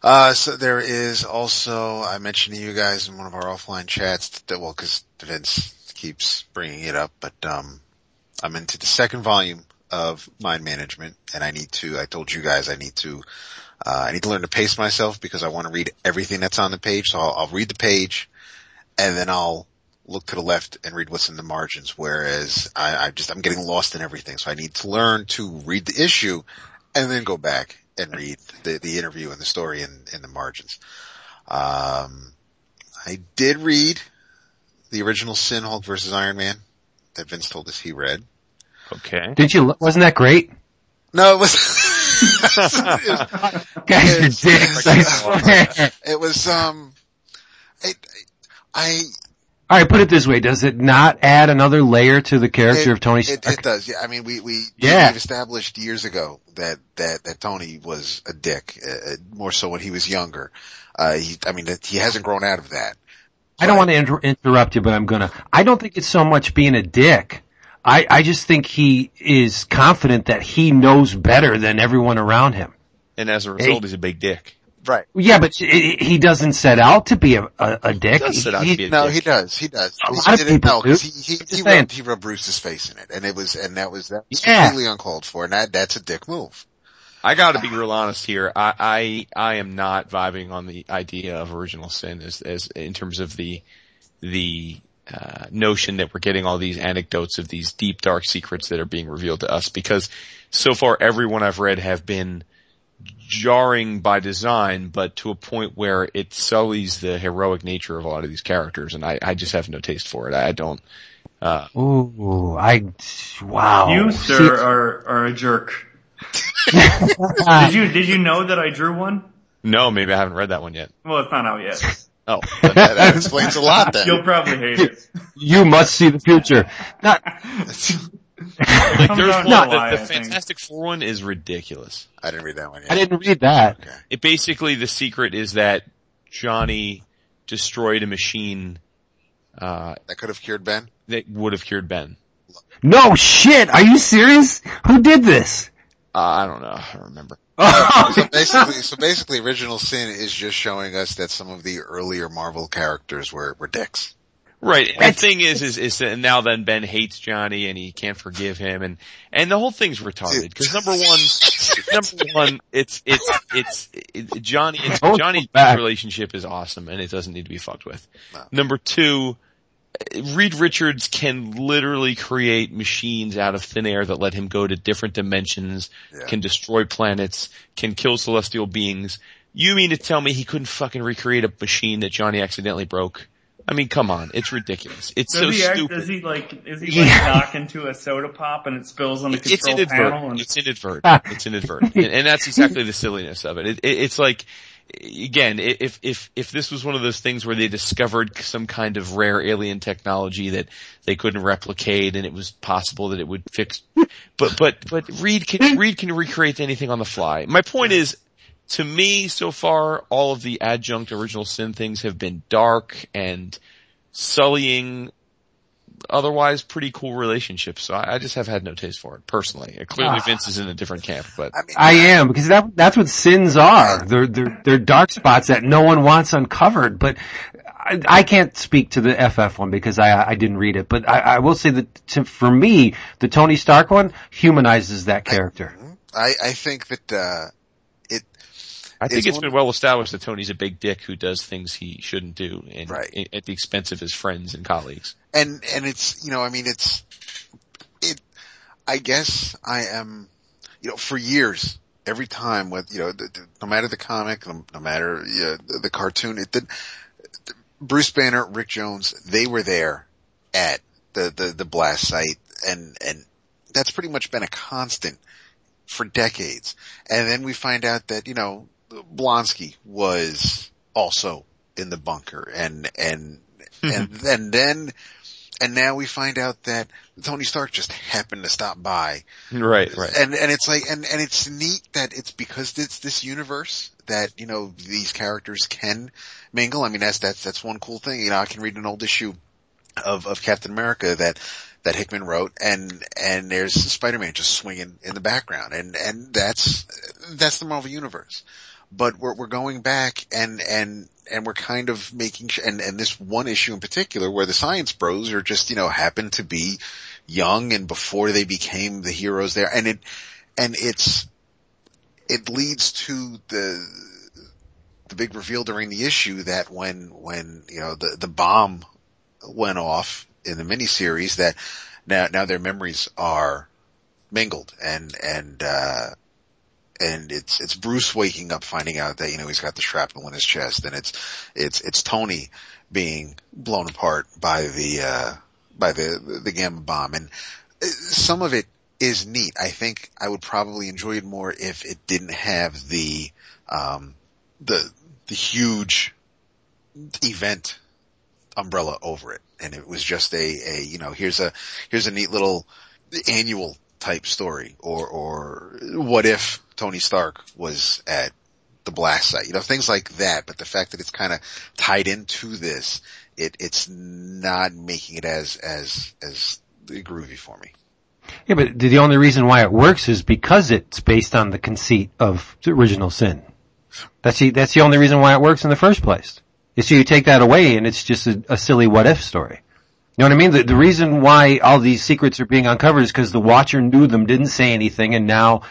uh, so there is also, I mentioned to you guys in one of our offline chats that, well, cause Vince keeps bringing it up, but, um, I'm into the second volume of mind management and I need to, I told you guys I need to, uh, I need to learn to pace myself because I want to read everything that's on the page. So I'll, I'll read the page and then I'll look to the left and read what's in the margins. Whereas I, I just, I'm getting lost in everything. So I need to learn to read the issue and then go back and read the, the interview and the story in, in the margins. Um, I did read the original Sin Hulk versus Iron Man that Vince told us he read. Okay. Did you? Wasn't that great? No, it was, (laughs) it was (laughs) Guys are dicks. I swear. (laughs) It was um, it, I All right, put it this way: Does it not add another layer to the character it, of Tony it, Stark? it does. Yeah, I mean, we we Yeah. we've established years ago that that that Tony was a dick, uh, uh, more so when he was younger. Uh, he, I mean, that he hasn't grown out of that. I don't want to inter- interrupt you, but I'm gonna. I don't think it's so much being a dick. I, I just think he is confident that he knows better than everyone around him. And as a result, he's a big dick. Right. Yeah, but he he doesn't set out to be a, a, a dick. He does set out to He- be a No, dick. he does. He does. A He lot of people no, 'cause do. he he, Just he rubbed, he rubbed Bruce's face in it, and it was and that was that was Yeah. completely uncalled for, and that that's a dick move. I gotta be real honest here. I, I, I am not vibing on the idea of original sin as, as, in terms of the, the, uh, notion that we're getting all these anecdotes of these deep dark secrets that are being revealed to us because so far everyone I've read have been jarring by design, but to a point where it sullies the heroic nature of a lot of these characters and I, I just have no taste for it. I don't, uh, Ooh, I wow. You, sir, are, are a jerk. (laughs) did you, did you know that I drew one? no, maybe I haven't read that one yet. Well, it's not out yet. Oh, (laughs) That, that explains a lot. Then You'll probably hate it. you must see the future. Not, (laughs) (laughs) like there's out one, in the, the Fantastic Four one is ridiculous. I didn't read that one yet. I didn't read that. Okay. It basically the secret is that Johnny destroyed a machine uh, That could have cured Ben. that would have cured Ben. No shit. Are you serious? Who did this? Uh, I don't know. I don't remember. (laughs) So basically, so basically, original sin is just showing us that some of the earlier Marvel characters were were dicks. Right. And the thing is, is, is that now then Ben hates Johnny and he can't forgive him and, and the whole thing's retarded. Cause number one, number one, it's, it's, it's, it, Johnny, it's, Johnny's back. relationship is awesome and it doesn't need to be fucked with. No. Number two, Reed Richards can literally create machines out of thin air that let him go to different dimensions, Yeah. can destroy planets, can kill celestial beings. You mean to tell me he couldn't fucking recreate a machine that Johnny accidentally broke? I mean, come on, it's ridiculous. It's Does so he act, stupid. does he like, is he like Yeah. knock into a soda pop and it spills on the it's control panel inadvertent. and It's inadvertent. Ah. It's inadvertent, and, and that's exactly the silliness of it. it, it it's like, again, if if if this was one of those things where they discovered some kind of rare alien technology that they couldn't replicate, and it was possible that it would fix, but but but Reed can (laughs) Reed can recreate anything on the fly. My point is. To me, so far, all of the adjunct original sin things have been dark and sullying otherwise pretty cool relationships. So I, I just have had no taste for it personally. Clearly Ah. Vince is in a different camp, but I mean, I am because that that's what sins are. They're they're they're dark spots that no one wants uncovered. But I, I can't speak to the FF one because I I didn't read it. But I, I will say that to, for me, the Tony Stark one humanizes that character. I I think that uh it I think It's been well established that Tony's a big dick who does things he shouldn't do and Right. at the expense of his friends and colleagues. and and it's you know I mean it's it I guess I am you know for years every time with you know the, the, no matter the comic no, no matter you know, the, the cartoon it did Bruce Banner Rick Jones they were there at the the the blast site and and that's pretty much been a constant for decades and then we find out that you know Blonsky was also in the bunker and and hmm. and and then and now we find out that Tony Stark just happened to stop by. Right, right. And and it's like and and it's neat that it's because it's this universe that, you know, these characters can mingle. I mean that's that's that's one cool thing. You know, I can read an old issue of, of Captain America that, that Hickman wrote and, and there's Spider-Man just swinging in the background and, and that's, that's the Marvel universe. But we're, we're going back and, and, and we're kind of making sure, and, and this one issue in particular where the science bros are just, you know, happen to be young and before they became the heroes there and it, and it's, it leads to the, the big reveal during the issue that when, when, you know, the, the bomb went off in the miniseries that now, now their memories are mingled and, and, uh, and it's, it's Bruce waking up finding out that, you know, he's got the shrapnel in his chest and it's, it's, it's Tony being blown apart by the, uh, by the, the gamma bomb and uh, some of it is neat. I think I would probably enjoy it more if it didn't have the, um, the, the huge event umbrella over it. And it was just a, a, you know, here's a, here's a neat little annual type story or, or what if Tony Stark was at the blast site, you know, things like that. But the fact that it's kind of tied into this, it, it's not making it as, as, as groovy for me. Yeah, but the only reason why it works is because it's based on the conceit of the original sin. That's the, that's the only reason why it works in the first place. So you take that away and it's just a, a silly what if story. You know what I mean? The, the reason why all these secrets are being uncovered is because the Watcher knew them, didn't say anything, and now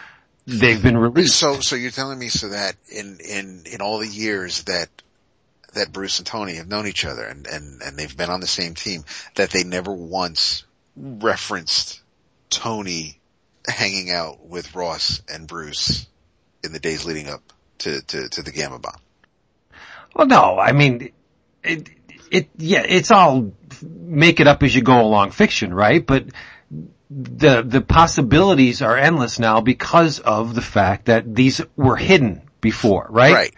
they've been released. So, so you're telling me so that in, in, in all the years that, that Bruce and Tony have known each other and, and, and they've been on the same team, that they never once referenced Tony hanging out with Ross and Bruce in the days leading up to, to, to the Gamma Bomb. Well, no, I mean, it, it, yeah, it's all make it up as you go along fiction, right? But the, the possibilities are endless now because of the fact that these were hidden before, right? Right.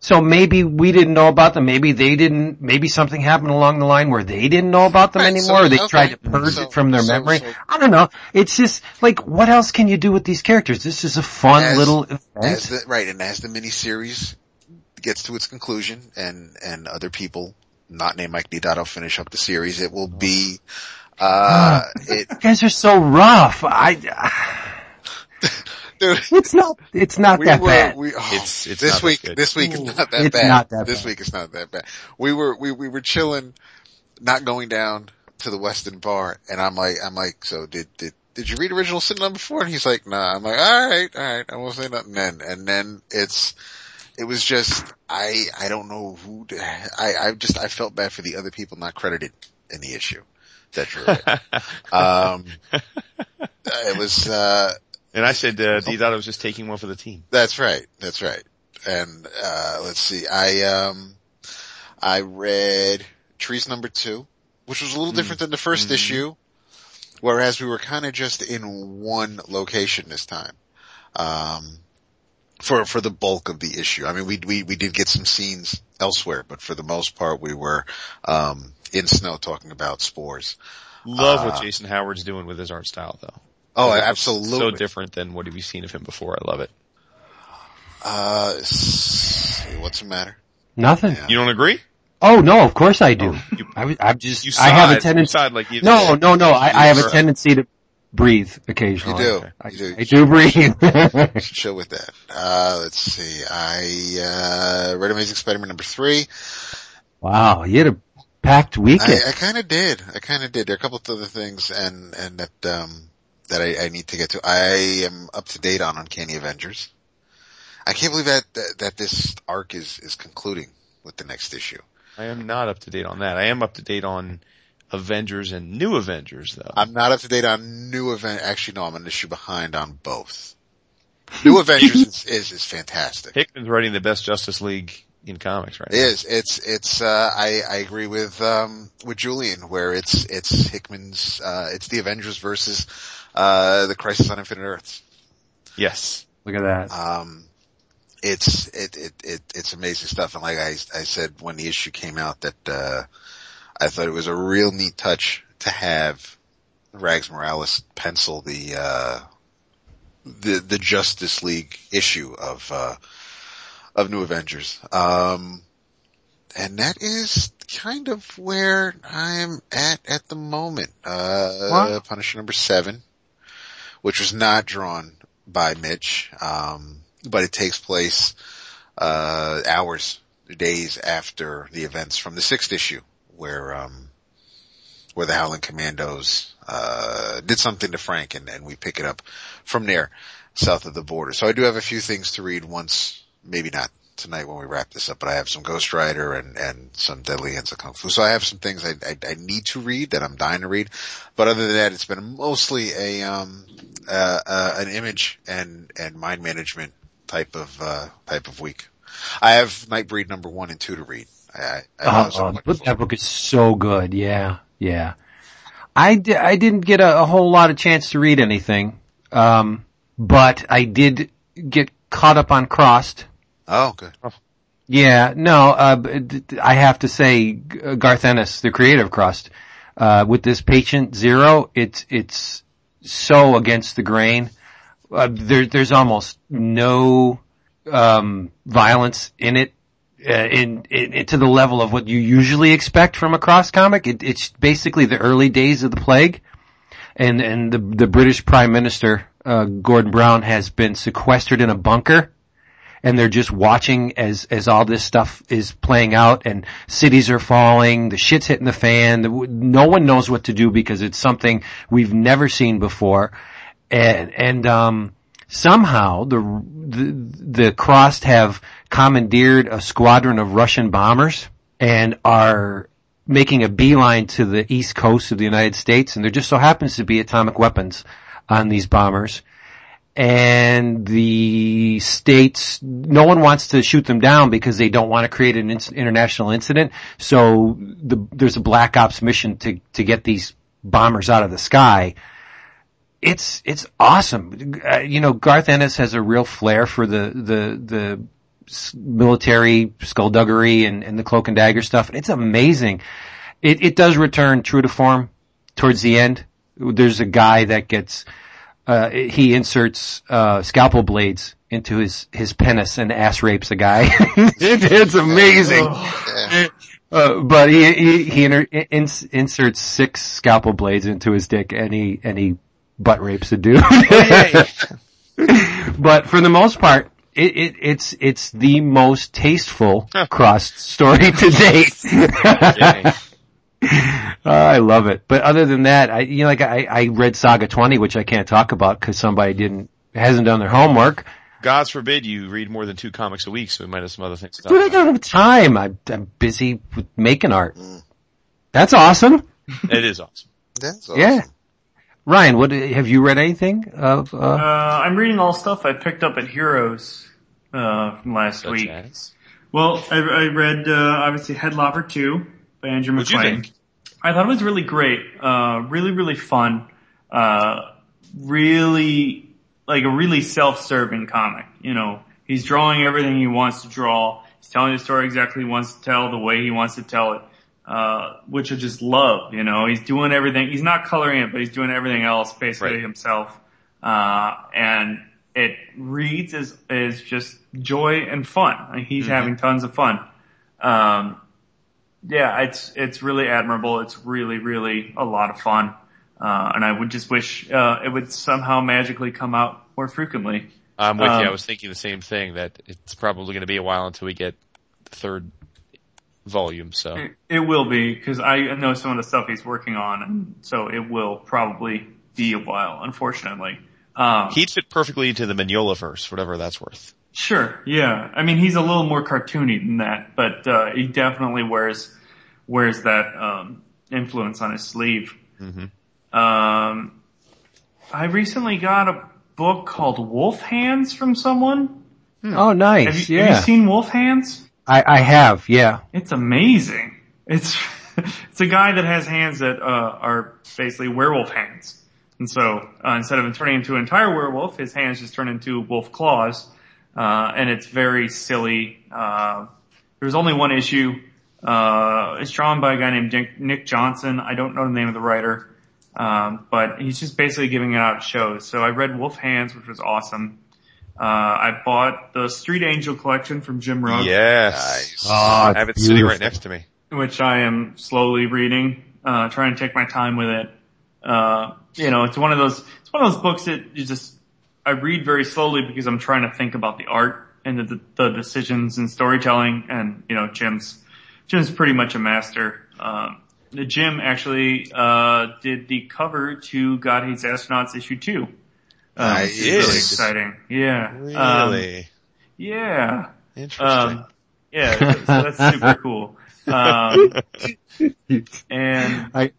So maybe we didn't know about them. Maybe they didn't. Maybe something happened along the line where they didn't know about them Right, anymore. so- or they okay. tried to purge So- it from their so- memory. I don't know. It's just like, what else can you do with these characters? This is a fun As- little event. The, right, and as the miniseries gets to its conclusion and, and other people, not named Mike Deodato, finish up the series, it will be, uh, (sighs) it, you guys are so rough. I, (laughs) dude, (sighs) it's not, it's not we that were, bad. we, oh, It's- it's this week, good. this week is not that It's bad. not that this bad. week is not that bad. We were, we, we were chilling, not going down to the Weston bar, and I'm like, I'm like, so did, did, did you read original sin number four? And he's like, nah. I'm like, alright, alright, I won't say nothing then. And then it's, it was just, I, I don't know who, to, I, I just, I felt bad for the other people not credited in the issue that drew it. um, it was, uh, and I said, uh, I was just taking one for the team. that's right. That's right. And, uh, let's see. I, um, I read Trees number two, which was a little different than the 1st issue, whereas we were kind of just in one location this time. Um, for, for the bulk of the issue. I mean, we, we, we did get some scenes elsewhere, but for the most part we were, um, in snow talking about spores. Love Uh, what Jason Howard's doing with his art style though. Oh, It's absolutely. So different than what we've seen of him before. I love it. Uh, what's the matter? Nothing. Yeah. You don't agree? Oh no, of course I do. You, I, I'm just, you I have a tendency. Like No, no, no. I, I have a tendency to breathe occasionally. You do. I, You do. I do breathe. chill with that. Uh, let's see. I, uh, read Amazing Spider-Man number three. wow, you had a packed weekend. I, I kind of did. I kind of did. There are a couple of other things and, and that, um, that I, I need to get to. I am up to date on Uncanny Avengers. I can't believe that, that, that this arc is, is concluding with the next issue. I am not up to date on that. I am up to date on Avengers and New Avengers though. I'm not up to date on new event. Actually, no, I'm an issue behind on both. New Avengers (laughs) is, is, is fantastic. Hickman's writing the best Justice League in comics right It is. It's, it's, uh, I, I agree with, um, with Julian where it's, it's Hickman's, uh, it's the Avengers versus, uh, the Crisis on Infinite Earths. Yes. Look at that. Um, it's, it, it, it, it's amazing stuff. And like I, I said when the issue came out that, uh, I thought it was a real neat touch to have Rags Morales pencil the, uh, the, the Justice League issue of, uh, of New Avengers. Um, and that is kind of where I'm at at the moment. Uh. Punisher number seven, which was not drawn by Mitch, um, but it takes place, uh, hours, days after the events from the sixth issue where, um, where the Howling Commandos, uh, did something to Frank and, and we pick it up from there south of the border. So I do have a few things to read once, maybe not tonight when we wrap this up, but I have some Ghost Rider and, and some Deadly Hands of Kung Fu. So I have some things I, I, I need to read that I'm dying to read. But other than that, it's been mostly a, um, uh, uh, an image and, and mind management type of, uh, type of week. I have Nightbreed number one and two to read. I, I, Oh, but that book is so good. Yeah, yeah. I didn't get a, a whole lot of chance to read anything, um, but I did get caught up on Crossed. Oh, good. Yeah, no, uh, I have to say, Garth Ennis, the creator of Crossed, uh, with this Patient Zero, it's, it's so against the grain. Uh, there, there's almost no, um, violence in it, uh, in, in, in- to the level of what you usually expect from a cross comic. It, it's basically the early days of the plague. And, and the, the British Prime Minister, uh, Gordon Brown has been sequestered in a bunker and they're just watching as as all this stuff is playing out and cities are falling, the shit's hitting the fan. No one knows what to do because it's something we've never seen before, and and um somehow the the the Crossed have commandeered a squadron of Russian bombers and are making a beeline to the east coast of the United States, and there just so happens to be atomic weapons on these bombers and the states, no one wants to shoot them down because they don't want to create an in- international incident. So the, there's a black ops mission to, to get these bombers out of the sky. It's, it's awesome. Uh, you know, Garth Ennis has a real flair for the, the, the military skullduggery and, and the cloak and dagger stuff. It's amazing. It, it does return true to form towards the end. There's a guy that gets, uh, he inserts, uh, scalpel blades into his, his penis and ass rapes a guy. (laughs) it, it's amazing. Yeah. Uh, but he, he, he ins, inserts six scalpel blades into his dick and he, and he butt rapes a dude. (laughs) but for the most part, it, it, it's, it's the most tasteful crossed story to date. (laughs) Yay. (laughs) Oh, I love it. But other than that, I, you know, like I, I read Saga 20, which I can't talk about because somebody didn't, hasn't done their homework. God's forbid you read more than two comics a week, so we might have some other things to talk Dude, I about. don't have time. I'm, I'm busy with making art. That's awesome. (laughs) It is awesome. That's awesome. Yeah. Ryan, what, have you read anything of, Uh, uh, I'm reading all stuff I picked up at Heroes uh, from last Such week. as. Well, I, I read uh, obviously Headlopper 2 by Andrew What'd you think? I thought it was really great. Uh, really, really fun. Uh, really, like a really self-serving comic. You know, he's drawing everything he wants to draw. He's telling the story exactly he wants to tell, the way he wants to tell it. Uh, which I just love, you know, he's doing everything, he's not coloring it, but he's doing everything else basically Right. himself. Uh, and it reads as, as just joy and fun. Like he's having tons of fun. Um, yeah, it's it's really admirable. It's really really a lot of fun, uh, and I would just wish uh, it would somehow magically come out more frequently. I'm with Um, you. I was thinking the same thing that it's probably going to be a while until we get the third volume. So It, it will be because I know some of the stuff he's working on, and so it will probably be a while. Unfortunately, um, he'd fit perfectly into the Mignola verse, whatever that's worth. Sure, yeah. I mean, he's a little more cartoony than that, but uh, he definitely wears wears that um, influence on his sleeve. Um, I recently got a book called Wolf Hands from someone. oh Have nice, you, yeah. have you seen Wolf Hands? I, I have, yeah. It's amazing. It's (laughs) it's a guy that has hands that uh, are basically werewolf hands, and so uh, instead of him turning into an entire werewolf, his hands just turn into wolf claws, uh, and it's very silly. Uh, there's only one issue. Uh, it's drawn by a guy named Nick, Nick Johnson. I don't know the name of the writer, um, but he's just basically giving it out at shows. So I read Wolf Hands, which was awesome. Uh, I bought the Street Angel collection from Jim Rugg, Yes. Nice. Oh, I have it sitting right next to me. which I am slowly reading, uh, trying to take my time with it. Uh, you know, it's one of those, it's one of those books that you just, I read very slowly because I'm trying to think about the art and the, the decisions and storytelling and, you know, Jim's, Jim's pretty much a master. Um, the Jim actually, uh, did the cover to God Hates Astronauts issue two. Um, Nice. really exciting. Yeah. Um, Really? yeah. Interesting. Um, yeah, so that's super cool. Um, and I-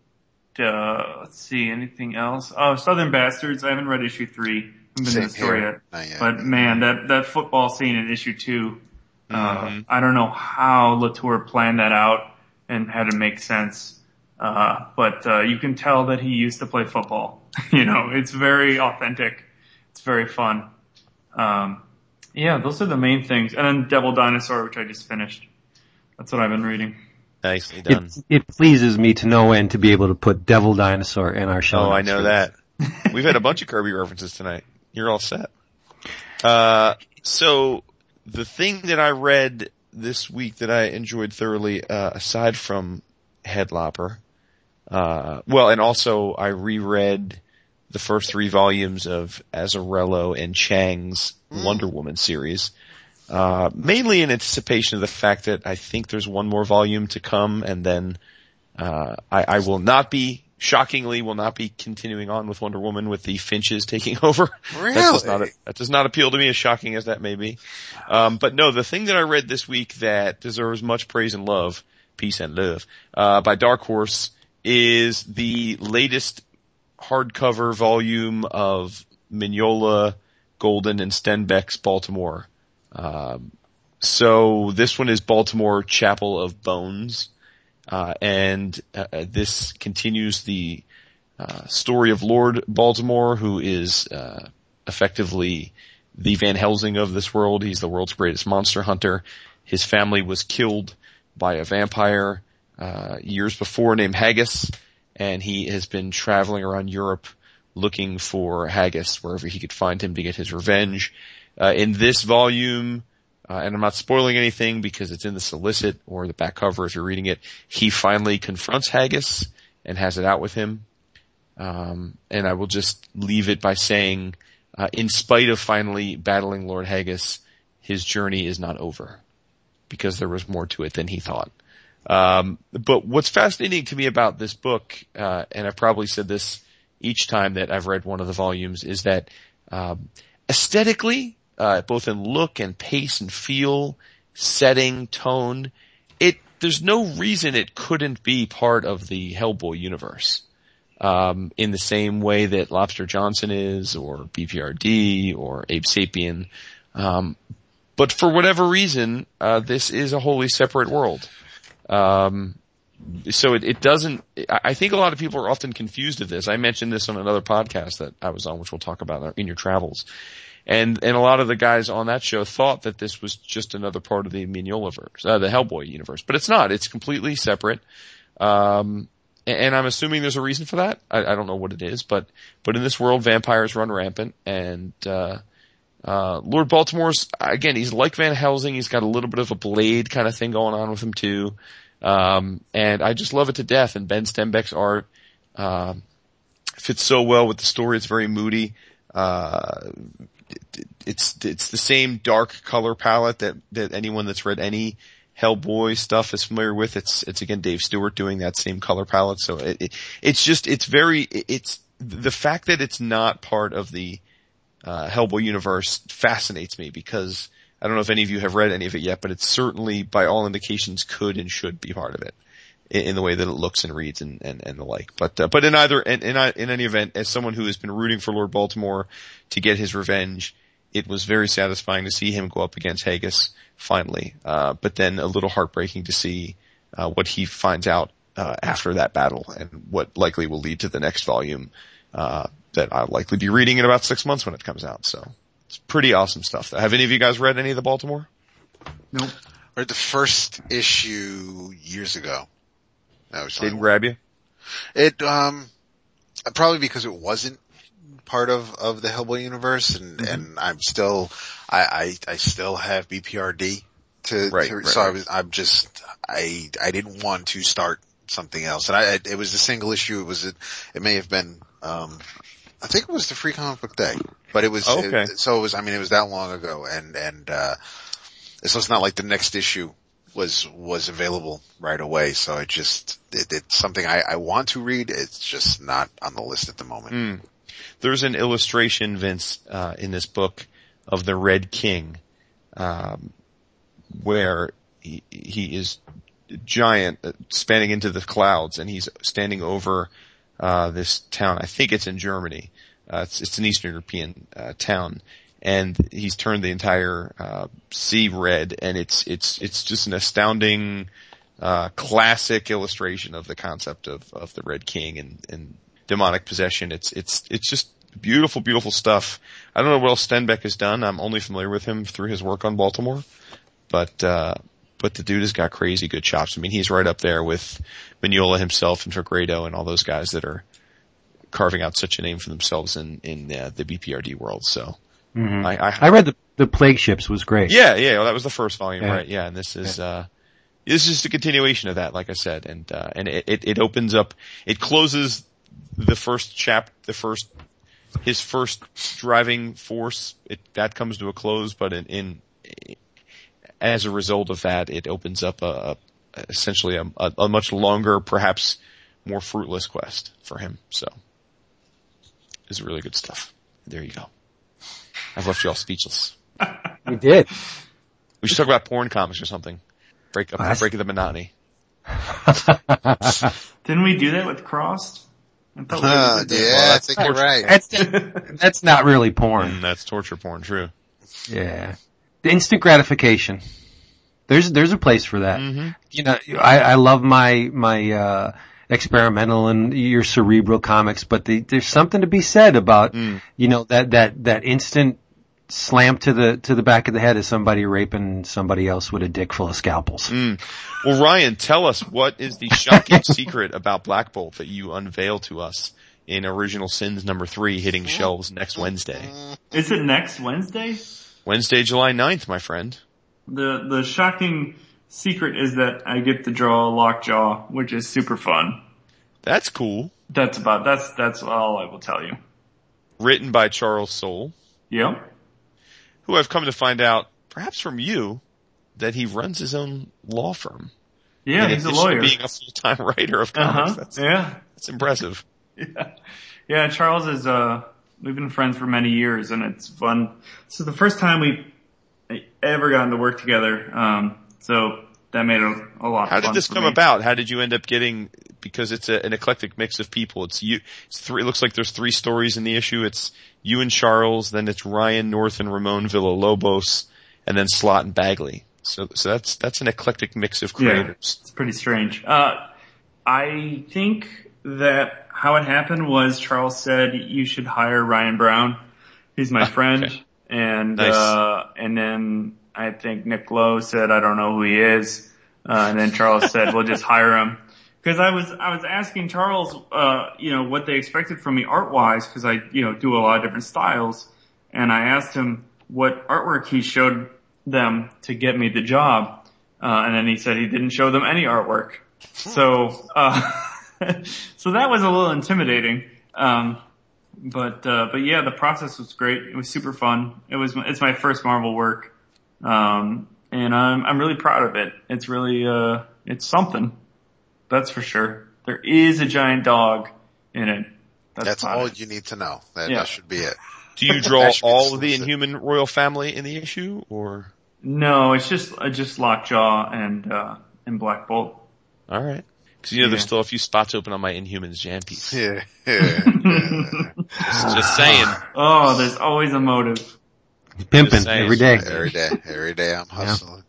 uh, let's see, anything else? Oh, Southern Bastards. I haven't read issue three. Haven't been Same the story here. yet. Yet. But man, that that football scene in issue two, uh, Mhm. I don't know how Latour planned that out and had it make sense. Uh, but uh, you can tell that he used to play football. (laughs) you know, it's very authentic. It's very fun. Um, yeah, those are the main things. And then Devil Dinosaur, which I just finished. That's what I've been reading. Nicely done. It, it pleases me to no end to be able to put Devil Dinosaur in our show. Oh, I know that. (laughs) We've had a bunch of Kirby references tonight. You're all set. Uh, so the thing that I read this week that I enjoyed thoroughly, uh, aside from Headlopper, uh, well, and also I reread the first three volumes of Azzarello and Chiang's Wonder Woman series. Uh, mainly in anticipation of the fact that I think there's one more volume to come and then, uh, I, I will not be, shockingly, will not be continuing on with Wonder Woman with the Finches taking (laughs) over. That does not, Really? that does not appeal to me as shocking as that may be. Um, but no, the thing that I read this week that deserves much praise and love, peace and love, uh, by Dark Horse is the latest hardcover volume of Mignola, Golden, and Stenbeck's Baltimore. Um, so this one is Baltimore Chapel of Bones, uh, and uh, uh, this continues the uh, story of Lord Baltimore, who is uh, effectively the Van Helsing of this world. He's the world's greatest monster hunter. His family was killed by a vampire uh, years before named Haigus, and he has been traveling around Europe looking for Haigus wherever he could find him to get his revenge. Uh, in this volume, uh, and I'm not spoiling anything because it's in the solicit or the back cover if you're reading it, he finally confronts Haigus and has it out with him. Um, and I will just leave it by saying, uh, in spite of finally battling Lord Haigus, his journey is not over because there was more to it than he thought. Um, but what's fascinating to me about this book, uh, and I've probably said this each time that I've read one of the volumes, is that um, aesthetically, uh, both in look and pace and feel, setting, tone, it there's no reason it couldn't be part of the Hellboy universe. Um, in the same way that Lobster Johnson is, or BPRD, or Abe Sapien. Um, but for whatever reason, uh, this is a wholly separate world. Um, so it, it doesn't, I think a lot of people are often confused of this. I mentioned this on another podcast that I was on, which we'll talk about in your travels. And, and a lot of the guys on that show thought that this was just another part of the Mignolaverse, uh, the Hellboy universe, but it's not. It's completely separate. Um, a- and I'm assuming there's a reason for that. I, I don't know what it is, but, but in this world, vampires run rampant and, uh, uh, Lord Baltimore's, again, he's like Van Helsing. He's got a little bit of a blade kind of thing going on with him too. Um, and I just love it to death. And Ben Stenbeck's art, um, fits so well with the story. It's very moody. Uh, it's, it's the same dark color palette that, that anyone that's read any Hellboy stuff is familiar with. It's, it's again Dave Stewart doing that same color palette. So it, it it's just, it's very, it's the fact that it's not part of the, uh, Hellboy universe fascinates me because I don't know if any of you have read any of it yet, but it certainly, by all indications, could and should be part of it in, the way that it looks and reads and, and, and the like. But, uh, but in either, in, in, in any event, as someone who has been rooting for Lord Baltimore to get his revenge, it was very satisfying to see him go up against Haigus finally. Uh, but then a little heartbreaking to see, uh, what he finds out, uh, after that battle and what likely will lead to the next volume, uh, that I'll likely be reading in about six months when it comes out. So it's pretty awesome stuff. Have any of you guys read any of the Baltimore? Nope. Read the first issue years ago. That was Didn't grab you? It um probably because it wasn't part of, of the Hellboy universe and, Mm-hmm. and I'm still, I, I, I still have BPRD to, Right, to- right, so I was, I'm just, I, I didn't want to start something else. And I, it was a single issue. It was, it, it may have been, um, I think it was the free comic book day, but it was, Oh, okay. it- so it was, I mean, it was that long ago and, and, uh, so it's not like the next issue was, was available right away. So it just, it, it's something I, I want to read. It's just not on the list at the moment. Mm. There's an illustration, Vince, uh, in this book of the Red King, um, where he, he is giant, uh, spanning into the clouds, and he's standing over uh, this town. I think it's in Germany. Uh, it's, it's an Eastern European uh, town, and he's turned the entire uh, sea red, and it's it's it's just an astounding uh, classic illustration of the concept of, of the Red King and, and demonic possession. It's, it's, it's just beautiful, beautiful stuff. I don't know what else Stenbeck has done. I'm only familiar with him through his work on Baltimore, but, uh, but the dude has got crazy good chops. I mean, he's right up there with Mignola himself and Fegredo and all those guys that are carving out such a name for themselves in, in uh, the BPRD world. So I, I, I read the the Plague Ships was great. yeah, yeah, well, that was the first volume, Yeah. right? Yeah, and this is, uh, this is just a continuation of that, like I said, and, uh, and it, it, it opens up, it closes the first chap, the first, his first driving force, it, that comes to a close, but in, in, as a result of that, it opens up a, a essentially a, a, a much longer, perhaps more fruitless quest for him, so. It's really good stuff. There you go. I've left you all speechless. we did. We should talk about porn comics or something. Break up, Oh, that's- break the monotony. (laughs) (laughs) Didn't we do that with Crossed? I Uh, did that. yeah, I that's think you're right. That's that's not really porn. Mm, that's torture porn, true. Yeah. The instant gratification. There's there's a place for that. Mm-hmm. You know, I, I love my my uh experimental and your cerebral comics, but the, there's something to be said about Mm. you know that that that instant slam to the to the back of the head of somebody raping somebody else with a dick full of scalpels. Mm. Well, Ryan, tell us what is the shocking (laughs) secret about Black Bolt that you unveil to us in Original Sins number three hitting shelves next Wednesday. Is it next Wednesday? Wednesday, July 9th, my friend. The the shocking secret is that I get to draw a lockjaw, which is super fun. That's cool. That's about that's that's all I will tell you. Written by Charles Soule, Yep. Who I've come to find out, perhaps from you, that he runs his own law firm. Yeah, he's a lawyer. being a full-time (laughs) writer of comics. huh. That's, Yeah. that's impressive. (laughs) Yeah. Yeah, Charles is, uh, we've been friends for many years and it's fun. So the first time we ever gotten to work together, um, so that made it a, a lot of How did this come me. about? How did you end up getting? Because it's a, an eclectic mix of people. It's you. It's three. It looks like there's three stories in the issue. It's you and Charles, then it's Ryan North and Ramon Villalobos, and then Slott and Bagley. So, so that's that's an eclectic mix of creators. Yeah. It's pretty strange. Uh, I think that how it happened was Charles said you should hire Ryan Browne. He's my (laughs) friend. okay. And, Nice. uh, and then I think Nick Lowe said, I don't know who he is. Uh, and then Charles said, we'll just hire him. Cause I was, I was asking Charles, uh, you know, what they expected from me art wise, cause I, you know, do a lot of different styles. And I asked him what artwork he showed them to get me the job. Uh, and then he said he didn't show them any artwork. So, uh, (laughs) so that was a little intimidating. Um, but, uh, but yeah, the process was great. It was super fun. It was, it's my first Marvel work. Um, and I'm, I'm really proud of it. It's really, uh, it's something. That's for sure. There is a giant dog in it. That's, That's all it. you need to know. That, Yeah. that should be it. Do you draw (laughs) That should be all of the. Inhuman royal family in the issue, or No, it's just, uh, just Lockjaw and, uh, and Black Bolt. all right? Because you know there's still a few spots open on my Inhumans jam piece. (laughs) Yeah. yeah. Just, just saying. (laughs) Oh, there's always a motive. Pimping every day. every day, every day I'm hustling.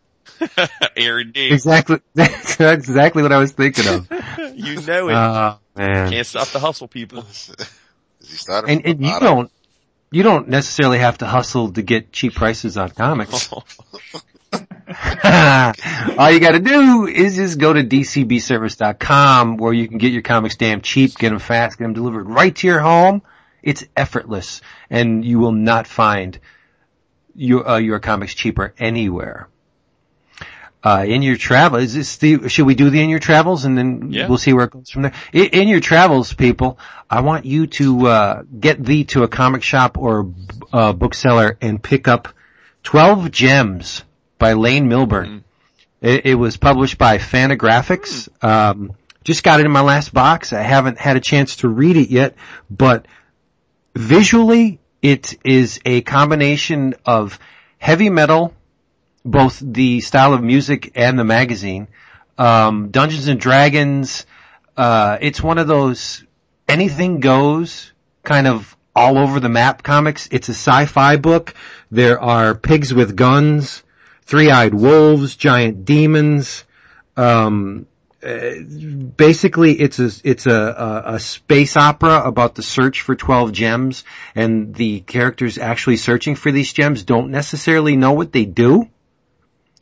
(laughs) Airy D. Exactly. (laughs) That's exactly what I was thinking of. (laughs) You know it. Oh man. Can't stop the hustle, people. He started And, and you don't, you don't necessarily have to hustle to get cheap prices on comics. All you gotta do is just go to dcbservice.com where you can get your comics damn cheap, get them fast, get them delivered right to your home, It's effortless, and you will not find your uh, your comics cheaper anywhere. Uh, in your travel, is this the, should we do the in your travels and then Yeah. we'll see where it goes from there? In, in your travels, people, I want you to, uh, get thee to a comic shop or, uh, bookseller and pick up 12 Gems by Lane Milburn. It, it was published by Fantagraphics. Um, just got it in my last box. I haven't had a chance to read it yet, but visually it is a combination of heavy metal, both the style of music and the magazine, um, Dungeons and Dragons. Uh, it's one of those anything goes kind of all over the map comics. It's a sci-fi book. There are pigs with guns, three-eyed wolves, giant demons. Um, uh, basically, it's a it's a, a a space opera about the search for twelve gems, and the characters actually searching for these gems don't necessarily know what they do.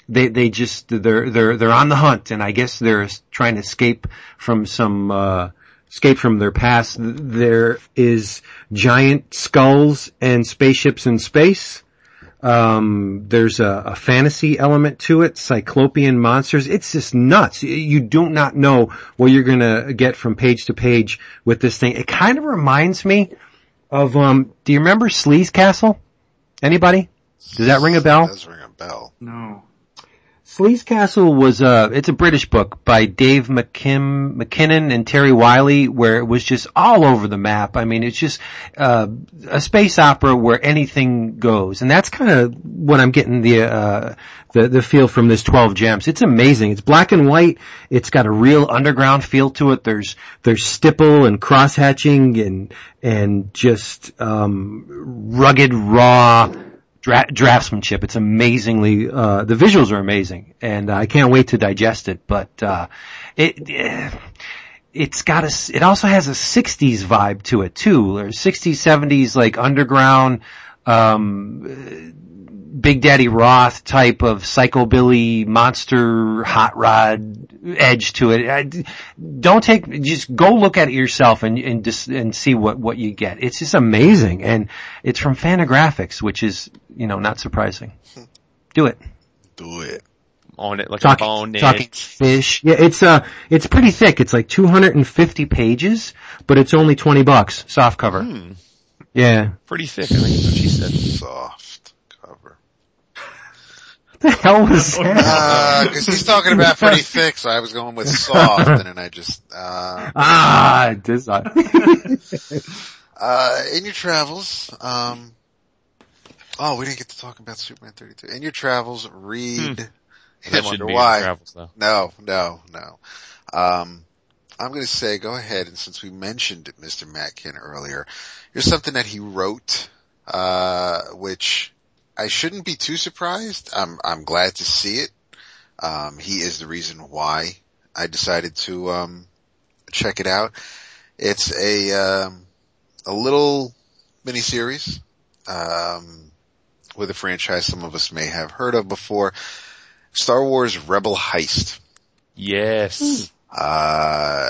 They they just they're they're they're on the hunt, and I guess they're trying to escape from some uh, escape from their past. There is giant skulls and spaceships in space. Um, there's a, a fantasy element to it, cyclopean monsters. It's just nuts. You do not know what you're gonna get from page to page with this thing. It kind of reminds me of, um, do you remember Sleaze Castle? Anybody? Does that ring a bell? Does ring a bell. No. Sleaze Castle was a, it's a British book by Dave McKim, McKinnon and Terry Wiley where it was just all over the map. I mean, it's just, uh, a space opera where anything goes. And that's kind of what I'm getting the, uh, the, the feel from this 12 gems. It's amazing. It's black and white. It's got a real underground feel to it. There's, there's stipple and cross hatching and, and just, um, rugged, raw, dra- draftsmanship. It's amazingly, uh, the visuals are amazing and I can't wait to digest it, but, uh, it, eh, it's got a it also has a 60s vibe to it too, or 60s, 70s like underground, um, Big Daddy Roth type of psychobilly monster hot rod edge to it. I- don't take, just go look at it yourself and, and just, and see what, what you get. It's just amazing. And it's from Fantagraphics, which is, you know, not surprising. Do it. Do it. On it like Talking, a bone talking fish. Yeah, it's, uh, it's pretty thick. It's like 250 pages, but it's only 20 bucks, soft cover. Hmm, Yeah. pretty thick, I think is what she said. Soft cover. The hell was (laughs) that? Uh, cause he's talking about pretty thick, so I was going with soft, and then I just, uh, Ah, it does not. (laughs) (laughs) uh, in your travels, um, oh, we didn't get to talk about Superman 32. In your travels, read, and I That wonder should be why. in travels though. No, no, no. Um, I'm going to say go ahead, and since we mentioned Mr. Matt Kindt earlier, here's something that he wrote, uh, which I shouldn't be too surprised. I'm I'm glad to see it. Um, he is the reason why I decided to um, check it out. It's a um, a little miniseries um, with a franchise some of us may have heard of before. Star Wars Rebel Heist. Yes. Uh,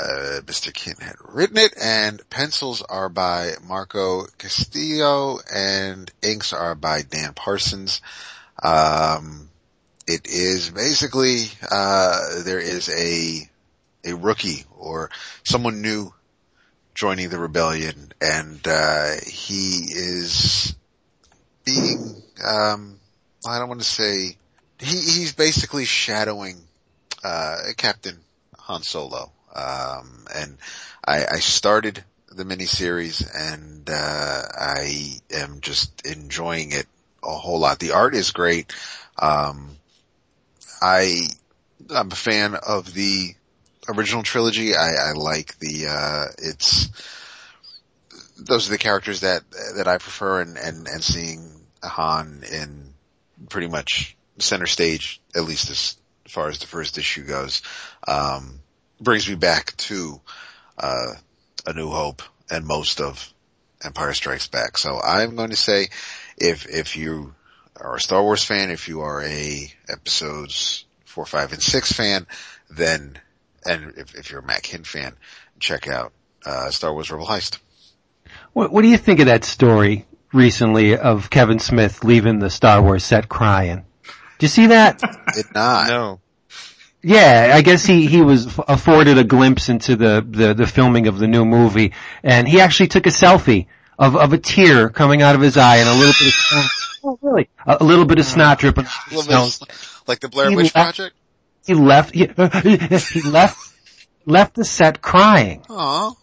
Mr. Kindt had written it and pencils are by Marco Castiello and inks are by Dan Parsons. Um, it is basically, uh, there is a, a rookie or someone new joining the rebellion and, uh, he is being, um, I don't want to say, he, he's basically shadowing, uh, Captain Han Solo. Um, and I, I started the miniseries and, uh, I am just enjoying it a whole lot. The art is great. Um, I, I'm a fan of the original trilogy. I, I like the, uh, it's, those are the characters that, that I prefer and, and, and seeing Han in pretty much center stage, at least as far as the first issue goes, um, brings me back to, uh, A New Hope and most of Empire Strikes Back. So I'm going to say if, if you are a Star Wars fan, if you are a episodes four, five, and six fan, then, and if, if you're a Matt Kindt fan, check out, uh, Star Wars Rebel Heist. What, what do you think of that story recently of Kevin Smith leaving the Star Wars set crying? Did you see that? Did not. No. Yeah, I guess he, he was afforded a glimpse into the, the, the filming of the new movie, and he actually took a selfie of, of a tear coming out of his eye and a little bit of snot, oh, really? A, a little bit of snot mm-hmm. dripping. off his nose. like the Blair He Witch left- Project. He left, he, (laughs) he left, left the set crying. Aw.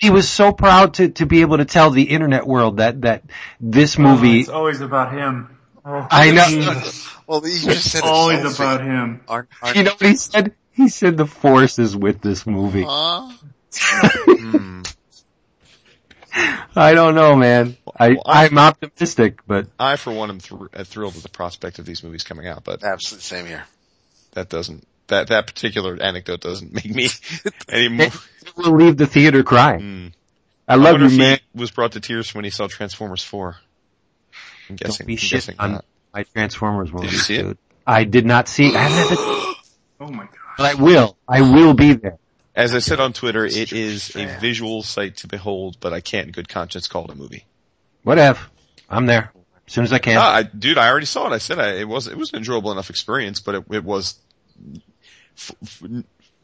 He was so proud to, to be able to tell the internet world that, that this Oh, movie, it's always about him. Oh, I know. Jesus. Well, you just said It's always about him. Aren't, aren't, you know what he said? He said the force is with this movie. Aw. Hmm. (laughs) I don't know, man. I, Well, I- I'm optimistic, but I, for one, am thr- uh, thrilled with the prospect of these movies coming out, but Absolutely same here. that doesn't, that, that particular anecdote doesn't (laughs) make me any more. we'll leave the theater crying. Hmm. I I love wonder you, man. he was brought to tears when he saw Transformers 4. I'm guessing, Don't be I'm shitting guessing on not. my Transformers movie. you see it? dude. I did not see. I haven't, (gasps) Oh my gosh. but I will. I will be there. As I said on Twitter, it is a visual sight to behold, but I can't in good conscience call it a movie. Whatever. I'm there as soon as I can. Ah, I, dude, I already saw it. I said I, it was it was an enjoyable enough experience, but it, it was f- f-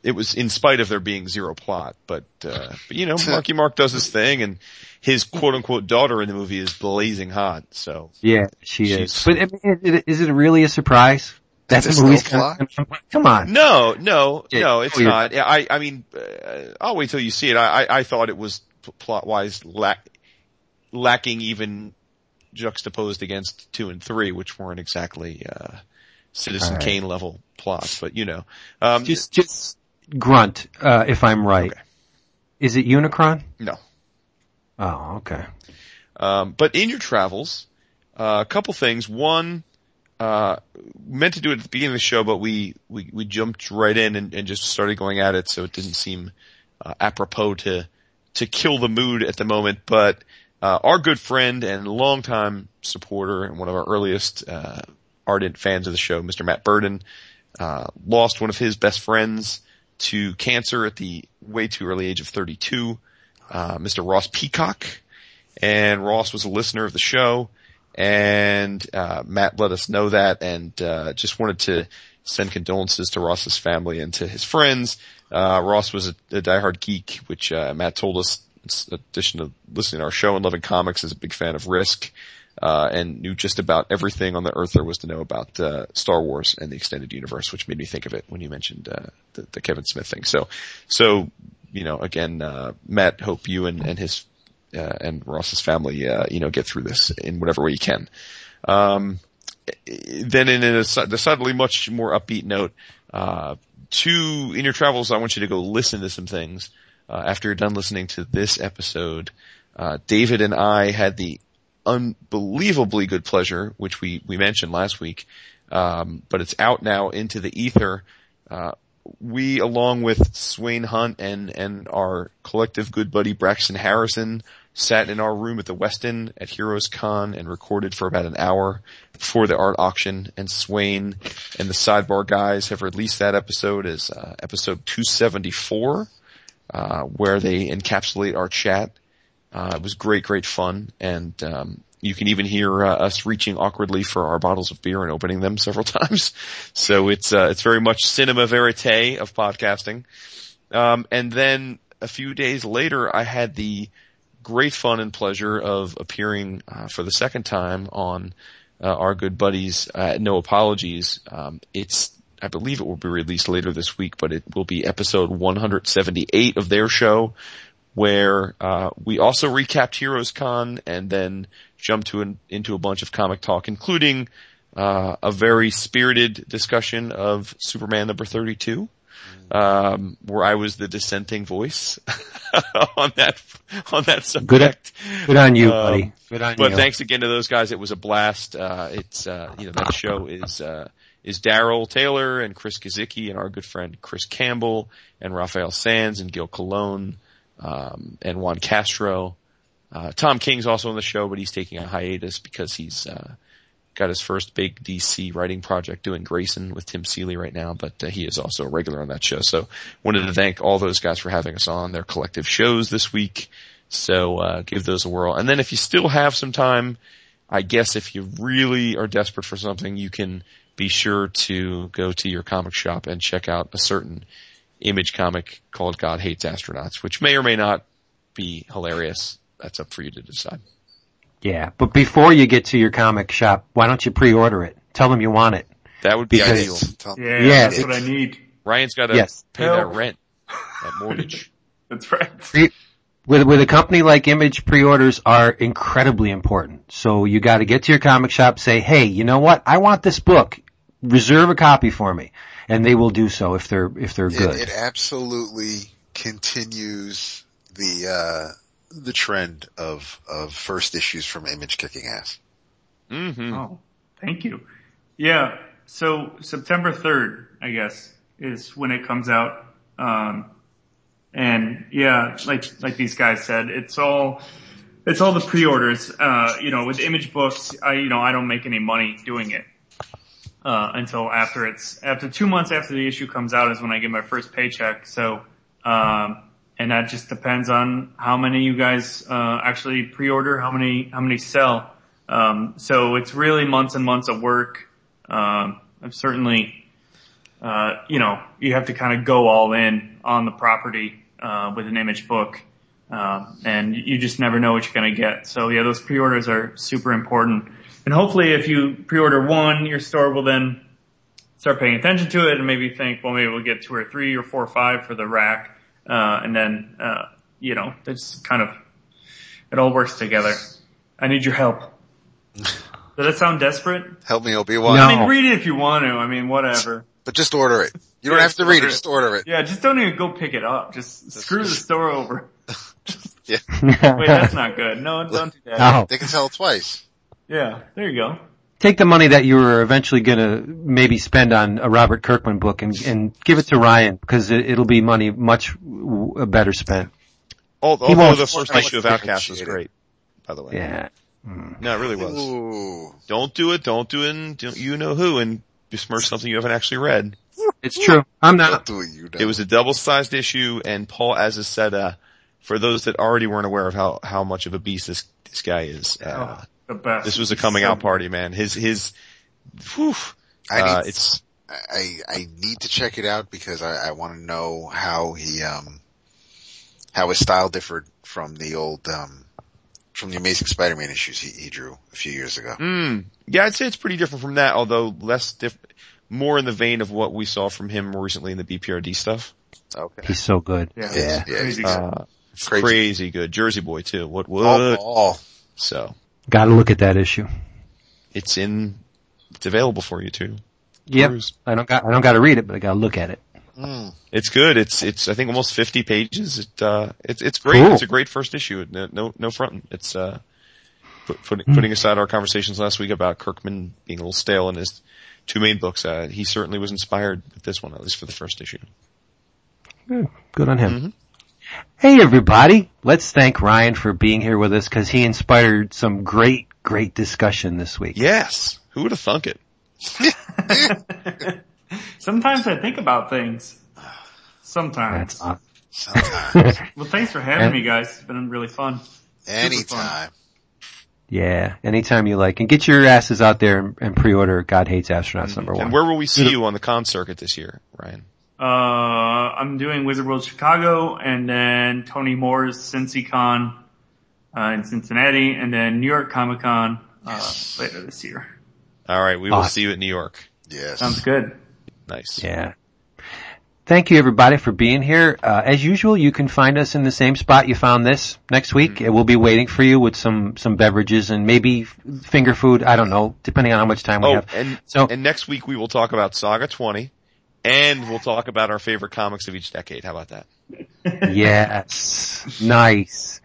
it was in spite of there being zero plot. But, uh, but you know, Marky Mark does his thing, and his quote unquote daughter in the movie is blazing hot. So yeah, she is. But I mean, is it really a surprise? That's a the movie's no Come on. no, no, no, it's oh, you're- not. I I mean, uh, I'll wait till you see it. I I, I thought it was plot wise lack, lacking even juxtaposed against two and three, which weren't exactly uh, Citizen All right. Kane level plots, but you know, um, Just, just grunt, uh, if I'm right. Okay. Is it Unicron? no. Oh, okay. Um, but in your travels, uh, a couple things. One, uh, meant to do it at the beginning of the show, but we, we, we jumped right in and, and just started going at it, so it didn't seem uh, apropos to, to kill the mood at the moment. But uh, our good friend and longtime supporter and one of our earliest uh, ardent fans of the show, Mr. Matt Burden, uh, lost one of his best friends to cancer at the way too early age of 32. Uh, Mr. Ross Peacock and Ross was a listener of the show, and uh, Matt let us know that, and uh, just wanted to send condolences to Ross's family and to his friends. Uh, Ross was a, a diehard geek, which uh, Matt told us. In addition to listening to our show and loving comics, is a big fan of Risk, uh, and knew just about everything on the earth there was to know about uh, Star Wars and the extended universe, which made me think of it when you mentioned uh, the, the Kevin Smith thing. So, so you know, again, uh, Matt, hope you and, and his uh, and Ross's family, uh, you know, get through this in whatever way you can. Um, then in a decidedly much more upbeat note, uh, to in your travels, I want you to go listen to some things. Uh, after you're done listening to this episode, uh, David and I had the unbelievably good pleasure, which we, we mentioned last week, um, but it's out now into the ether. Uh, we, along with Swain Hunt and, and our collective good buddy Braxton Harrison, sat in our room at the Westin at Heroes Con and recorded for about an hour before the art auction. And Swain and the Sidebar guys have released that episode as uh, episode 274, uh, where they encapsulate our chat. Uh, it was great, great fun, and um, you can even hear uh, us reaching awkwardly for our bottles of beer and opening them (laughs) several times. So it's uh, it's very much cinema verite of podcasting. Um, and then a few days later, I had the great fun and pleasure of appearing uh, for the second time on uh, our good buddies No Apologies. Um, it's I believe it will be released later this week, but it will be episode 178 of their show, where uh, we also recapped Heroes Con and then jumped to an, into a bunch of comic talk, including uh, a very spirited discussion of Superman number 32, um, where I was the dissenting voice (laughs) on that on that subject. Good good on you, Um, buddy. Good on But you. thanks again to those guys. It was a blast. Uh, it's, uh, you know, that show is, uh, is Daryl Taylor and Chris Kazicki and our good friend Chris Campbell and Raphael Sands and Gil Colon, um, and Juan Castro. Uh, Tom King's also on the show, but he's taking a hiatus because he's, uh, got his first big DC writing project doing Grayson with Tim Seeley right now, but uh, he is also a regular on that show. So wanted to thank all those guys for having us on their collective shows this week. So uh, give those a whirl. And then if you still have some time, I guess if you really are desperate for something, you can be sure to go to your comic shop and check out a certain image comic called God Hates Astronauts, which may or may not be hilarious. That's up for you to decide. Yeah, but before you get to your comic shop, why don't you pre-order it? Tell them you want it. That would be Because- ideal. Tell- Yeah, Yeah, that's what I need. Ryan's got to Yes. pay that rent, that (laughs) mortgage. That's right. With with a company like Image, pre-orders are incredibly important. So you got to get to your comic shop, say, "Hey, you know what? I want this book. Reserve a copy for me," and they will do so if they're if they're good. it absolutely continues the uh, the trend of of first issues from Image kicking ass. hmm Oh, thank you. Yeah. So September 3rd, I guess, is when it comes out. Um, and yeah, like, like these guys said, it's all, it's all the pre-orders. Uh, you know, with image books, I, you know, I don't make any money doing it. Uh, until after it's, after two months after the issue comes out is when I get my first paycheck. So, um, and that just depends on how many you guys, uh, actually pre-order, how many, how many sell. Um, so it's really months and months of work. Um, I'm certainly, uh, you know, you have to kind of go all in on the property, uh, with an image book. Um, and you just never know what you're going to get. So yeah, those pre-orders are super important. And hopefully if you pre-order one, your store will then start paying attention to it and maybe think, well, maybe we'll get two or three or four or five for the rack. Uh, and then, uh, you know, it's kind of, it all works together. I need your help. (laughs) Does that sound desperate? Help me, Obi Wan. No. I mean, read it if you want to. I mean, whatever. But just order it. You don't Yeah, have to read it, it. just order it. Yeah, just don't even go pick it up. Just screw the store over. (laughs) Yeah. (laughs) Wait, that's not good. No, don't do that. no. They can sell it twice. Yeah, there you go. Take the money that you were eventually going to maybe spend on a Robert Kirkman book and, and give it to Ryan because it, it'll be money much w- better spent. Although He the first issue of Outcast was great, by the way. Yeah. No, it really was. Ooh. Don't do it. Don't do it. And don't, you know who and besmirch something you haven't actually read. It's true. I'm Don't do it, you know. It was a double-sized issue, and Paul Azaceta, for those that already weren't aware of how how much of a beast this this guy is, uh, Oh, the best. this was a coming out party, man. His his, whew, I uh, need, it's I, I need to check it out because I, I want to know how he, um, how his style differed from the old, um, from the Amazing Spider-Man issues he, he drew a few years ago. mm, yeah, I'd say it's pretty different from that, although less diff, more in the vein of what we saw from him more recently in the BPRD stuff. Okay. He's so good. Yeah, Yeah, yeah, crazy. Uh, Crazy. crazy good, Jersey boy too. What what? Oh, oh. So Got to look at that issue. it's in, it's available for you too. Yep. Cruise. I don't got. I don't got to read it, but I got to look at it. Mm. It's good. It's it's I think almost fifty pages. It uh it's it's great. Cool. It's a great first issue. No no, no fronting. It's uh put, put, putting aside our conversations last week about Kirkman being a little stale in his two main books. Uh, he certainly was inspired with this one, at least for the first issue. Good. Good on him. Mhm. Hey everybody, let's thank Ryan for being here with us because he inspired some great, great discussion this week. Yes. Who would have thunk it? (laughs) Sometimes I think about things. Sometimes. That's awesome. Sometimes. (laughs) Well, thanks for having And- me, guys. It's been really fun. Anytime. yeah, anytime you like. And get your asses out there and, and pre-order God Hates Astronauts number one. And where will we see you on the con circuit this year, Ryan? Uh, I'm doing Wizard World Chicago and then Tony Moore's CincyCon, uh, in Cincinnati and then New York Comic Con, uh, later this year. All right, we will see you at New York. Yes. Sounds good. Nice. Yeah. Thank you everybody for being here. Uh, as usual, you can find us in the same spot you found this next week. We'll be waiting for you with some, some beverages and maybe finger food. I don't know, depending on how much time we Oh, have. and So- and next week we will talk about Saga 20, and we'll talk about our favorite comics of each decade. How about that? (laughs) Yes. nice.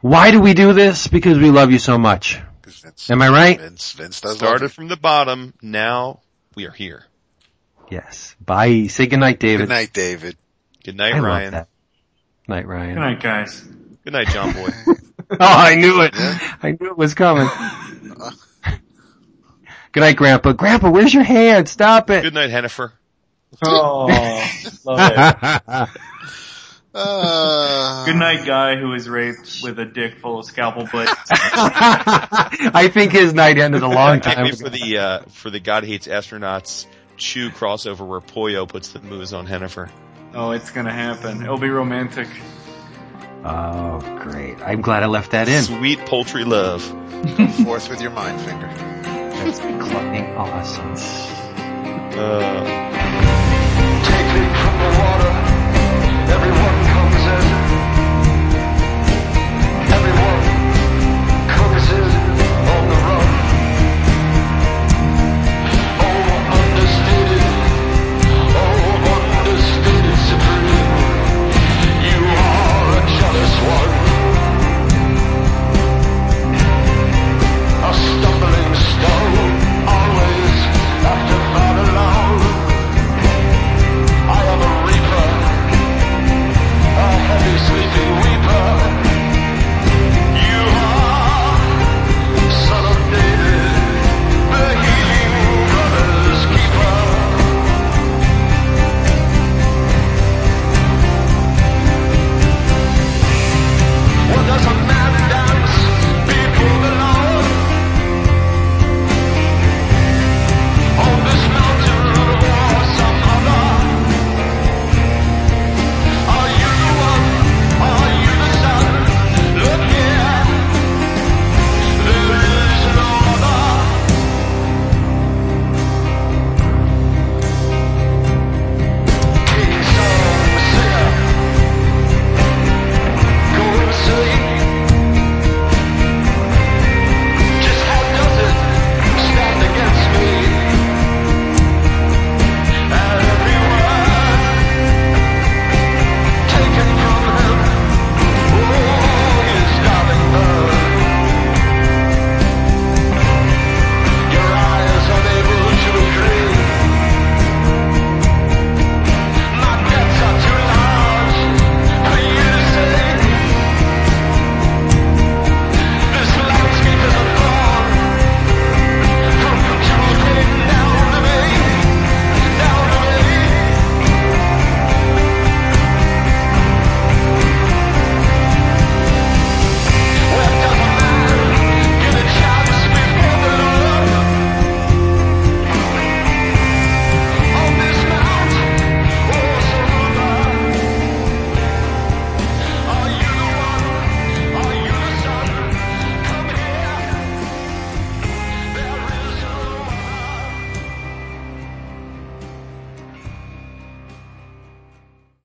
Why do we do this? Because we love you so much. Vince, Am I right? Vince, Vince does Started you. from the bottom. Now we are here. Yes. Bye. Say goodnight, David. Good night, David. Good night, I love Ryan. that. Night, Ryan. Good night, guys. Good night, John Boy. (laughs) Oh, I knew it. I knew it was coming. (laughs) Good night, Grandpa. Grandpa, where's your hand? Stop it. Good night, Hennifer. Oh, love it. (laughs) Uh, Good night, guy who was raped with a dick full of scalpel blades. (laughs) I think his night ended a long time wait ago. for the uh, for the God hates astronauts Chew crossover where Poyo puts the moves on Hennifer. oh, it's gonna happen. It'll be romantic. Oh, great. I'm glad I left that in. Sweet poultry love. forth with your mind finger. It's fucking awesome. Uh.